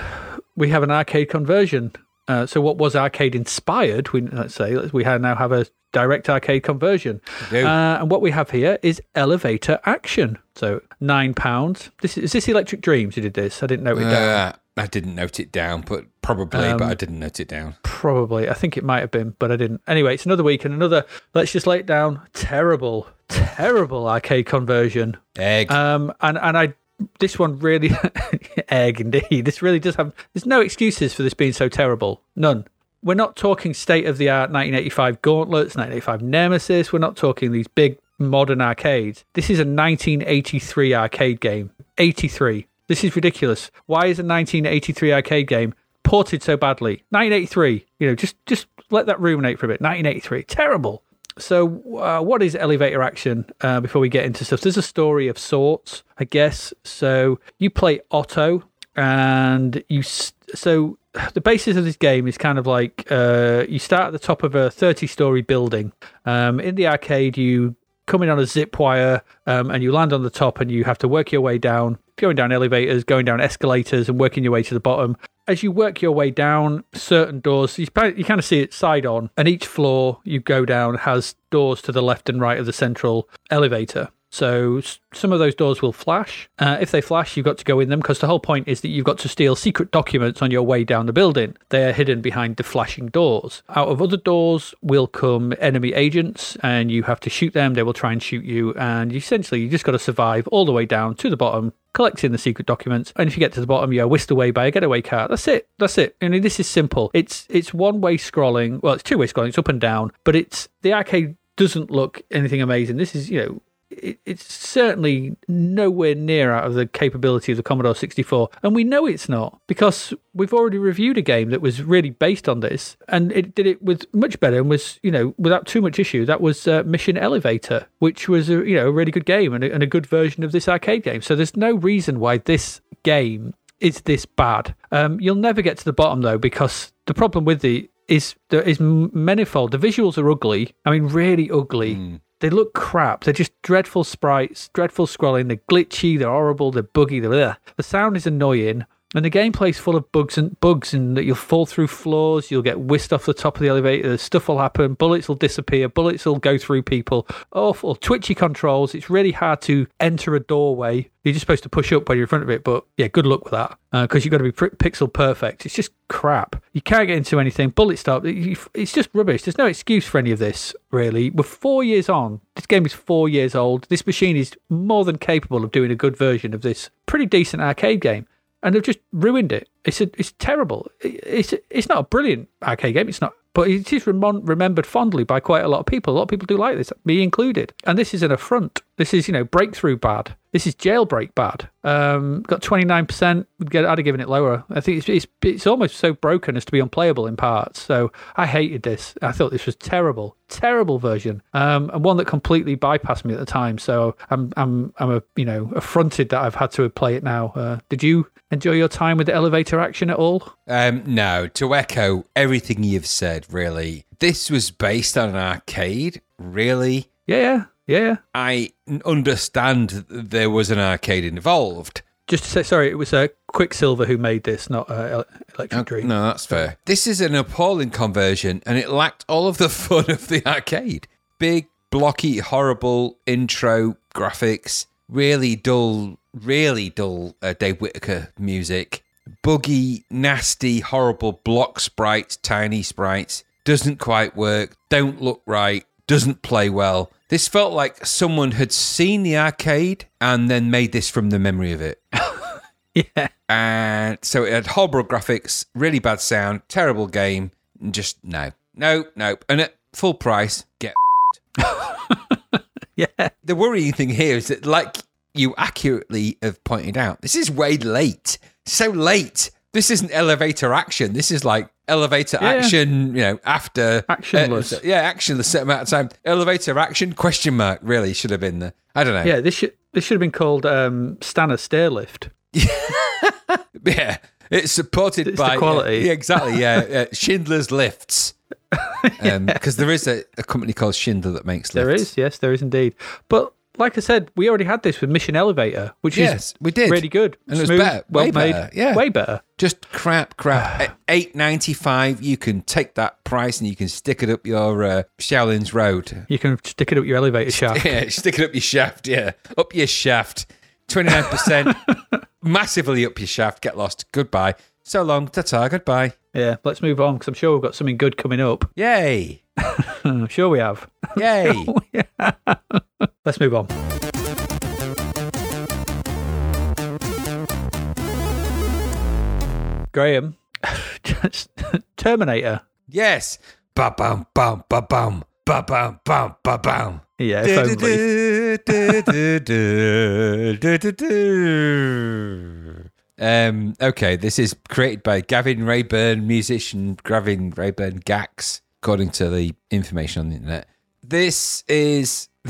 we have an arcade conversion. Uh, so, what was arcade inspired? We let's say we now have a direct arcade conversion. Uh, and what we have here is elevator action. So, nine pounds. This is, is this Electric Dreams? You did this? I didn't note it down. Uh, I didn't note it down, but probably, Um, but I didn't note it down. Probably. I think it might have been, but I didn't. Anyway, it's another week and another. Let's just lay it down. Terrible, terrible arcade conversion. Egg. Um, and and I this one really (laughs) egg indeed. This really does have. There's no excuses for this being so terrible. None. We're not talking state of the art 1985 Gauntlets, 1985 Nemesis. We're not talking these big modern arcades. This is a 1983 arcade game. 83. This is ridiculous. Why is a 1983 arcade game ported so badly? 1983. You know, just just let that ruminate for a bit. 1983. Terrible. So, uh, what is elevator action? Uh, before we get into stuff, there's a story of sorts, I guess. So, you play Otto, and you. s so, (sighs) the basis of this game is kind of like uh, you start at the top of a 30 story building. Um, in the arcade, you come in on a zip wire um, and you land on the top, and you have to work your way down, going down elevators, going down escalators, and working your way to the bottom as you work your way down certain doors you, you kind of see it side on and each floor you go down has doors to the left and right of the central elevator so some of those doors will flash uh, if they flash you've got to go in them because the whole point is that you've got to steal secret documents on your way down the building they are hidden behind the flashing doors out of other doors will come enemy agents and you have to shoot them they will try and shoot you and essentially you just got to survive all the way down to the bottom collecting the secret documents, and if you get to the bottom, you're whisked away by a getaway car. That's it. That's it. And this is simple. It's it's one way scrolling. Well, it's two way scrolling. It's up and down, but it's the arcade doesn't look anything amazing. This is, you know, it's certainly nowhere near out of the capability of the Commodore 64. And we know it's not because we've already reviewed a game that was really based on this and it did it with much better and was, you know, without too much issue. That was uh, Mission Elevator, which was, a, you know, a really good game and a, and a good version of this arcade game. So there's no reason why this game is this bad. Um, you'll never get to the bottom though because the problem with the is there is manifold. The visuals are ugly. I mean, really ugly. They look crap. They're just dreadful sprites, dreadful scrolling. They're glitchy. They're horrible. They're buggy. They're ugh. the sound is annoying. And the gameplay's full of bugs and bugs, and that you'll fall through floors, you'll get whisked off the top of the elevator, stuff will happen, bullets will disappear, bullets will go through people. Awful, twitchy controls. It's really hard to enter a doorway. You're just supposed to push up when you're in front of it, but yeah, good luck with that uh, because you've got to be pr- pixel perfect. It's just crap. You can't get into anything. Bullet stop. It's just rubbish. There's no excuse for any of this, really. We're four years on. This game is four years old. This machine is more than capable of doing a good version of this pretty decent arcade game and they've just ruined it. It's a, it's terrible. It's it's not a brilliant arcade game. It's not, but it is remembered fondly by quite a lot of people. A lot of people do like this, me included. And this is an affront. This is you know breakthrough bad. This is jailbreak bad. Um, got twenty nine percent. I'd have given it lower. I think it's, it's it's almost so broken as to be unplayable in parts. So I hated this. I thought this was terrible, terrible version, um, and one that completely bypassed me at the time. So I'm I'm I'm a you know affronted that I've had to play it now. Uh, did you enjoy your time with the elevator action at all? Um, no, to echo everything you've said, really, this was based on an arcade. Really, Yeah, yeah, yeah. I understand there was an arcade involved. Just to say, sorry, it was uh, Quicksilva who made this, not uh, El- Electric Dream. No, that's fair. This is an appalling conversion, and it lacked all of the (laughs) fun of the arcade. Big, blocky, horrible intro graphics, really dull, really dull uh, Dave Whittaker music, buggy, nasty, horrible block sprites, tiny sprites. Doesn't quite work, don't look right, doesn't play well. This felt like someone had seen the arcade and then made this from the memory of it. (laughs) Yeah, And so it had horrible graphics, really bad sound, terrible game. Just no, no, no. And at full price, get. (laughs) yeah, The worrying thing here is that, like you accurately have pointed out, this is way late. So late. This isn't elevator action. This is like elevator Yeah. action. You know, after Actionless. uh, yeah, actionless set amount of time. Elevator action question mark really should have been there. I don't know. yeah. This should this should have been called um, Stannah Stairlift. (laughs) Yeah, it's supported It's by quality. Yeah, exactly. Yeah, (laughs) yeah. Schindler's Lifts. (laughs) Because there is a, a company called Schindler that makes lifts. There is, yes, there is indeed. But like I said, we already had this with Mission Elevator, which Yes, is we did. really good, And it was smooth, better, well way made, better, yeah. way better. Just crap, crap. (sighs) Eight ninety five. You can take that price and you can stick it up your uh, Shaolin's Road. You can stick it up your elevator shaft. (laughs) Yeah, stick it up your shaft. Yeah, up your shaft. Twenty nine percent, (laughs) massively up your shaft. Get lost. Goodbye. So long. Ta-ta. Goodbye. yeah, let's move on because I'm sure we've got something good coming up. Yay. I'm (laughs) sure we have. (laughs) Yay. Let's move on. Graham, (laughs) just Terminator. yes. Ba bum bum ba bum ba bum bum ba bum. Yeah, if only. Um, okay, this is created by Gavin Raeburn, musician Gavin Raeburn Gax, according to the information on the internet. This is (laughs)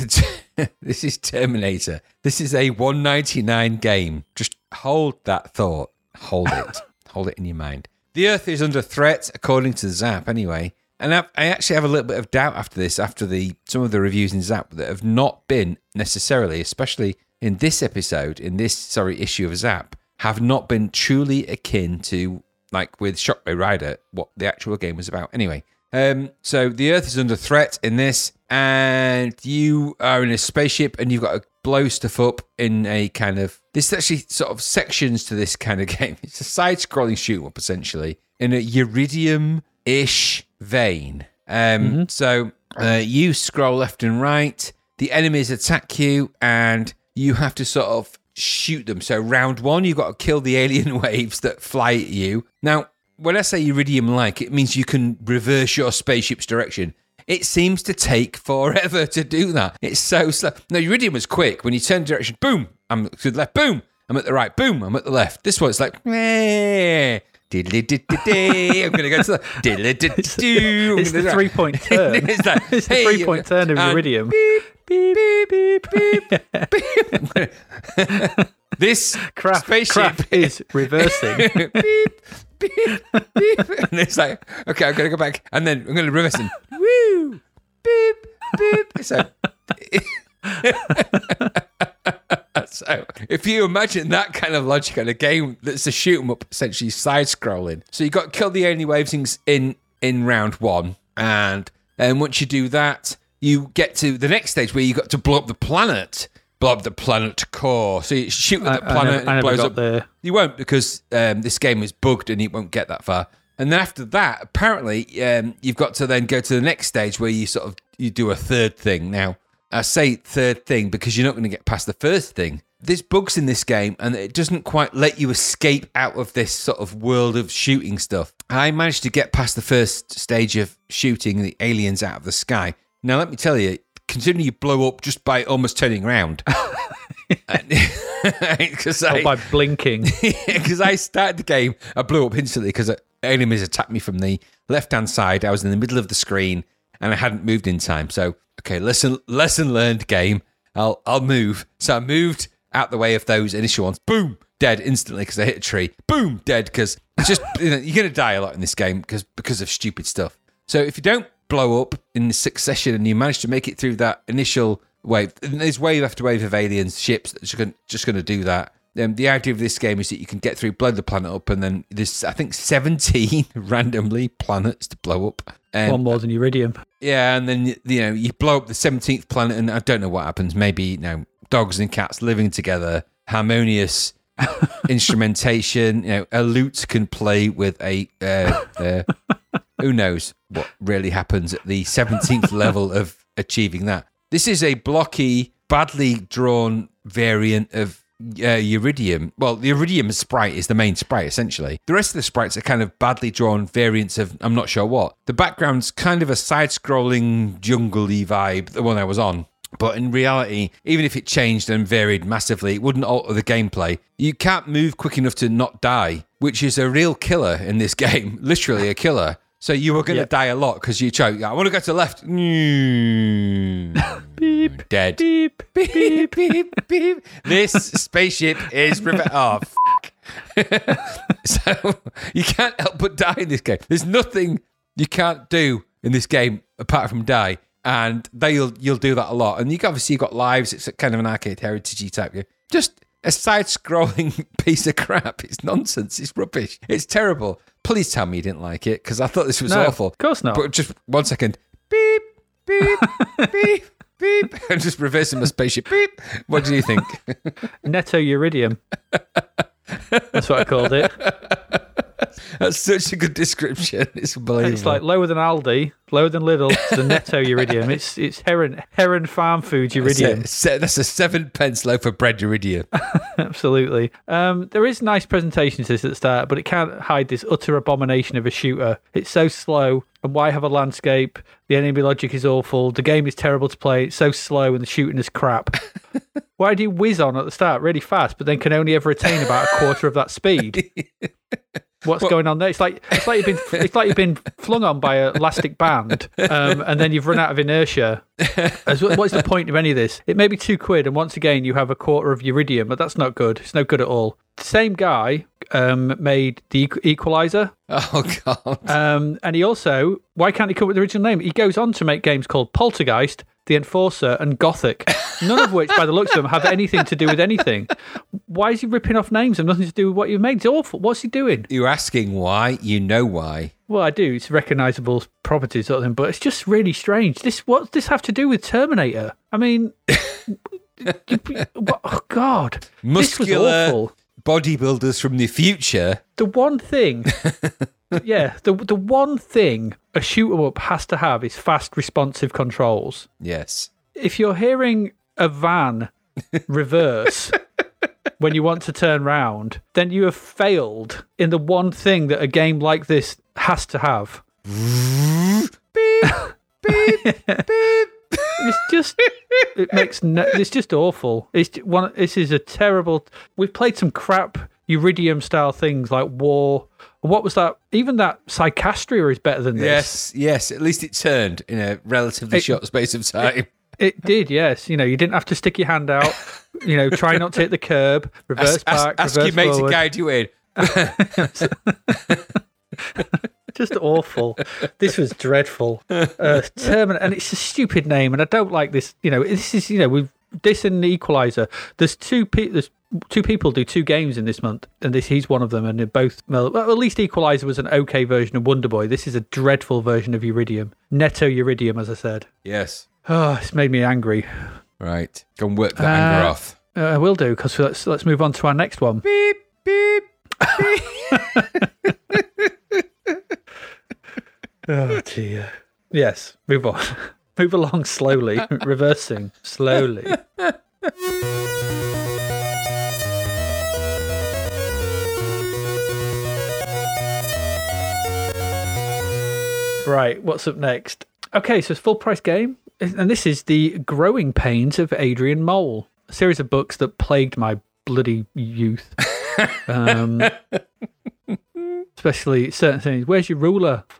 this is Terminator. This is a 199 game. Just hold that thought. Hold it. (laughs) hold it in your mind. The Earth is under threat, according to Zzap, anyway. And I, I actually have a little bit of doubt after this, after the some of the reviews in Zzap that have not been necessarily, especially in this episode, in this sorry issue of Zzap, have not been truly akin to like with Shockway Rider, what the actual game was about. Anyway, um, so the Earth is under threat in this, and you are in a spaceship, and you've got to blow stuff up in a kind of. This actually sort of sections to this kind of (laughs) game. It's a side-scrolling shoot up essentially in a Uridium-ish vein. Um, So uh, you scroll left and right. The enemies attack you, and you have to sort of shoot them. So round one, you've got to kill the (laughs) alien waves that fly at you. Now, when I say Uridium like, it means you can reverse your spaceship's direction. it seems to take forever to do that. It's so slow. No, Uridium was quick. When you turn direction, boom, I'm to the left, boom, I'm at the right, boom, I'm at the left. This one's like, eh. I'm going to go to the (laughs) diddly-diddly-doo. It's the three point (laughs) turn. It's like, (laughs) It's the hey, three point turn of Uridium. Beep, beep, beep, beep, beep. this Crap, spaceship crap is reversing. beep, beep, beep. (laughs) And it's like, okay, I'm going to go back. And then I'm going to reverse and (laughs) woo, beep, beep. So, (laughs) so if you imagine that kind of logic on a game that's a shoot 'em up, essentially side scrolling. So you got kill the only wave things in in round one, and and once you do that, you get to the next stage where you got to blow up the planet. Blow up the planet core. So you shoot at the I- I planet never- and it blows up there. you won't because um, this game is bugged and you won't get that far. And then after that, apparently, um, you've got to then go to the next stage where you sort of you do a third thing. Now, I say third thing because you're not going to get past the first thing. There's bugs in this game, and it doesn't quite let you escape out of this sort of world of shooting stuff. I managed to get past the first stage of shooting the aliens out of the sky. Now, let me tell you, considering you blow up just by almost turning around, because (laughs) (laughs) Or by blinking. (laughs) because I started the game, I blew up instantly because enemies attacked me from the left hand side. I was in the middle of the screen and I hadn't moved in time. So, okay, lesson lesson learned. Game, I'll I'll move. So I moved out the way of those initial ones. Boom, dead instantly because I hit a tree. Boom, dead because just you know, you're gonna die a lot in this game because because of stupid stuff. So if you don't blow up in succession and you manage to make it through that initial wave, and there's wave after wave of aliens ships that's just going to do that. Um, the idea of this game is that you can get through, blow the planet up, and then there's I think 17 (laughs) randomly planets to blow up. Um, One more than Uridium. yeah, and then you know you blow up the seventeenth planet, and I don't know what happens. Maybe you know dogs and cats living together, harmonious (laughs) instrumentation. You know, a lute can play with a. Uh, uh, who knows what really happens at the seventeenth (laughs) level of achieving that? This is a blocky, badly drawn variant of uh, Uridium. Well, the Uridium sprite is the main sprite, essentially. The rest of the sprites are kind of badly drawn variants of I'm not sure what. The background's kind of a side scrolling, jungle vibe, the one I was on. But in reality, even if it changed and varied massively, it wouldn't alter the gameplay. You can't move quick enough to not die, which is a real killer in this (laughs) game. Literally a killer. So you were going to Yeah. die a lot because you choke. I want to go to the left. (laughs) Beep. (laughs) Dead. (laughs) Beep. Beep, beep, beep. This spaceship is reve- oh so you can't help but die in this game. There's nothing you can't do in this game apart from die, and they'll you'll do that a lot. And you obviously you've got lives. It's kind of an arcade heritage type game. Just a side-scrolling (laughs) piece of crap. It's nonsense. It's rubbish. It's terrible. Please tell me you didn't like it because I thought this was No, awful. of course not. But just one second. Beep, beep, (laughs) beep, beep. (laughs) I'm just reversing my spaceship. Beep. What do you think? Netto Uridium. That's what I called it. (laughs) That's such a good description. (laughs) It's unbelievable. It's like lower than Aldi, lower than Lidl, the (laughs) Netto Uridium. It's it's Heron Heron Farm Food Uridium. That's, a, that's a seven pence loaf of bread Uridium. Absolutely. Um, there is nice presentation to this at the start, but it can't hide this utter abomination of a shooter. It's so slow. And why have a landscape? The enemy logic is awful. The game is terrible to play. It's so slow, and the shooting is crap. why do you whiz on at the start really fast, but then can only ever attain about a quarter of that speed? What's going on there? It's like it's like you've been (laughs) it's like you've been flung on by an elastic band, um, and then you've run out of inertia. As- What's the point of any of this? It may be two quid, and once again you have a quarter of uridium, but that's not good. It's no good at all. Same guy um, made the Equalizer, Oh god. um, and he also why can't he come up with the original name? He goes on to make games called Poltergeist, The Enforcer, and Gothic, none of which, by the looks of them, have anything to do with anything. Why is he ripping off names and nothing to do with what you've made? It's awful. What's he doing? You're asking why? You know why. Well, I do. It's recognizable properties sort of thing, but it's just really strange. This what does this have to do with Terminator? I mean, oh God, this was Muscular awful. bodybuilders from the future. The one thing, (laughs) yeah, the the one thing a shoot 'em up has to have is fast, responsive controls. Yes. If you're hearing a van (laughs) reverse. When you want to turn round, then you have failed in the one thing that a game like this has to have. Beep, beep, (laughs) It's just it makes no, it's just awful. It's one. This is a terrible. We've played some crap Uridium style things like War. What was that? Even that Psychastria is better than this. Yes, yes. At least it turned in a relatively It- short space of time. It did, yes. You know, you didn't have to stick your hand out. You know, try not to hit the curb. (laughs) Reverse ask ask, back. ask reverse your mate to guide you in. (laughs) Just awful. This was dreadful. Uh, Termin- and it's a stupid name, and I don't like this. You know, this is you know we've this and the Equalizer. There's two pe- there's two people do two games in this month, and this he's one of them, and they're both well, at least Equalizer was an okay version of Wonder Boy. This is a dreadful version of Uridium, Netto Uridium, as I said. Yes. Oh, it's made me angry. Right. Go and work that anger Uh, off. Uh, I will do because let's let's move on to our next one. Beep, beep. (laughs) Oh dear. Yes, move on. (laughs) move along slowly, (laughs) reversing slowly. Right, what's up next? Okay, so it's full price game, and this is the Growing Pains of Adrian Mole, a series of books that plagued my bloody youth. Um, (laughs) especially certain things. Where's your ruler? (laughs)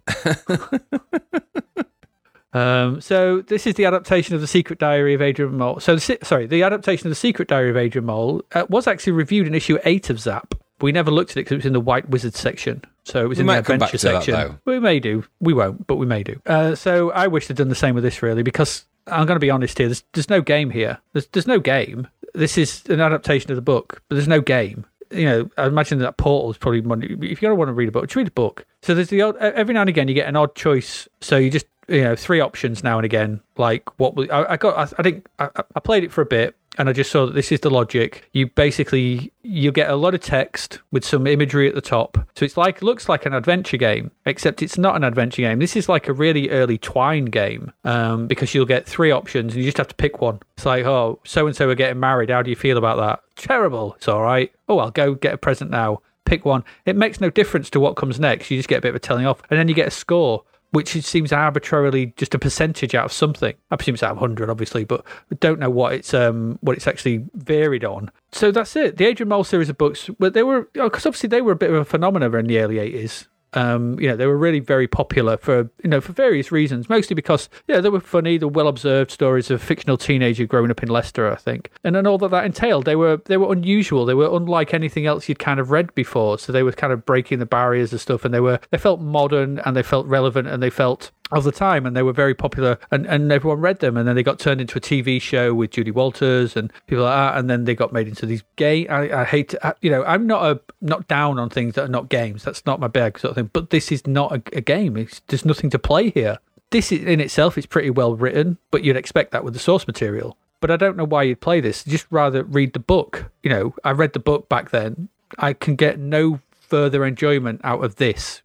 Um, so this is the adaptation of the Secret Diary of Adrian Mole. So, the, sorry, the adaptation of the Secret Diary of Adrian Mole uh, was actually reviewed in issue eight of Zzap. We never looked at it because it was in the White Wizard section. So it was We in the might come back adventure that, section. though. we may do. We won't, but we may do. Uh, so I wish they'd done the same with this, really, because I'm going to be honest here. There's, there's no game here. There's, there's no game. This is an adaptation of the book, but there's no game. You know, I imagine that Portal is probably one. If you don't want to read a book, just read a book. So there's the odd, every now and again you get an odd choice. So you just you know three options now and again. Like what we, I, I got. I, I think I, I played it for a bit, and I just saw that this is the logic. You basically you get a lot of text with some imagery at the top. So it's like looks like an adventure game, except it's not an adventure game. This is like a really early Twine game um, because you'll get three options and you just have to pick one. It's like, oh, so and so are getting married. How do you feel about that? Terrible. It's all right. Oh, I'll go get a present now. Pick one. It makes no difference to what comes next. You just get a bit of a telling off, and then you get a score which seems arbitrarily just a percentage out of something. I presume it's out of hundred, obviously, but I don't know what it's um what it's actually varied on. So that's it. The Adrian Mole series of books, but they were because obviously they were a bit of a phenomenon in the early eighties. Um, you know, they were really very popular for you know for various reasons. Mostly because yeah, they were funny, the well observed stories of fictional teenager growing up in Leicester, I think, and then all that that entailed. They were they were unusual. They were unlike anything else you'd kind of read before. So they were kind of breaking the barriers and stuff, and they were they felt modern and they felt relevant and they felt of the time and they were very popular and, and everyone read them and then they got turned into a TV show with Julie Walters and people like that and then they got made into these gay I, I hate to, I- you know I'm not a not down on things that are not games that's not my bag sort of thing but this is not a, a game it's, there's nothing to play here. This is, in itself is pretty well written but you'd expect that with the source material but I don't know why you'd play this just rather read the book you know I read the book back then I can get no further enjoyment out of this.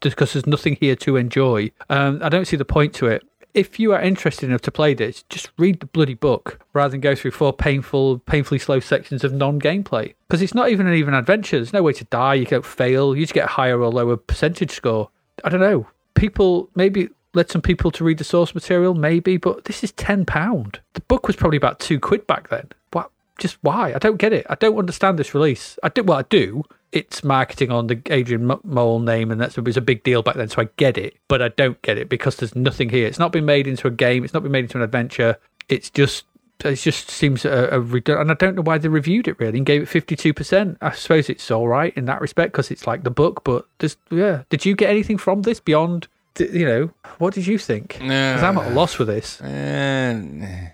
Because there's nothing here to enjoy. Um, I don't see the point to it. If you are interested enough to play this, just read the bloody book rather than go through four painful, painfully slow sections of non-gameplay. Because it's not even an even adventure. There's no way to die. You don't fail. You just get a higher or lower percentage score. I don't know. People maybe let some people to read the source material, maybe, but this is ten pound. The book was probably about two quid back then. What? Just why? I don't get it. I don't understand this release. I do. Well, I do. It's marketing on the Adrian Mole name, and that's it was a big deal back then. So I get it, but I don't get it because there's nothing here. It's not been made into a game. It's not been made into an adventure. It's just. It just seems a, a and I don't know why they reviewed it really and gave it fifty two percent. I suppose it's all right in that respect because it's like the book. But just yeah, did you get anything from this beyond? You know, what did you think? think? 'Cause I'm at a loss with this. Uh.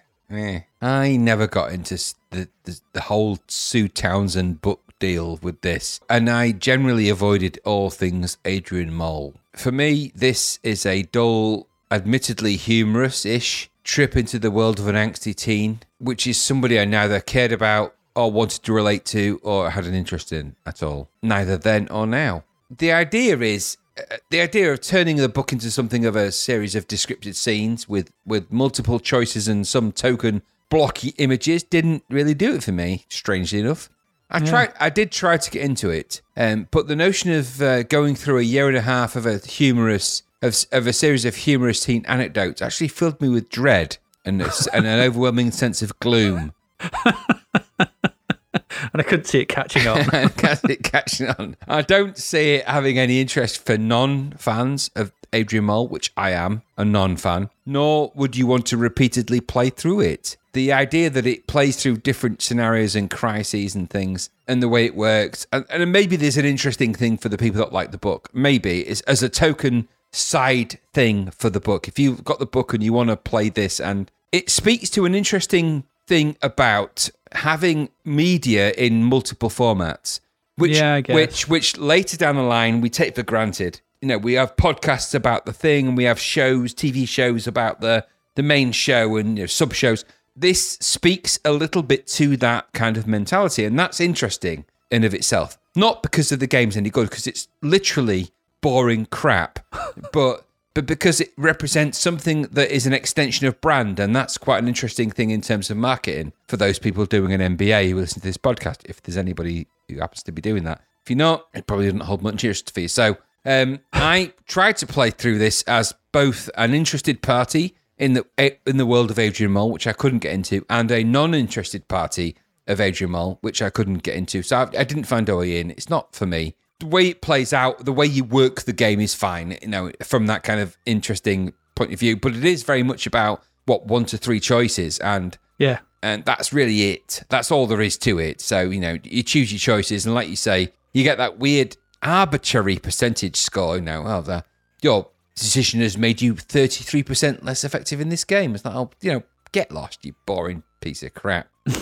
I never got into the, the the whole Sue Townsend book deal with this, and I generally avoided all things Adrian Mole. For me, this is a dull, admittedly humorous-ish trip into the world of an angsty teen, which is somebody I neither cared about or wanted to relate to or had an interest in at all. Neither then or now. The idea is uh, the idea of turning the book into something of a series of descriptive scenes with with multiple choices and some token blocky images didn't really do it for me. Strangely enough, I tried. I did try to get into it, um, but the notion of uh, going through a year and a half of a humorous of, of a series of humorous teen anecdotes actually filled me with dread and, a (laughs) and an overwhelming sense of gloom. (laughs) And I couldn't see it catching on. (laughs) it catching on. I don't see it having any interest for non-fans of Adrian Mole, which I am a non-fan. Nor would you want to repeatedly play through it. The idea that it plays through different scenarios and crises and things, and the way it works, and, and maybe there's an interesting thing for the people that like the book. Maybe is as a token side thing for the book. If you've got the book and you want to play this, and it speaks to an interesting thing about having media in multiple formats, which Yeah, which which later down the line we take for granted. You know, we have podcasts about the thing, and we have shows, TV shows about the the main show and you know, sub shows. This speaks a little bit to that kind of mentality, and that's interesting in of itself. Not because of the game's any good, because it's literally boring crap, (laughs) but but because it represents something that is an extension of brand, and that's quite an interesting thing in terms of marketing for those people doing an MBA who listen to this podcast. If there's anybody who happens to be doing that, if you're not, it probably doesn't hold much interest for you. So um, I tried to play through this as both an interested party in the in the world of Adrian Mole, which I couldn't get into, and a non-interested party of Adrian Mole, which I couldn't get into. So I, I didn't find a way in. It's not for me. The way it plays out, the way you work the game is fine, you know, from that kind of interesting point of view. But it is very much about what one to three choices, and yeah. and that's really it. That's all there is to it. So you know, you choose your choices, and like you say, you get that weird arbitrary percentage score. You know, well, the, your decision has made you thirty three percent less effective in this game. It's not, oh, you know, get lost, you boring piece of crap. (laughs)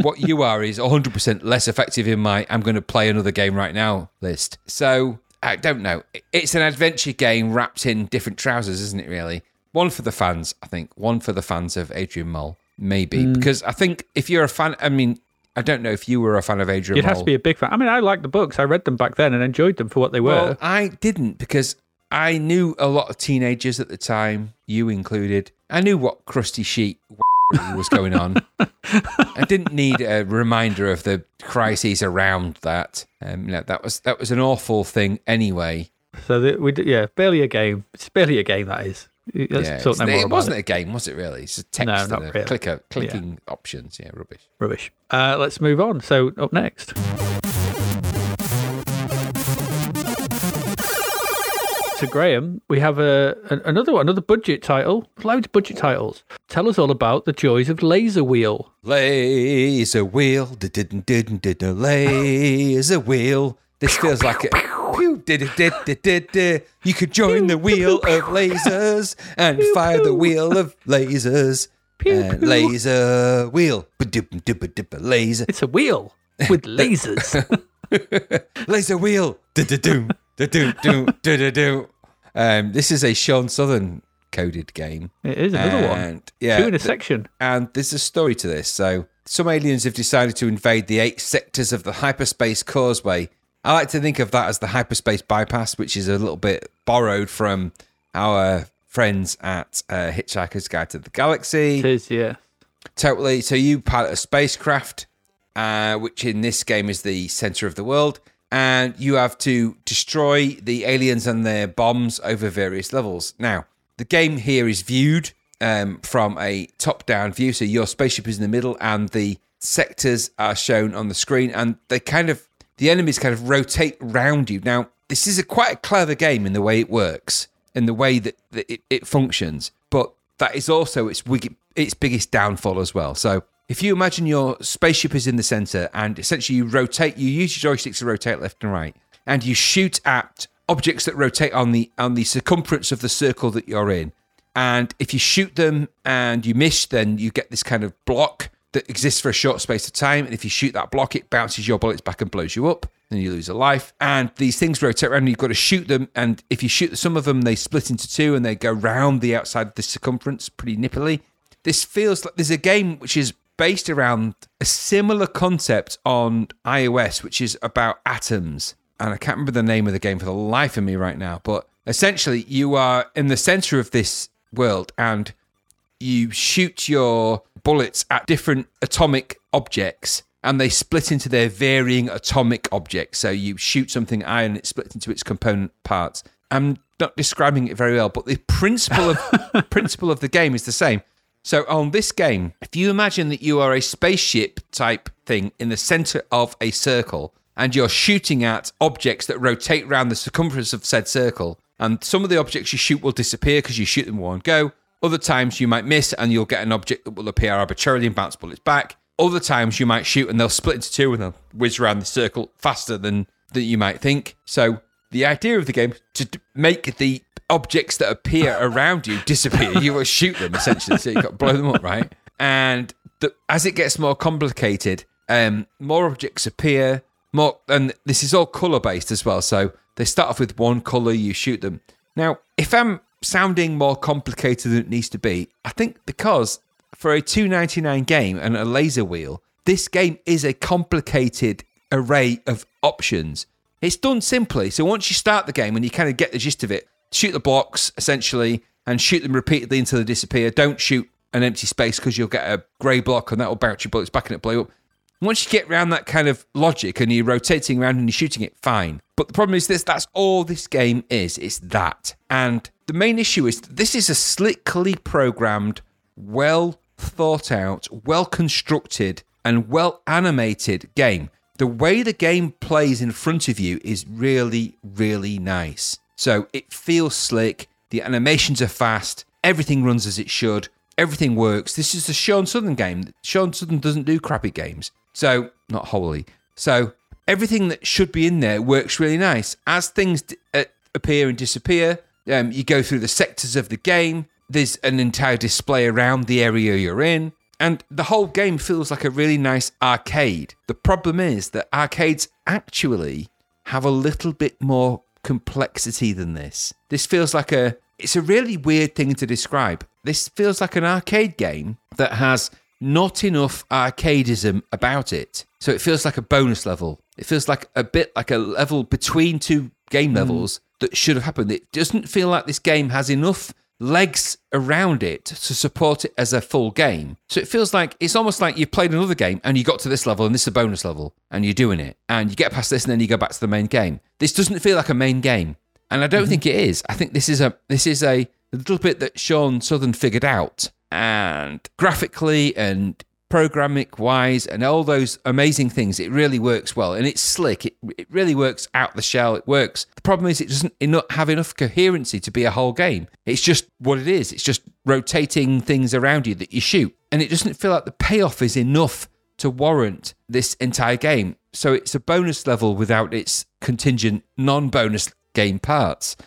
what you are is 100% less effective in my I'm going to play another game right now list. So, I don't know. It's an adventure game wrapped in different trousers, isn't it, really? One for the fans, I think. One for the fans of Adrian Mole, maybe. Hmm. Because I think if you're a fan, I mean, I don't know if you were a fan of Adrian You'd Mole. have to be a big fan. I mean, I liked the books. I read them back then and enjoyed them for what they were. Well, I didn't because I knew a lot of teenagers at the time, you included. I knew what crusty sheet (laughs) was going on. (laughs) I didn't need a reminder of the crises around that. Um, you know, that was that was an awful thing anyway. so the, we yeah, barely a game. It's barely a game. That is. Let's yeah, talk no more it wasn't it. a game, was it? Really? It's just text No, and a really. clicker, clicking options. Yeah, rubbish. Rubbish. Uh, let's move on. So up next. So Graham, we have a, a another one, another budget title. Loads of budget titles. Tell us all about the joys of LazerWheel. Laser wheel, didn't didn't did a laser wheel. This feels like a. It. You could join the wheel of lasers and fire the wheel of lasers. Pew. laser wheel, laser, It's a wheel with (laughs) lasers. (laughs) laser wheel. Um, this is a Shaun Southern coded game. it is another one. And, Yeah, Two in a th- section. and there's a story to this. So, some aliens have decided to invade the eight sectors of the hyperspace causeway. I like to think of that as the hyperspace bypass, which is a little bit borrowed from our friends at uh, Hitchhiker's Guide to the Galaxy. It is, yeah. Totally. So, you pilot a spacecraft, uh, which in this game is the center of the world, and you have to destroy the aliens and their bombs over various levels. Now, the game here is viewed um, from a top down view. So, your spaceship is in the middle, and the sectors are shown on the screen, and they kind of, the enemies kind of rotate around you. Now, this is a quite a clever game in the way it works, in the way that, that it, it functions, but that is also its its biggest downfall as well. So if you imagine your spaceship is in the center and essentially you rotate, you use your joysticks to rotate left and right, and you shoot at objects that rotate on the on the circumference of the circle that you're in. And if you shoot them and you miss, then you get this kind of block that exists for a short space of time. And if you shoot that block, it bounces your bullets back and blows you up. Then you lose a life. And these things rotate around. And you've got to shoot them. And if you shoot some of them, they split into two and they go round the outside of the circumference pretty nippily. This feels like there's a game which is based around a similar concept on iOS, which is about atoms. And I can't remember the name of the game for the life of me right now. But essentially, you are in the center of this world and you shoot your bullets at different atomic objects and they split into their varying atomic objects. So you shoot something iron, it splits into its component parts. I'm not describing it very well, but the principle of (laughs) principle of the game is the same. So on this game, if you imagine that you are a spaceship type thing in the center of a circle and you're shooting at objects that rotate around the circumference of said circle, and some of the objects you shoot will disappear because you shoot them one go. Other times you might miss and you'll get an object that will appear arbitrarily and bounce bullets back. Other times you might shoot and they'll split into two and they'll whiz around the circle faster than, than you might think. So the idea of the game to d- make the objects that appear (laughs) around you disappear. You will shoot them essentially, so you've got to blow them up, (laughs) right? And the, as it gets more complicated, um, more objects appear. More, and this is all color based as well. So they start off with one color, you shoot them. Now, if I'm sounding more complicated than it needs to be, I think because for a two ninety nine game and a laser wheel, this game is a complicated array of options. It's done simply. So once you start the game and you kind of get the gist of it, shoot the blocks essentially and shoot them repeatedly until they disappear. Don't shoot an empty space because you'll get a grey block and that will bounce your bullets back and it blow up. Once you get around that kind of logic and you're rotating around and you're shooting it, fine. But the problem is this that's all this game is. It's that. And the main issue is this is a slickly programmed, well thought out, well constructed, and well animated game. The way the game plays in front of you is really, really nice. So it feels slick, the animations are fast, everything runs as it should, everything works. This is a Shaun Southern game. Shaun Southern doesn't do crappy games. So, not wholly. So, everything that should be in there works really nice. As things d- uh, appear and disappear, um, you go through the sectors of the game. There's an entire display around the area you're in. And the whole game feels like a really nice arcade. The problem is that arcades actually have a little bit more complexity than this. This feels like a it's a really weird thing to describe. This feels like an arcade game that has not enough arcadism about it. So it feels like a bonus level. It feels like a bit like a level between two game levels that should have happened. It doesn't feel like this game has enough legs around it to support it as a full game. So it feels like it's almost like you played another game and you got to this level and this is a bonus level and you're doing it and you get past this and then you go back to the main game. This doesn't feel like a main game. And I don't mm-hmm. think it is. I think this is a this is a little bit that Shaun Southern figured out. And graphically and programming wise and all those amazing things, it really works well. And it's slick. It, it really works out the shell. It works. The problem is it doesn't eno- have enough coherency to be a whole game. It's just what it is. It's just rotating things around you that you shoot. And it doesn't feel like the payoff is enough to warrant this entire game. So it's a bonus level without its contingent non bonus game parts.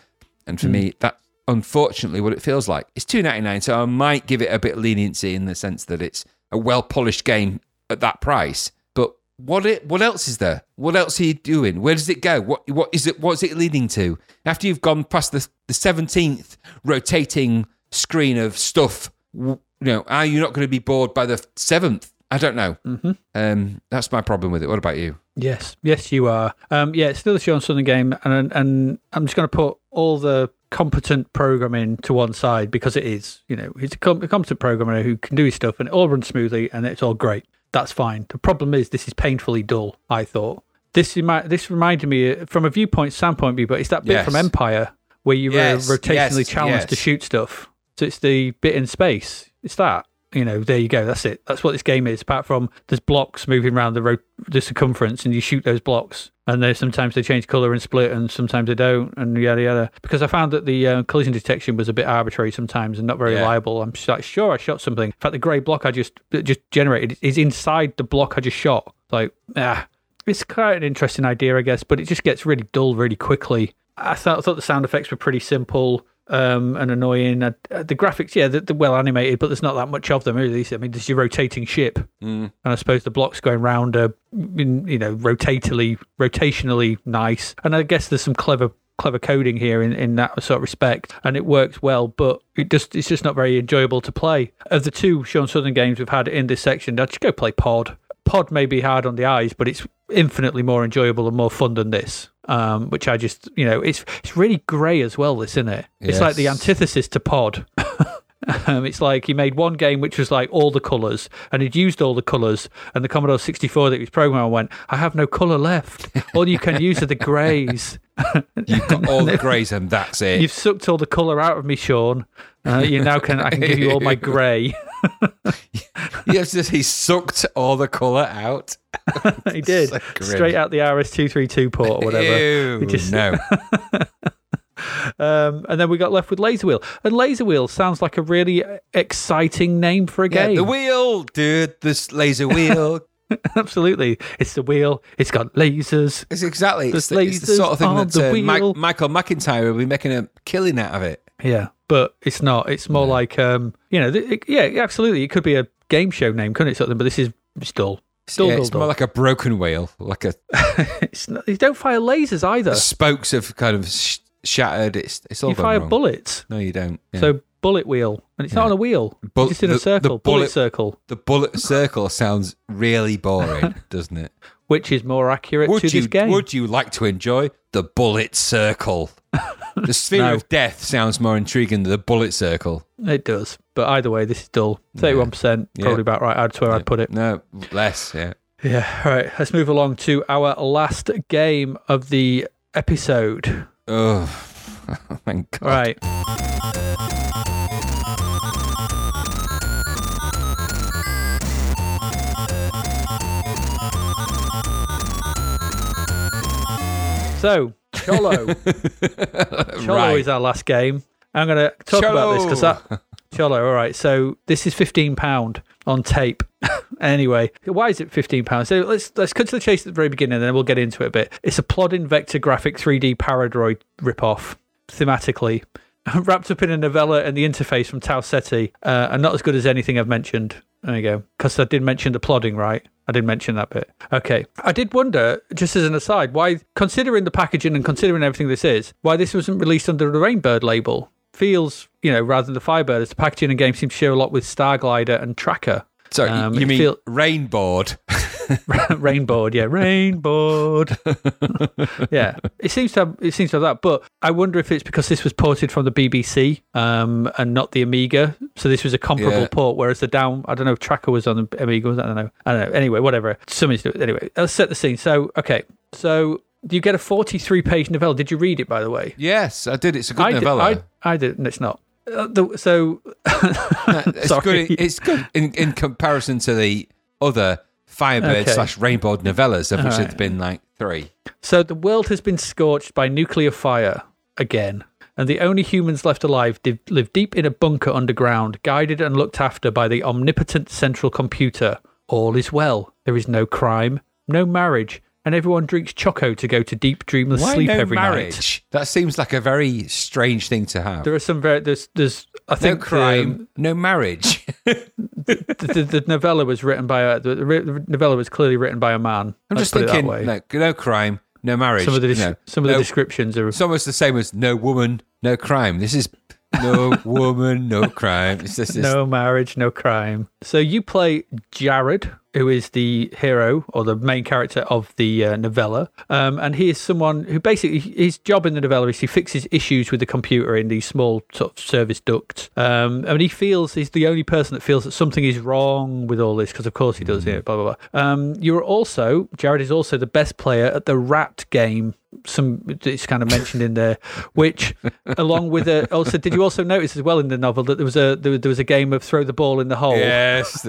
And for hmm. me, that's unfortunately what it feels like. It's two ninety nine, so I might give it a bit of leniency in the sense that it's a well polished game at that price. But what it what else is there? What else are you doing? Where does it go? What what is it? What's it leading to? After you've gone past the the seventeenth rotating screen of stuff, you know, are you not going to be bored by the seventh? I don't know. Mm-hmm. Um, that's my problem with it. What about you? Yes, yes, you are. Um, yeah, it's still a Shaun Southern game, and and I'm just going to put all the competent programming to one side because it is, you know, he's a, com- a competent programmer who can do his stuff, and it all runs smoothly, and it's all great. That's fine. The problem is this is painfully dull. I thought this remi- this reminded me uh, from a viewpoint standpoint view, but it's that bit Yes. from Empire where you Yes, were rotationally yes, challenged to shoot stuff. So it's the bit in space. It's that. You know, there you go. That's it. That's what this game is. Apart from there's blocks moving around the ro- the circumference, and you shoot those blocks, and they sometimes they change color and split, and sometimes they don't, and yada yada. Because I found that the uh, collision detection was a bit arbitrary sometimes and not very Yeah. reliable. I'm just like, sure, I shot something. In fact, the grey block I just just generated is inside the block I just shot. Like, ah, it's quite an interesting idea, I guess, but it just gets really dull really quickly. I thought, I thought the sound effects were pretty simple um, and annoying. Uh, the graphics, yeah, they're, they're well animated, but there's not that much of them, really. I mean, there's your rotating ship, and I suppose the blocks going round are, you know, rotatally, rotationally nice. And I guess there's some clever. Clever coding here in, in that sort of respect, and it works well, but it just it's just not very enjoyable to play. Of the two Shaun Southern games we've had in this section, I'd just go play Pod. Pod may be hard on the eyes, but it's infinitely more enjoyable and more fun than this. Um, which I just, you know, it's it's really grey as well. This, isn't it? It's like the antithesis to Pod. (laughs) Um, it's like he made one game which was like all the colours, and he'd used all the colours, and the Commodore 64 that he was programming on went, I have no colour left. All you can use are the greys. (laughs) You've got all the (laughs) greys, and that's it. You've sucked all the colour out of me, Sean. Uh, you now can I can give you all my grey. Yes, he sucked all the colour out. (laughs) he did So straight out the RS two three two port or whatever. Ew, just- no. (laughs) Um, and then we got left with LazerWheel, and LazerWheel sounds like a really exciting name for a Yeah, game. the wheel, dude. This laser wheel. (laughs) Absolutely, it's the wheel. It's got lasers. It's exactly. It's the, it's the sort of thing that uh. Michael McIntyre will be making a killing out of it. Yeah, but it's not. It's more like um, you know, th- it, yeah, absolutely. It could be a game show name, couldn't it? Something, but this is it's dull. Still yeah, it's more like a broken wheel, like a (laughs) it's not, you don't fire lasers either. the spokes have kind of sh- shattered. It's it's all You fire wrong. bullets. No, you don't. Yeah. So bullet wheel, and it's not on a wheel. Bull- it's just in the- a circle. bullet bullet- circle, the bullet circle sounds really boring, (laughs) doesn't it? which is more accurate Would to you this game. would you like to enjoy the bullet circle? (laughs) the sphere No. of death sounds more intriguing than the bullet circle. It does, but either way, this is dull. Thirty-one percent, Yeah. probably about right. I'd swear I'd put it. No, less. Yeah. Yeah. All right. Let's move along to our last game of the episode. Oh, (laughs) thank God. All right. So, Cholo. (laughs) Cholo Right. is our last game. I'm going to talk about this because Cholo. that. Cholo, all right. So this is fifteen pound on tape. (laughs) anyway, why is it fifteen pounds? So let's let's cut to the chase at the very beginning, and then we'll get into it a bit. It's a plodding vector graphic 3D Paradroid ripoff, thematically. (laughs) Wrapped up in a novella and the interface from Tau Ceti, uh, and not as good as anything I've mentioned. There you go. Because I did mention the plodding, right? I didn't mention that bit. Okay. I did wonder, just as an aside, why, considering the packaging and considering everything this is, why this wasn't released under the Rainbird label. Feels, you know, rather than the Firebird, as the packaging and game seem to share a lot with Starglider and Tracker. Sorry, Um, you mean feel- rainboard? (laughs) Rainboard, yeah, Rainboard. (laughs) yeah, it seems to have it seems to have that, but I wonder if it's because this was ported from the BBC um, and not the Amiga, so this was a comparable Yeah. port. Whereas the down, I don't know, if Tracker was on the Amiga. I don't know. I don't know. Anyway, whatever. Something to do. Anyway, let's set the scene. So, okay, so you get a forty-three page novella. Did you read it, by the way? yes, I did. It's a good I novella. Did, I, I did. and It's not. Uh, the, so (laughs) it's Sorry. good. in- It's good in, in comparison to the other Firebird Okay. slash Rainbow novellas, of which All there's right. been like three. So the world has been scorched by nuclear fire again, and the only humans left alive di- live deep in a bunker underground, guided and looked after by the omnipotent central computer. All is well. There is no crime, no marriage, and everyone drinks choco to go to deep dreamless Why sleep no every night. marriage? That seems like a very strange thing to have. There are some very there's there's I no think crime, um, no marriage. (laughs) (laughs) the, the, the novella was written by a the, the novella was clearly written by a man. I'm Let's just put it that thinking, no, no crime, no marriage. some of the no. some of the descriptions are It's almost the same as no woman, no crime. This is no (laughs) woman, no crime. It's just this, No marriage, no crime. So you play Jared, who is the hero or the main character of the uh, novella, um, and he is someone who basically his job in the novella is he fixes issues with the computer in these small sort of service ducts. Um, and he feels he's the only person that feels that something is wrong with all this because of course he does. Yeah, blah blah blah. Um, you're also Jared is also the best player at the Rat game some it's kind of mentioned in there (laughs) which along with a also did you also notice as well in the novel that there was a there, was a game of throw the ball in the hole Yes,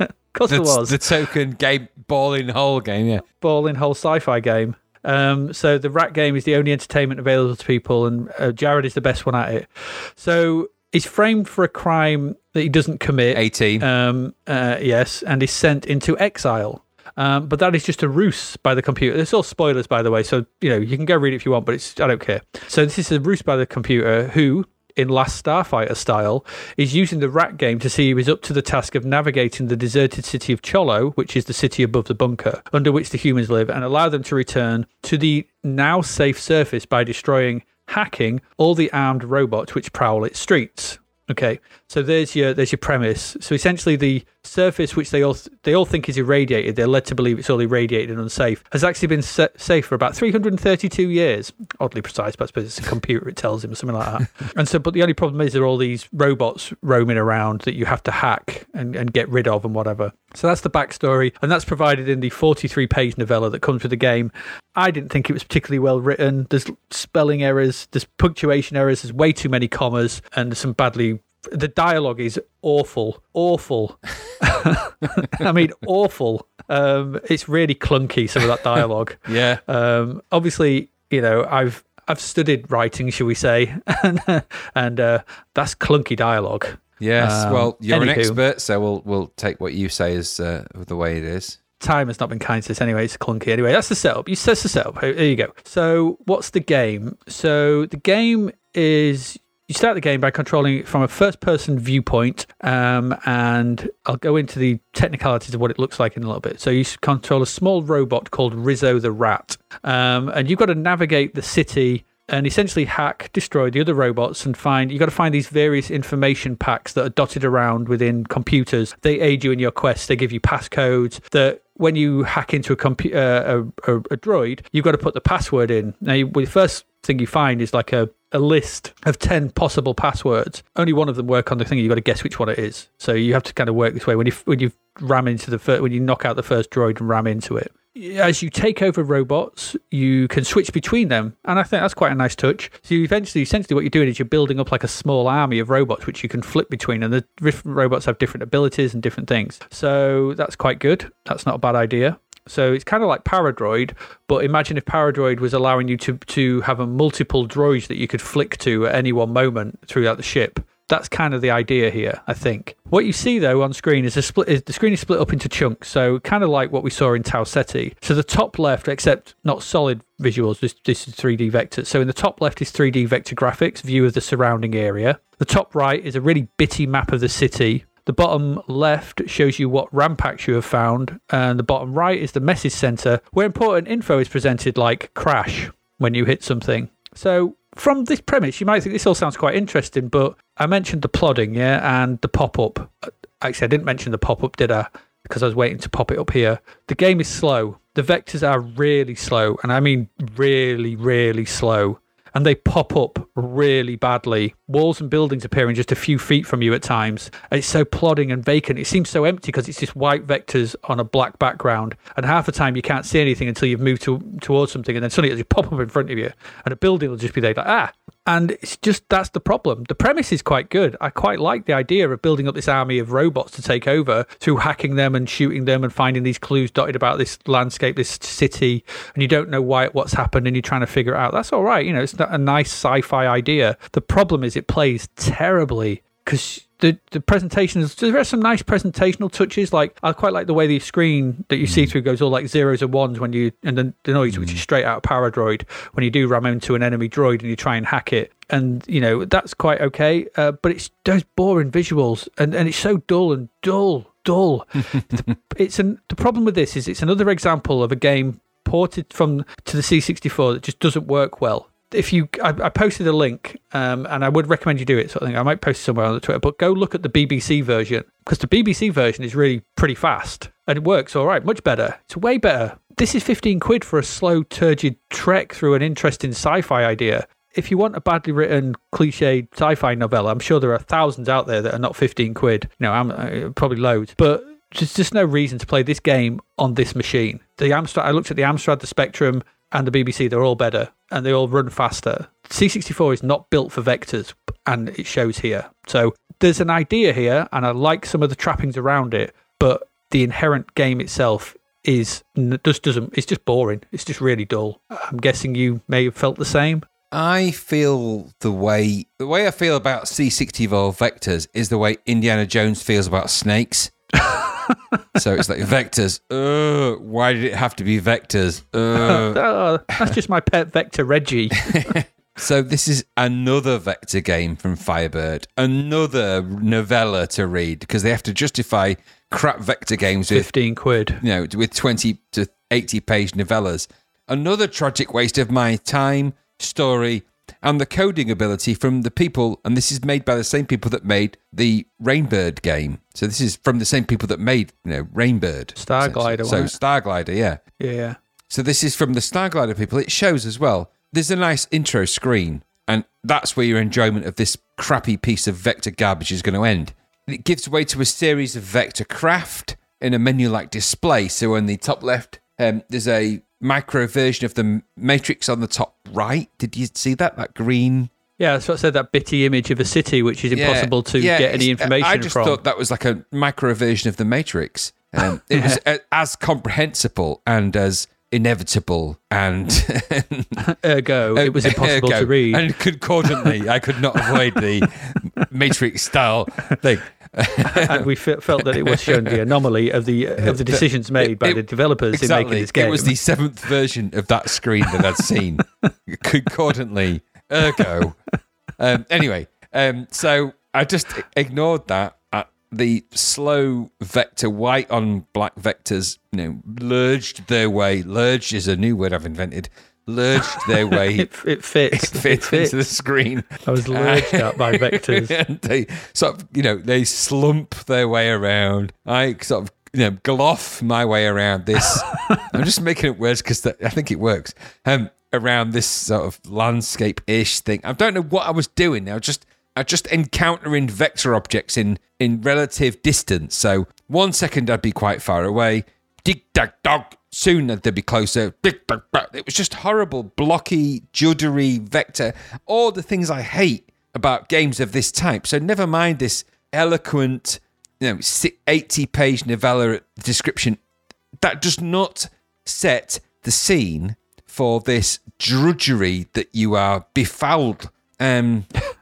(laughs) course the, was the token game ball in hole game. Yeah, ball in hole sci-fi game um, so the rat game is the only entertainment available to people and uh, jared is the best one at it so he's framed for a crime that he doesn't commit eighteen. um, uh, yes, and is sent into exile. Um, but that is just a ruse by the computer. It's all spoilers, by the way, so you know you can go read it if you want, but it's I don't care. So this is a ruse by the computer who, in Last Starfighter style, is using the rat game to see who is up to the task of navigating the deserted city of Cholo, which is the city above the bunker under which the humans live, and allow them to return to the now safe surface by destroying, hacking all the armed robots which prowl its streets. Okay, so there's your there's your premise. So essentially, the surface which they all they all think is irradiated. They're led to believe it's all irradiated and unsafe. Has actually been sa- safe for about 332 years. Oddly precise, but I suppose it's a computer. It tells him or something like that. (laughs) and so, but the only problem is there are all these robots roaming around that you have to hack and, and get rid of and whatever. So that's the backstory, and that's provided in the 43 page novella that comes with the game. I didn't think it was particularly well written. There's spelling errors, there's punctuation errors, there's way too many commas, and there's some badly. The dialogue is awful, awful. (laughs) I mean, awful. Um, it's really clunky. Some of that dialogue. (laughs) Yeah. Um, obviously, you know, I've I've studied writing, shall we say, (laughs) and, and uh, that's clunky dialogue. Yes. Um, well, you're an expert, so we'll we'll take what you say as uh, the way it is. time has not been kind to this anyway. It's clunky anyway. That's the setup. You says the setup. There you go. So what's the game? So the game is you start the game by controlling it from a first-person viewpoint, um, and I'll go into the technicalities of what it looks like in a little bit. So you control a small robot called Rizzo the Rat, um, and you've got to navigate the city and essentially hack, destroy the other robots, and find. you've got to find these various information packs that are dotted around within computers. They aid you in your quest. They give you passcodes that. When you hack into a, compu- uh, a, a, a droid, you've got to put the password in. Now, you, well, the first thing you find is like a, a list of 10 possible passwords. Only one of them work on the thing. You've got to guess which one it is. So you have to kind of work this way. When you, when you ram into the first, when you knock out the first droid and ram into it, as you take over robots, you can switch between them, and I think that's quite a nice touch. So you eventually, essentially, what you're doing is you're building up like a small army of robots which you can flip between, and the different robots have different abilities and different things. So that's quite good. That's not a bad idea. So it's kind of like Paradroid, but imagine if Paradroid was allowing you to to have a multiple droids that you could flick to at any one moment throughout the ship. That's kind of the idea here, I think. What you see though on screen is split. Is the screen is split up into chunks, so kind of like what we saw in Tau Ceti. So the top left, except not solid visuals, this, this is 3D vectors. So in the top left is 3D vector graphics, view of the surrounding area. The top right is a really bitty map of the city. The bottom left shows you what RAM packs you have found, and the bottom right is the message center where important info is presented, like crash when you hit something. So from this premise, you might think this all sounds quite interesting, but I mentioned the plodding, yeah, and the pop up. Uh, actually, I didn't mention the pop up, did I? Because I was waiting to pop it up here. The game is slow. The vectors are really slow, and I mean really, really slow. And they pop up really badly. Walls and buildings appearing just a few feet from you at times. It's so plodding and vacant. It seems so empty because it's just white vectors on a black background. And half the time you can't see anything until you've moved to, towards something, and then suddenly it'll just pop up in front of you, and a building will just be there like ah. And it's just that's the problem. The premise is quite good. I quite like the idea of building up this army of robots to take over through hacking them and shooting them and finding these clues dotted about this landscape, this city, and you don't know why what's happened and you're trying to figure it out. That's all right. You know, it's a nice sci-fi idea. The problem is it plays terribly because the the presentation is there are some nice presentational touches. Like I quite like the way the screen that you see through goes all like zeros and ones when you and then the noise which is straight out of Paradroid when you do ram into an enemy droid and you try and hack it. And you know that's quite okay, uh, but it's those boring visuals and, and it's so dull and dull, dull. (laughs) It's an the problem with this is it's another example of a game ported from to the C64 that just doesn't work well if you I, I posted a link um, and i would recommend you do it sort of thing. I might post somewhere on the twitter but go look at the bbc version because the bbc version is really pretty fast and it works all right much better. It's way better. This is 15 quid for a slow turgid trek through an interesting sci-fi idea. If you want a badly written cliched sci-fi novella i'm sure there are thousands out there that are not 15 quid. You know I'm, uh, probably loads. But there's just no reason to play this game on this machine. The amstrad i looked at the amstrad the spectrum and the BBC, they're all better and they all run faster. C64 is not built for vectors, and it shows here. So there's an idea here, and I like some of the trappings around it, but the inherent game itself is just doesn't. It's just boring. It's just really dull. I'm guessing you may have felt the same. I feel the way the way I feel about C64 vectors is the way Indiana Jones feels about snakes. So it's like vectors. Uh, why did it have to be vectors? Uh. (laughs) Oh, that's just my pet vector, Reggie. (laughs) so this is another vector game from Firebird, another novella to read because they have to justify crap vector games with 15 quid. you know, with 20 to 80 page novellas. Another tragic waste of my time, story, and the coding ability from the people, and this is made by the same people that made the Rainbird game. So this is from the same people that made, you know, Rainbird. Starglider, So? Starglider, yeah. Yeah. So this is from the Starglider people. It shows as well. There's a nice intro screen, and that's where your enjoyment of this crappy piece of vector garbage is going to end. It gives way to a series of vector craft in a menu-like display. So on the top left, um, there's a micro version of the matrix on the top right. Did you see that? That green Yeah, that's what I said. That bitty image of a city, which is impossible to Yeah, get any it's- information I just from. thought that was like a micro version of the Matrix. Um, it was (laughs) uh, as comprehensible and as inevitable and (laughs) Ergo, it was impossible to read. And concordantly, I could not avoid the Matrix style thing. (laughs) and we fe- felt that it was showing the anomaly of the of the decisions made by It- the developers in making this game. It was the seventh version of that screen that I'd seen. (laughs) Concordantly, ergo. Um, anyway, um, so I just ignored that. The slow vector, white on black vectors, you know, lurched their way. Lurged is a new word I've invented. Lurged their (laughs) way. it, it fits. fit It fits. into the screen. I was lurched at by (laughs) vectors. and they sort of, you know, they slump their way around. I sort of, you know, gloff my way around this. (laughs) I'm just making it worse because I think it works. Um, around this sort of landscape-ish thing. I don't know what I was doing. I was just, I just encountering vector objects in in relative distance. So one second I'd be quite far away. Dig dag dog. Soon they'd be closer. It was just horrible, blocky, juddery vector. All the things I hate about games of this type. So never mind this eloquent, you know, 80 page novella description. That does not set the scene for this drudgery that you are befouled. Um, (laughs)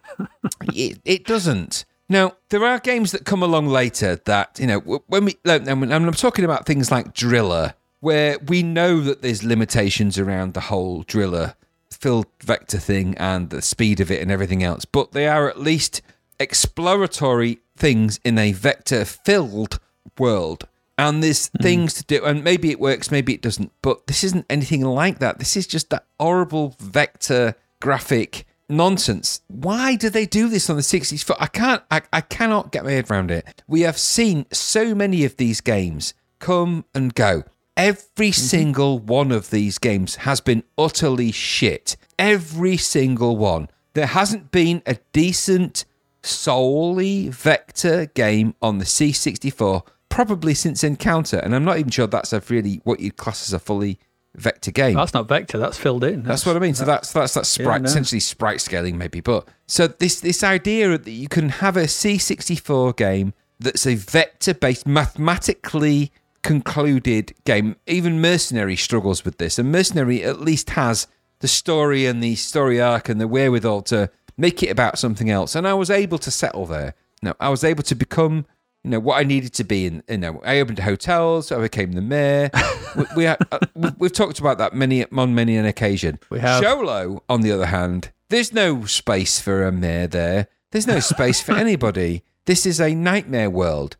it, it doesn't. Now, there are games that come along later that, you know, when we, and I'm talking about things like Driller, where we know that there's limitations around the whole Driller filled vector thing and the speed of it and everything else, but they are at least exploratory things in a vector filled world. And there's mm-hmm. things to do, and maybe it works, maybe it doesn't, but this isn't anything like that. This is just that horrible vector graphic nonsense. Why do they do this on the 60s? For I can't, I, I cannot get my head around it. We have seen so many of these games come and go. Every mm-hmm. single one of these games has been utterly shit. Every single one. There hasn't been a decent, solely vector game on the C64 probably since Encounter, and I'm not even sure that's a really what you'd class as a fully vector game. That's not vector. That's filled in. That's what I mean. So that's that's that sprite, no. essentially sprite scaling, maybe. But so this this idea that you can have a C64 game that's a vector based, mathematically concluded game. Even Mercenary struggles with this, and Mercenary at least has the story and the story arc and the wherewithal to make it about something else. And I was able to settle there. No, I was able to become you know what I needed to be in. You know, I opened hotels. I became the mayor. (laughs) we, we uh, we- we've talked about that many on many an occasion. We have. Cholo, on the other hand, there's no space for a mayor there. There's no space for (laughs) anybody. This is a nightmare world.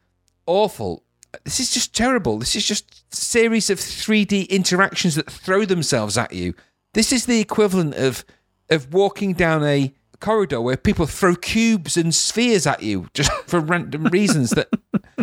Awful. This is just terrible. This is just a series of 3D interactions that throw themselves at you. This is the equivalent of of walking down a corridor where people throw cubes and spheres at you (laughs) just for random reasons that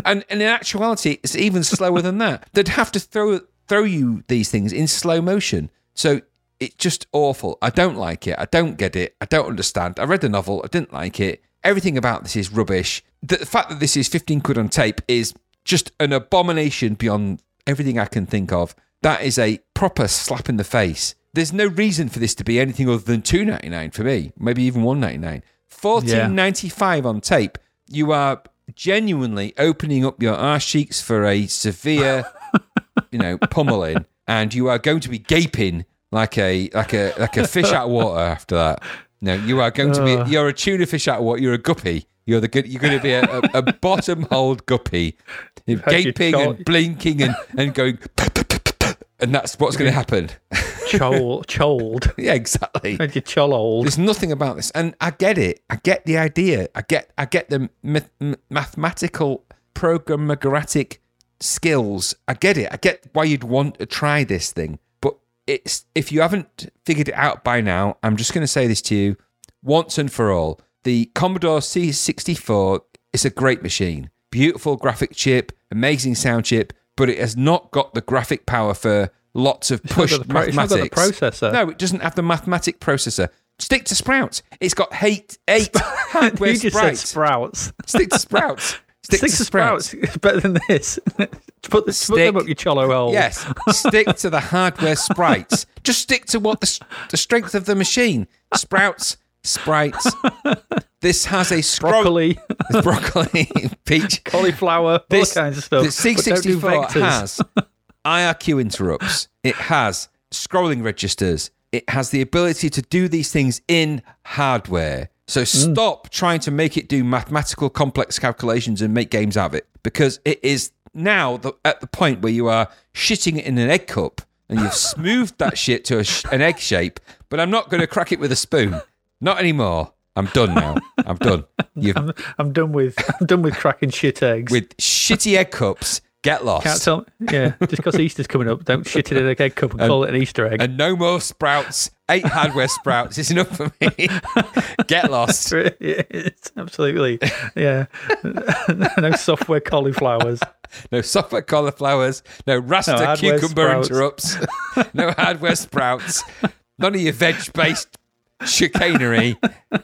and, and in actuality it's even slower than that. They'd have to throw throw you these things in slow motion. So it's just awful. I don't like it. I don't get it. I don't understand. I read the novel. I didn't like it. Everything about this is rubbish. The fact that this is 15 quid on tape is just an abomination beyond everything i can think of. That is a proper slap in the face there's no reason for this to be anything other than two ninety nine for me, maybe even one ninety nine. Fourteen ninety five on tape. You are genuinely opening up your arse cheeks for a severe, (laughs) you know, pummeling, and you are going to be gaping like a like a like a fish out of water after that. No, you are going to be. You're a tuna fish out of water. You're a guppy. You're the good. You're going to be a, a, a bottom hold guppy, (laughs) gaping and blinking and and going, (laughs) and that's what's going to happen. Chol, choled. (laughs) Yeah, exactly. And you chololed. There's nothing about this, and I get it. I get the idea. I get. I get the math- mathematical programmatic skills. I get it. I get why you'd want to try this thing. But it's if you haven't figured it out by now, I'm just going to say this to you: once and for all. The Commodore C64 is a great machine. Beautiful graphic chip, amazing sound chip, but it has not got the graphic power for lots of push pro- it's not got the mathematics. processor. No, it doesn't have the mathematic processor. Stick to Sprouts. It's got eight, eight (laughs) hardware you just sprites. said sprouts. Stick to Sprouts. Stick, sprouts Stick to, to Sprouts. sprouts. Better than this. (laughs) put, the, put them up your cholo hole. Yes, stick to the hardware sprites. Just stick to what the, the strength of the machine. Sprouts, sprites. This has a scroll- Broccoli, (laughs) broccoli, peach. cauliflower, This, all kinds of stuff. The But don't do C64 has IRQ interrupts. It has scrolling registers. It has the ability to do these things in hardware. So Hmm. stop trying to make it do mathematical complex calculations and make games out of it because it is now the, at the point where you are shitting it in an egg cup and you've (laughs) smoothed that shit to a sh- an egg shape. But I'm not going to crack it with a spoon. Not anymore. I'm done now. I'm done. (laughs) I'm, I'm done with (laughs) I'm done with cracking shit eggs. with shitty egg cups. Get lost. Can't tell. Yeah, just because Easter's coming up, don't shit it in a egg cup and, call it an Easter egg. and no more sprouts. Eight hardware sprouts is enough for me. (laughs) Get lost. It's (laughs) absolutely, yeah. (laughs) no software cauliflowers. No software cauliflowers. No raster No cucumber sprouts. interrupts. no hardware sprouts. None of your veg-based chicanery.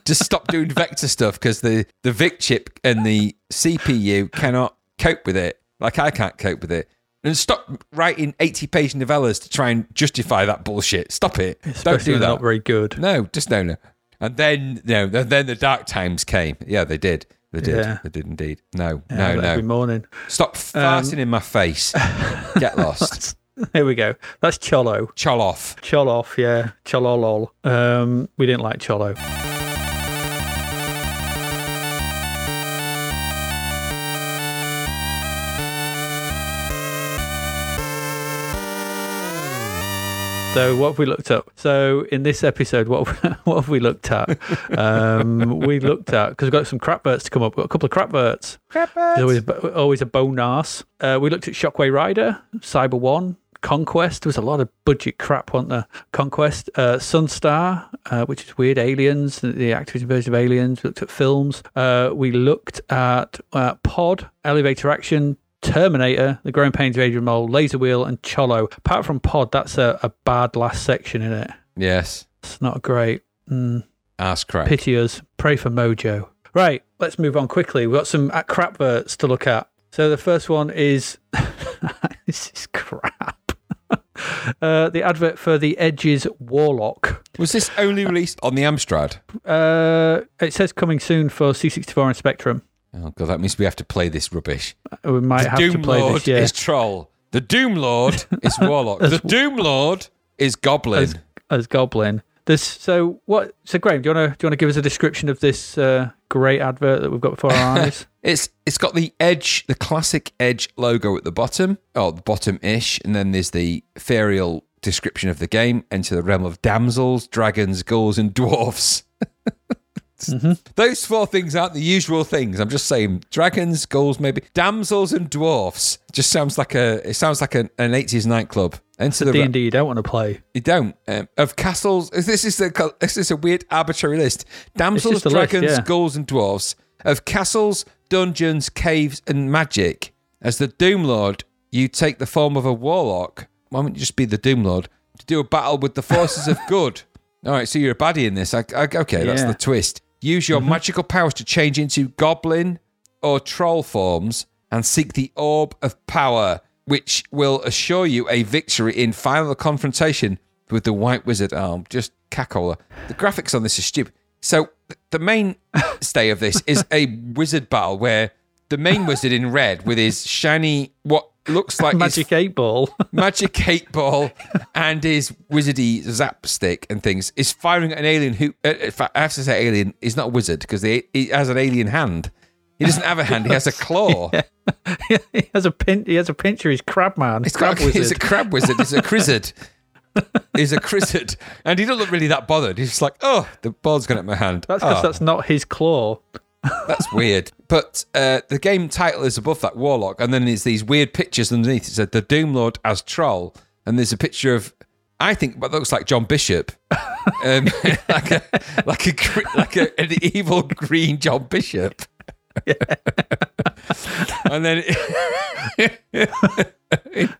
Just stop doing vector stuff because the the Vic chip and the CPU cannot cope with it. Like I can't cope with it. And stop writing 80 page novellas to try and justify that bullshit. Stop it. Don't do that. Not very good. No, just no, no. And then, no, then then the dark times came. Yeah, they did. They did. Yeah. They did indeed. No, Yeah, no, Every no. morning. Stop farting in my face. Get (laughs) lost. Here we go. That's Cholo. Chol off. Choloff, yeah. Chololol. Um, we didn't like Cholo. So what have we looked up? So in this episode, what (laughs) what have we looked at? Um, we looked at because we've got some crapverts to come up. We've got a couple of crapverts. Always always a bonus. Uh, we looked at Shockway Rider, Cyber One, Con-Quest. There was a lot of budget crap, wasn't there? Con-Quest, uh, Sun Star, uh, which is weird. Aliens, the Activision version of Aliens. We looked at films. Uh, we looked at uh, Pod, Elevator Action. Terminator, The Growing Pains of Adrian Mole, LazerWheel, and Cholo. Apart from Pod, that's a, a bad last section in it. Yes. It's not great. Mm, Ass crack. pity us. Pray for Mojo. Right, let's move on quickly. We've got some uh, crapverts to look at. So the first one is (laughs) this is crap. (laughs) uh, the advert for the Edges Warlock. Was this only released on the Amstrad? Uh, it says coming soon for C64 and Spectrum. Oh, God, that means we have to play this rubbish. We might The have Doom to play Lord this. Yeah, is Troll. The Doom Lord (laughs) is Warlock. the Doom Lord is Goblin. as, as Goblin. This so what? So Graham, do you want to do you want to give us a description of this uh, great advert that we've got before our (laughs) eyes? It's it's got the edge, the classic edge logo at the bottom, oh, the bottom ish, and then there's the ethereal description of the game. Enter the realm of damsels, dragons, ghouls, and dwarfs. (laughs) Those four things aren't the usual things. I'm just saying, dragons, ghouls, maybe damsels, and dwarfs. Just sounds like a it sounds like an, an 80s nightclub. Enter the D and D you don't want to play. you don't um, of castles. This is the this is a weird arbitrary list. Damsels, a list, dragons, yeah. ghouls, and dwarfs of castles, dungeons, caves, and magic. As the Doom Lord, you take the form of a warlock. Why wouldn't you just be the Doom Lord to do a battle with the forces of (laughs) good? All right, so you're a baddie in this. I, I, okay, that's Yeah. the twist. Use your mm-hmm. magical powers to change into goblin or troll forms and seek the orb of power, which will assure you a victory in final confrontation with the White Wizard arm. Just cackle. The graphics on this is stupid. So the main stay of this is (laughs) a wizard battle where the main wizard in red with his shiny what looks like Magic Eight Ball. (laughs) magic eight ball and his wizardy zap stick and things is firing at an alien who, uh, I have to say alien, he's not a wizard because he has an alien hand. He doesn't have a hand, he has a claw. (laughs) Yeah. (laughs) he has a pin. He has a pincher. He's Crabman. He's, Crab got, he's a crab wizard, he's a crizzard. he's a crizzard. And he doesn't look really that bothered. He's just like, oh, the ball's gone at my hand. That's because Oh. that's not his claw. That's weird. But uh, the game title is above that Warlock, and then there's these weird pictures underneath. It said the Doom Lord as Troll, and there's a picture of I think what looks like John Bishop, (laughs) um, (laughs) like a like a like a, an evil green John Bishop. and then it, (laughs)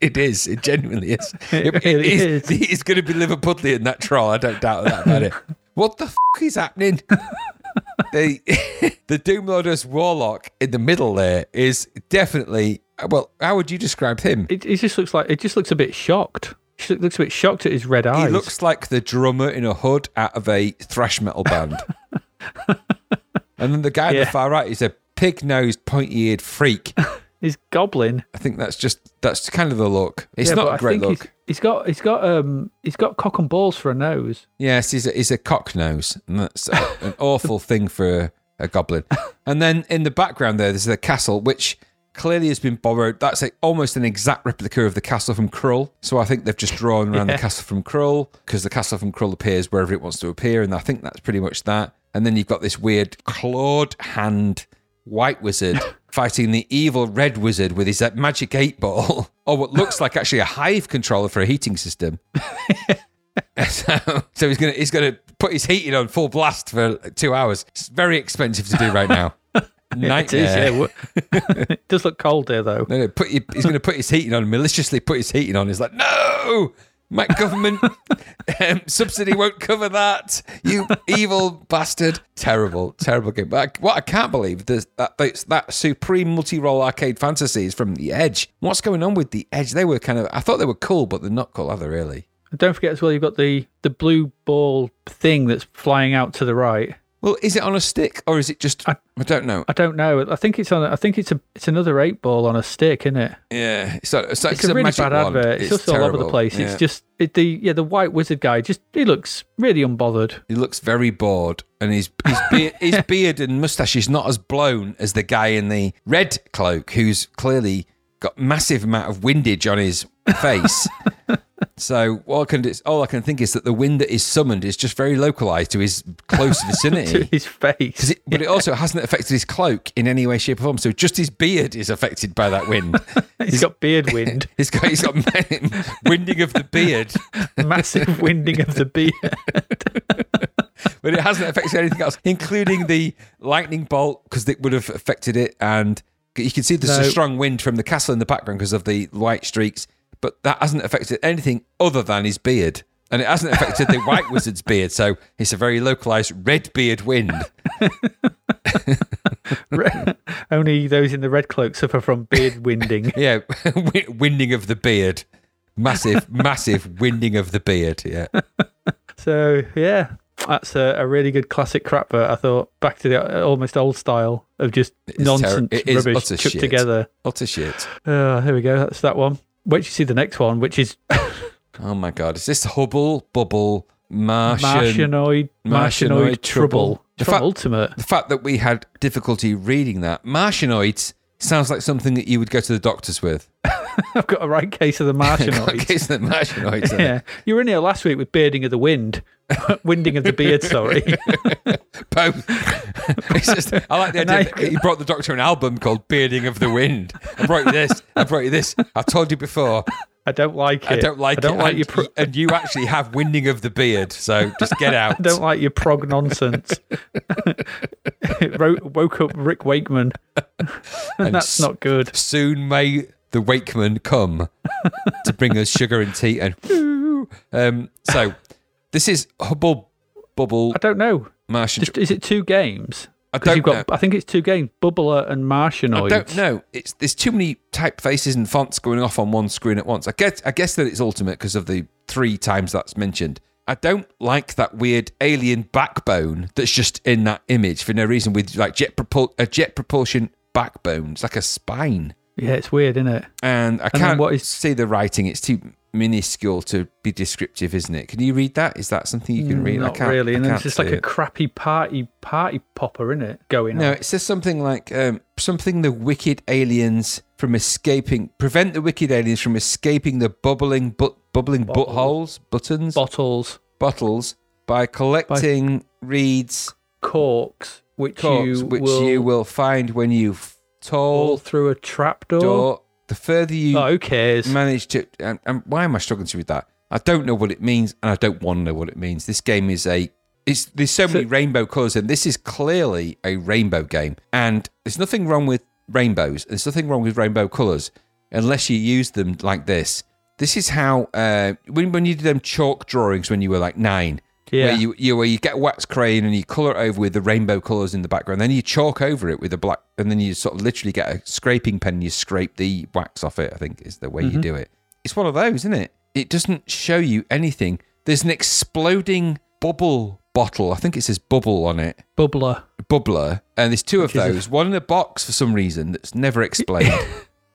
it is. It genuinely is. It, It really is. is. He's going to be Liverpudlian that troll. I don't doubt that about it. What the f- is happening? The (laughs) the Doom Lord's warlock in the middle there is definitely. Well, how would you describe him? It, it just looks like it just looks a bit shocked. He looks a bit shocked at his red eyes. He looks like the drummer in a hood out of a thrash metal band. (laughs) and then the guy on the far right is a pig-nosed, pointy-eared freak. (laughs) He's goblin. I think that's just that's kind of the look. It's Yeah, not a great look. He's, he's got he's got um he's got cock and balls for a nose. Yes, he's a, he's a cock nose, and that's a- an (laughs) awful thing for a, a goblin. And then in the background there, there's the castle, which clearly has been borrowed. That's a, almost an exact replica of the castle from Krull. So I think they've just drawn around Yeah. the castle from Krull because the castle from Krull appears wherever it wants to appear, and I think that's pretty much that. And then you've got this weird clawed hand white wizard fighting the evil red wizard with his uh, magic eight ball, (laughs) or what looks like actually a hive controller for a heating system. (laughs) (laughs) so, so he's gonna he's gonna put his heating on full blast for two hours. It's very expensive to do right now. It is, yeah. It does look cold there though. No, no, put your, he's going to put his heating on, maliciously put his heating on. He's like, no, my government (laughs) um, subsidy won't cover that. You evil bastard. Terrible, terrible game. But I, what I can't believe is that that supreme multi-role arcade fantasy is from the Edge. What's going on with the Edge? They were kind of, I thought they were cool, but they're not cool, are they really? And don't forget as well, you've got the the blue ball thing that's flying out to the right. Well, is it on a stick or is it just? I, I- don't know. I don't know. I think it's on. a- I think it's a. It's another eight ball on a stick, isn't it? Yeah, it's, a, it's, It's, a, really bad wand. advert. It's, also all over the place. Yeah. It's just it, the yeah the white wizard guy. Just he looks really unbothered. He looks very bored, and his his, beard, (laughs) his beard and mustache is not as blown as the guy in the red cloak, who's clearly got massive amount of windage on his face. (laughs) so all I can do, all I can think is that the wind that is summoned is just very localized to his close (laughs) vicinity, to his face. it- but it also hasn't affected his cloak in any way, shape, or form. So just his beard is affected by that wind. (laughs) He's got beard wind, He's got he's got winding of the beard. massive winding of the beard. but it hasn't affected anything else, including the lightning bolt because it would have affected it. And you can see there's a strong wind from the castle in the background because of the white streaks, but that hasn't affected anything other than his beard. And it hasn't affected the white (laughs) wizard's beard, so it's a very localized red beard wind. (laughs) Only those in the red cloak suffer from beard (laughs) winding. Yeah, wi- winding of the beard, massive, massive winding of the beard. Yeah, So yeah, that's a, a really good classic crapper. I thought back to the almost old style of just nonsense it is rubbish chucked shit. together. utter shit. Uh, here we go. That's that one. Wait till you see the next one, which is (laughs) Oh my god, is this Hubble Bubble Martian? Martianoid, Martianoid Martianoid Trouble. Trouble The from fact- Ultimate. the fact that we had difficulty reading that Martianoids sounds like something that you would go to the doctors with. (laughs) I've got a right case of the (laughs) Martianoids. Case of the Martianoids. (laughs) yeah, you were in here last week with bearding of the wind, winding of the beard. Sorry. Both. it's just, I like the idea that he brought the doctor an album called Bearding of the Wind. I brought you this. I brought you this. I've told you before. I don't like it. I don't like I don't it. like and, your. Pro- and you actually have winding of the beard. So just get (laughs) out. I don't like your prog nonsense. (laughs) Ro- woke up Rick Wakeman. (laughs) And That's not good. Soon may the wakeman come to bring us sugar and tea and um so this is Hubble Bubble I don't know. Martian is it two games? I Because you've don't got, I think it's two games: Bubbler and Martianoid. I don't know. It's there's too many typefaces and fonts going off on one screen at once. I guess I guess that it's ultimate because of the three times that's mentioned. I don't like that weird alien backbone that's just in that image for no reason with like jet propul- a jet propulsion backbone. It's like a spine. Yeah, it's weird, isn't it? And I then can't what is- see the writing. It's too minuscule to be descriptive, isn't it? Can you read that? Is that something you can read? I Not can't, really. I And it's just like a it. crappy party party popper, isn't it? Going No, on. it says something like um, something the wicked aliens from escaping prevent the wicked aliens from escaping the bubbling but bubbling buttholes buttons Bottles, bottles by collecting reeds corks, which corks you which will you will find when you fall through a trapdoor. door. The further you Oh, who cares? manage to and, and why am I struggling to read that? I don't know what it means, and I don't want to know what it means. This game is a. It's, there's so many rainbow colours, and this is clearly a rainbow game. And there's nothing wrong with rainbows. There's nothing wrong with rainbow colours, unless you use them like this. This is how uh, when when you did them chalk drawings when you were like nine. Yeah. Where you, you where you get a wax crayon and you colour it over with the rainbow colours in the background. Then you chalk over it with a black, and then you sort of literally get a scraping pen. and You scrape the wax off it. I think is the way you mm-hmm. do it. It's one of those, isn't it? It doesn't show you anything. There's an exploding bubble bottle. I think it says bubble on it, Bubbler. bubbler, and there's two of is a- those. One in a box for some reason that's never (laughs) explained.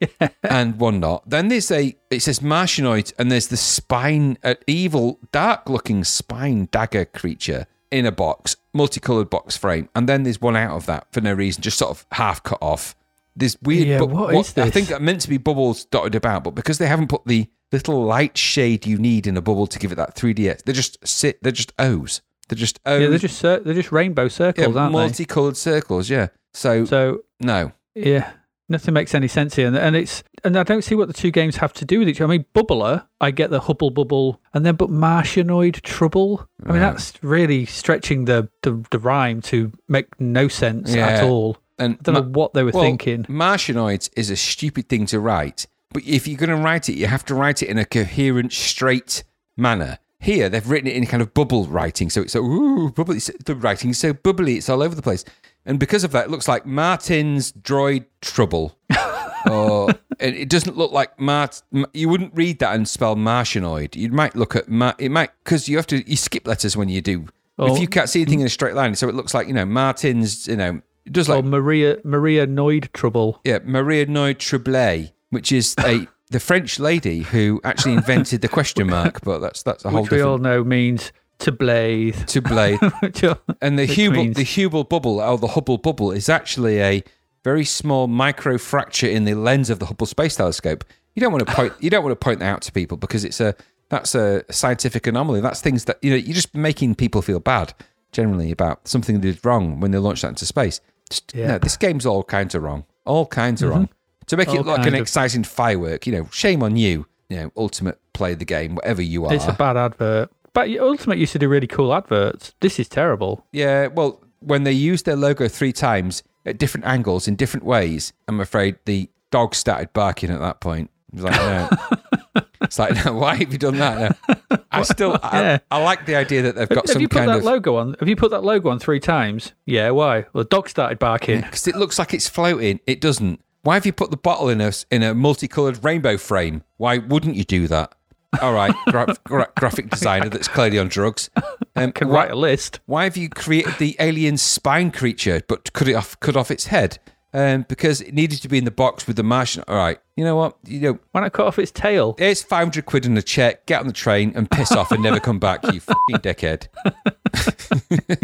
(laughs) And one not. Then there's a. It says Martianoid, and there's the spine, an evil, dark-looking spine dagger creature in a box, multicolored box frame, and then there's one out of that for no reason, just sort of half cut off. There's weird. Yeah, bu- what is I this? think are meant to be bubbles dotted about, but because they haven't put the little light shade you need in a bubble to give it that 3D, they just sit. They're just O's. They're just O's. Yeah, they're just cir- they're just rainbow yeah, circles, aren't multicolored circles. Yeah. So. So no. yeah, nothing makes any sense here, and, and it's and I don't see what the two games have to do with each other. I mean, Bubbler, I get the Hubble Bubble, and then but Martianoid Trouble. I mean, that's really stretching the, the the rhyme to make no sense at Yeah. all. And I don't know what they were thinking. Martianoids is a stupid thing to write, but if you're going to write it, you have to write it in a coherent, straight manner. Here, they've written it in kind of bubble writing, so it's so ooh, bubbly. it's- The writing is so bubbly, it's all over the place, and because of that, it looks like Martin's droid trouble. (laughs) or and it doesn't look like Mart. You wouldn't read that and spell Martianoid. You might look at Mar- it might because you have to you skip letters when you do. Oh. if you can't see anything in a straight line, so it looks like you know Martin's. You know, it does like Maria Maria Noid Trouble. yeah, Maria Noy Tremblay, which is a the French lady who actually invented the question mark, but that's that's a whole which we all know means to blaze. to blade. (laughs) And the Hubble means- the Hubble bubble or the Hubble bubble is actually a very small micro fracture in the lens of the Hubble Space Telescope. You don't want to point you don't want to point that out to people because it's a that's a scientific anomaly. That's things that you know you're just making people feel bad generally about something they did wrong when they launched that into space. Just, Yeah. No, this game's all kinds of wrong. All kinds of wrong. To make Mm-hmm. All it look like an of- exciting firework, you know, shame on you. You know, Ultimate play the game, whatever you are. it's a bad advert. But Ultimate used to do really cool adverts. This is terrible. Yeah, well, when they used their logo three times at different angles in different ways, I'm afraid the dog started barking at that point. It was like, no. (laughs) it's like, no, why have you done that? No. I still, I, Yeah. I like the idea that they've got have some you put kind that of. logo on? Have you put that logo on three times? Yeah. Why? Well, the dog started barking. Because it looks like it's floating. It doesn't. Why have you put the bottle in a, in a multicolored rainbow frame? Why wouldn't you do that? All right, gra- gra- graphic designer that's clearly on drugs. (laughs) Um, Can write a list. Why have you created the alien spine creature but cut it off cut off its head? Um, because it needed to be in the box with the Martian. All right, you know what? You know, Why not cut off its tail? five hundred quid in a check. Get on the train and piss off and never come back. You (laughs) fucking dickhead.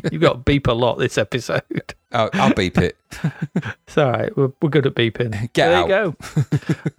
(laughs) You've got beep a lot this episode. Oh, I'll beep it. (laughs) It's all right. We're, we're good at beeping. Get there out. you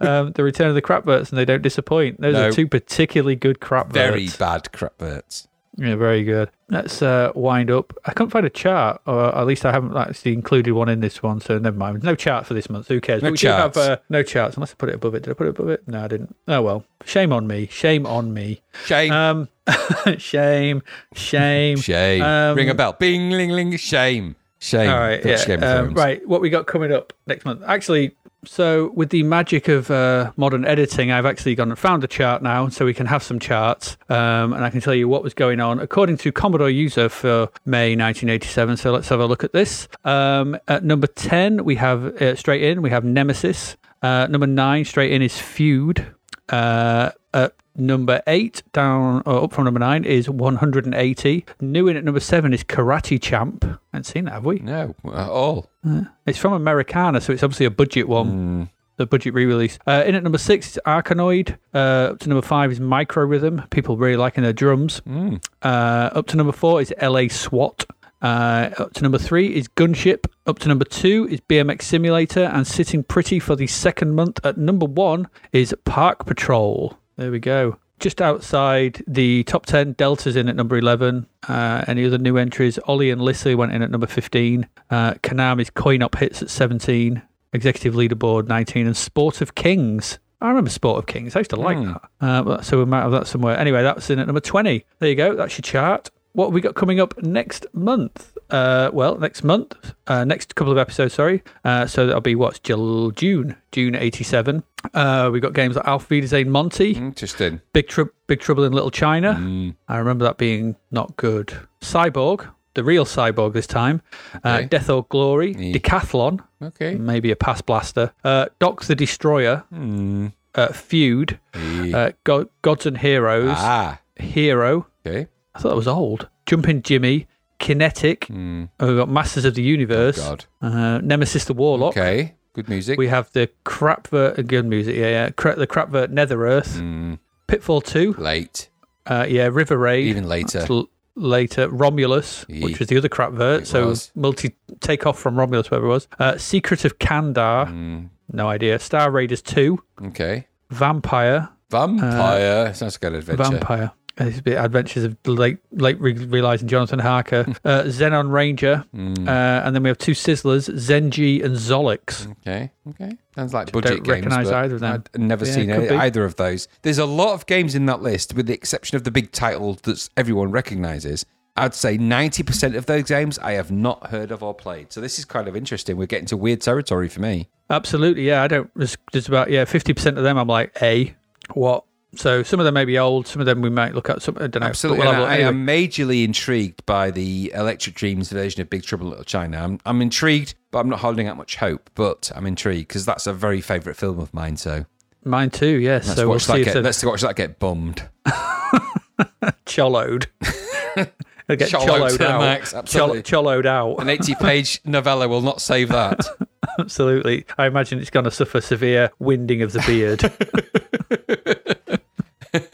go. (laughs) um, the Return of the Crapverts, and they don't disappoint. Those No. are two particularly good crapverts. Very bad crapverts. Yeah, very good. Let's uh, wind up. I couldn't find a chart, or at least I haven't actually included one in this one, so never mind. No chart for this month. Who cares? No we charts. have uh, no charts, unless I put it above it. Did I put it above it? No, I didn't. Oh well. Shame on me. Shame on me. Shame. Um, (laughs) shame, shame. shame. um, Ring a bell. Bing, ling, ling. Shame. Shame. All right, That's yeah. Um, right, what we got coming up next month? Actually, so with the magic of uh, modern editing, I've actually gone and found a chart now, so we can have some charts, um, and I can tell you what was going on according to Commodore User for May 1987. So let's have a look at this. Um, at number 10, we have uh, straight in we have Nemesis. Uh, number nine, straight in is Feud. Uh, at number eight, down or up from number nine, is 180. New in at number seven is Karate Champ. I haven't seen that, have we? No, at all. It's from Americana, so it's obviously a budget one. The budget re-release. Uh, in at number six is Arkanoid. Uh, up to number five is Micro Rhythm. People really liking their drums. Uh, up to number four is LA SWAT. Uh, up to number three is Gunship. Up to number two is BMX Simulator. And sitting pretty for the second month at number one is Park Patrol. There we go. Just outside the top 10, Delta's in at number 11. Uh, any other new entries? Ollie and Lissa went in at number 15. Uh, Konami's Coin-Op Hits at 17. Executive Leaderboard 19. And Sport of Kings. I remember Sport of Kings. I used to like that. Uh, so we might have that somewhere. Anyway, that's in at number 20. There you go. That's your chart. What have we got coming up next month? Uh, well, next month, uh, next couple of episodes, sorry. Uh, so that'll be what's Jul- June, June 87. Uh, we got games like Auf Wiedersehen Monty, Interesting. Big, Trou Big Trouble in Little China. I remember that being not good. Cyborg, the real Cyborg this time. Uh, Okay. Death or Glory, Yeah. Decathlon, Okay. maybe a pass blaster. Uh, Doc the Destroyer, uh, Feud, uh, Go- Gods and Heroes, Ah. Hero. Okay. I thought that was old. Jumping Jimmy, Kinetic. Uh, we've got Masters of the Universe. God. uh, Nemesis the Warlock. Okay. Good music. We have the Crapvert, good music, yeah, yeah. Cra- the Crapvert Nether Earth, Hmm. Pitfall 2, Late. uh, yeah, River Raid. Even later. L- later, Romulus, Ye- which was the other Crapvert. So was. multi take off from Romulus, whatever it was. Uh, Secret of Kandar, Hmm. no idea. Star Raiders 2, Okay. Vampire, Vampire. Sounds like an adventure. Vampire. Uh, This bit Adventures of late, late realizing Jonathan Harker, (laughs) uh, Xenon Ranger, Hmm. uh, and then we have two Sizzlers, Zenji and Zolyx. Okay. Okay. Sounds like budget games. recognise but either of them. I'd never Yeah, seen any, either of those. There's a lot of games in that list, with the exception of the big title that everyone recognizes. I'd say 90% of those games I have not heard of or played. So this is kind of interesting. We're getting to weird territory for me. Absolutely, yeah. I don't. There's, about yeah, fifty percent of them. I'm like, a what? So some of them may be old. Some of them we might look at. Some I don't know. Absolutely. We'll and have a I. I am majorly intrigued by the Electric Dreams version of Big Trouble in Little China. I'm, I'm intrigued, but I'm not holding out much hope. But I'm intrigued because that's a very favourite film of mine. So Mine too. Yes. let's so we'll watch see that. Get, let's watch that get bummed. (laughs) chollowed. (laughs) They'll get out. max, Chol- absolutely. out. An 80 page (laughs) novella will not save that. Absolutely. I imagine it's going to suffer severe winding of the beard. (laughs)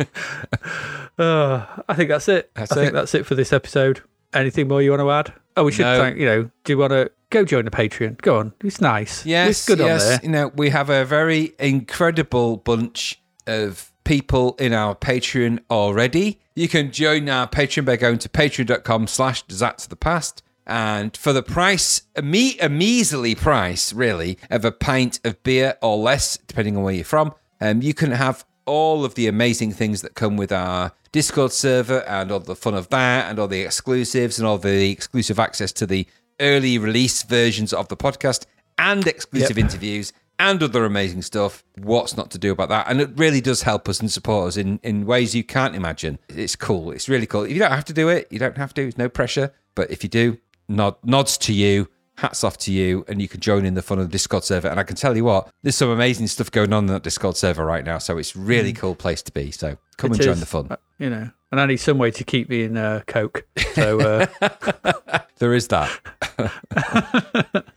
Uh, I think that's it. That's I think it. that's it for this episode. Anything more you want to add? Oh, we should No. thank, you know, do you want to go join the Patreon? Go on. It's nice. Yes, It's good yes. on there. You know, we have a very incredible bunch of people in our Patreon already. You can join our Patreon by going to patreon.com slash to the past. And for the price, a, me- a measly price, really, of a pint of beer or less, depending on where you're from, um, you can have all of the amazing things that come with our Discord server and all the fun of that and all the exclusives and all the exclusive access to the early release versions of the podcast and exclusive Yep. interviews and other amazing stuff. What's not to do about that? And it really does help us and support us in, in ways you can't imagine. It's cool. It's really cool. If you don't have to do it, you don't have to. It's no pressure. But if you do, nod, nods to you. Hats off to you, and you can join in the fun of the Discord server. And I can tell you what, there's some amazing stuff going on in that Discord server right now. So it's really cool place to be. So come Mm. It and join the fun. Uh, You know, and I need some way to keep me in uh, Coke. So uh, (laughs) (laughs) There is that. (laughs)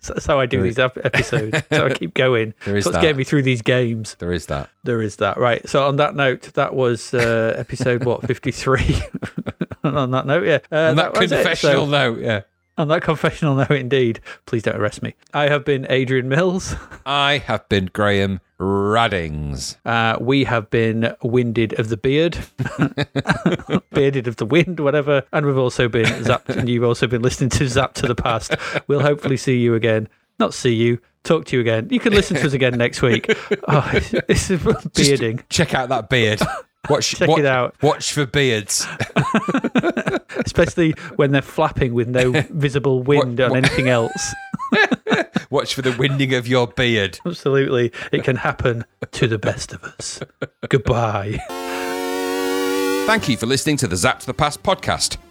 that's how I do these ep- episodes. so I keep going. There is That's getting me through these games. There is that. There is that. Right. So on that note, that was uh, episode, what, 53? on that note, yeah. Uh, On that it. confessional So- note, yeah. On that confessional note, indeed. Please don't arrest me. I have been Adrian Mills. (laughs) I have been Graham Raddings. Uh, we have been Winded of the Beard, (laughs) Bearded of the Wind, whatever. And we've also been Zapped, and you've also been listening to Zapped to the Past. We'll hopefully see you again. Not see you, talk to you again. You can listen to us again next week. (laughs) Oh, it's, it's Just bearding, check out that beard. Watch, Check watch, it out. Watch for beards. (laughs) especially when they're flapping with no visible wind What- on what- anything else. (laughs) Watch for the winding of your beard. Absolutely. It can happen to the best of us. Goodbye. Thank you for listening to the Zapped to the Past podcast.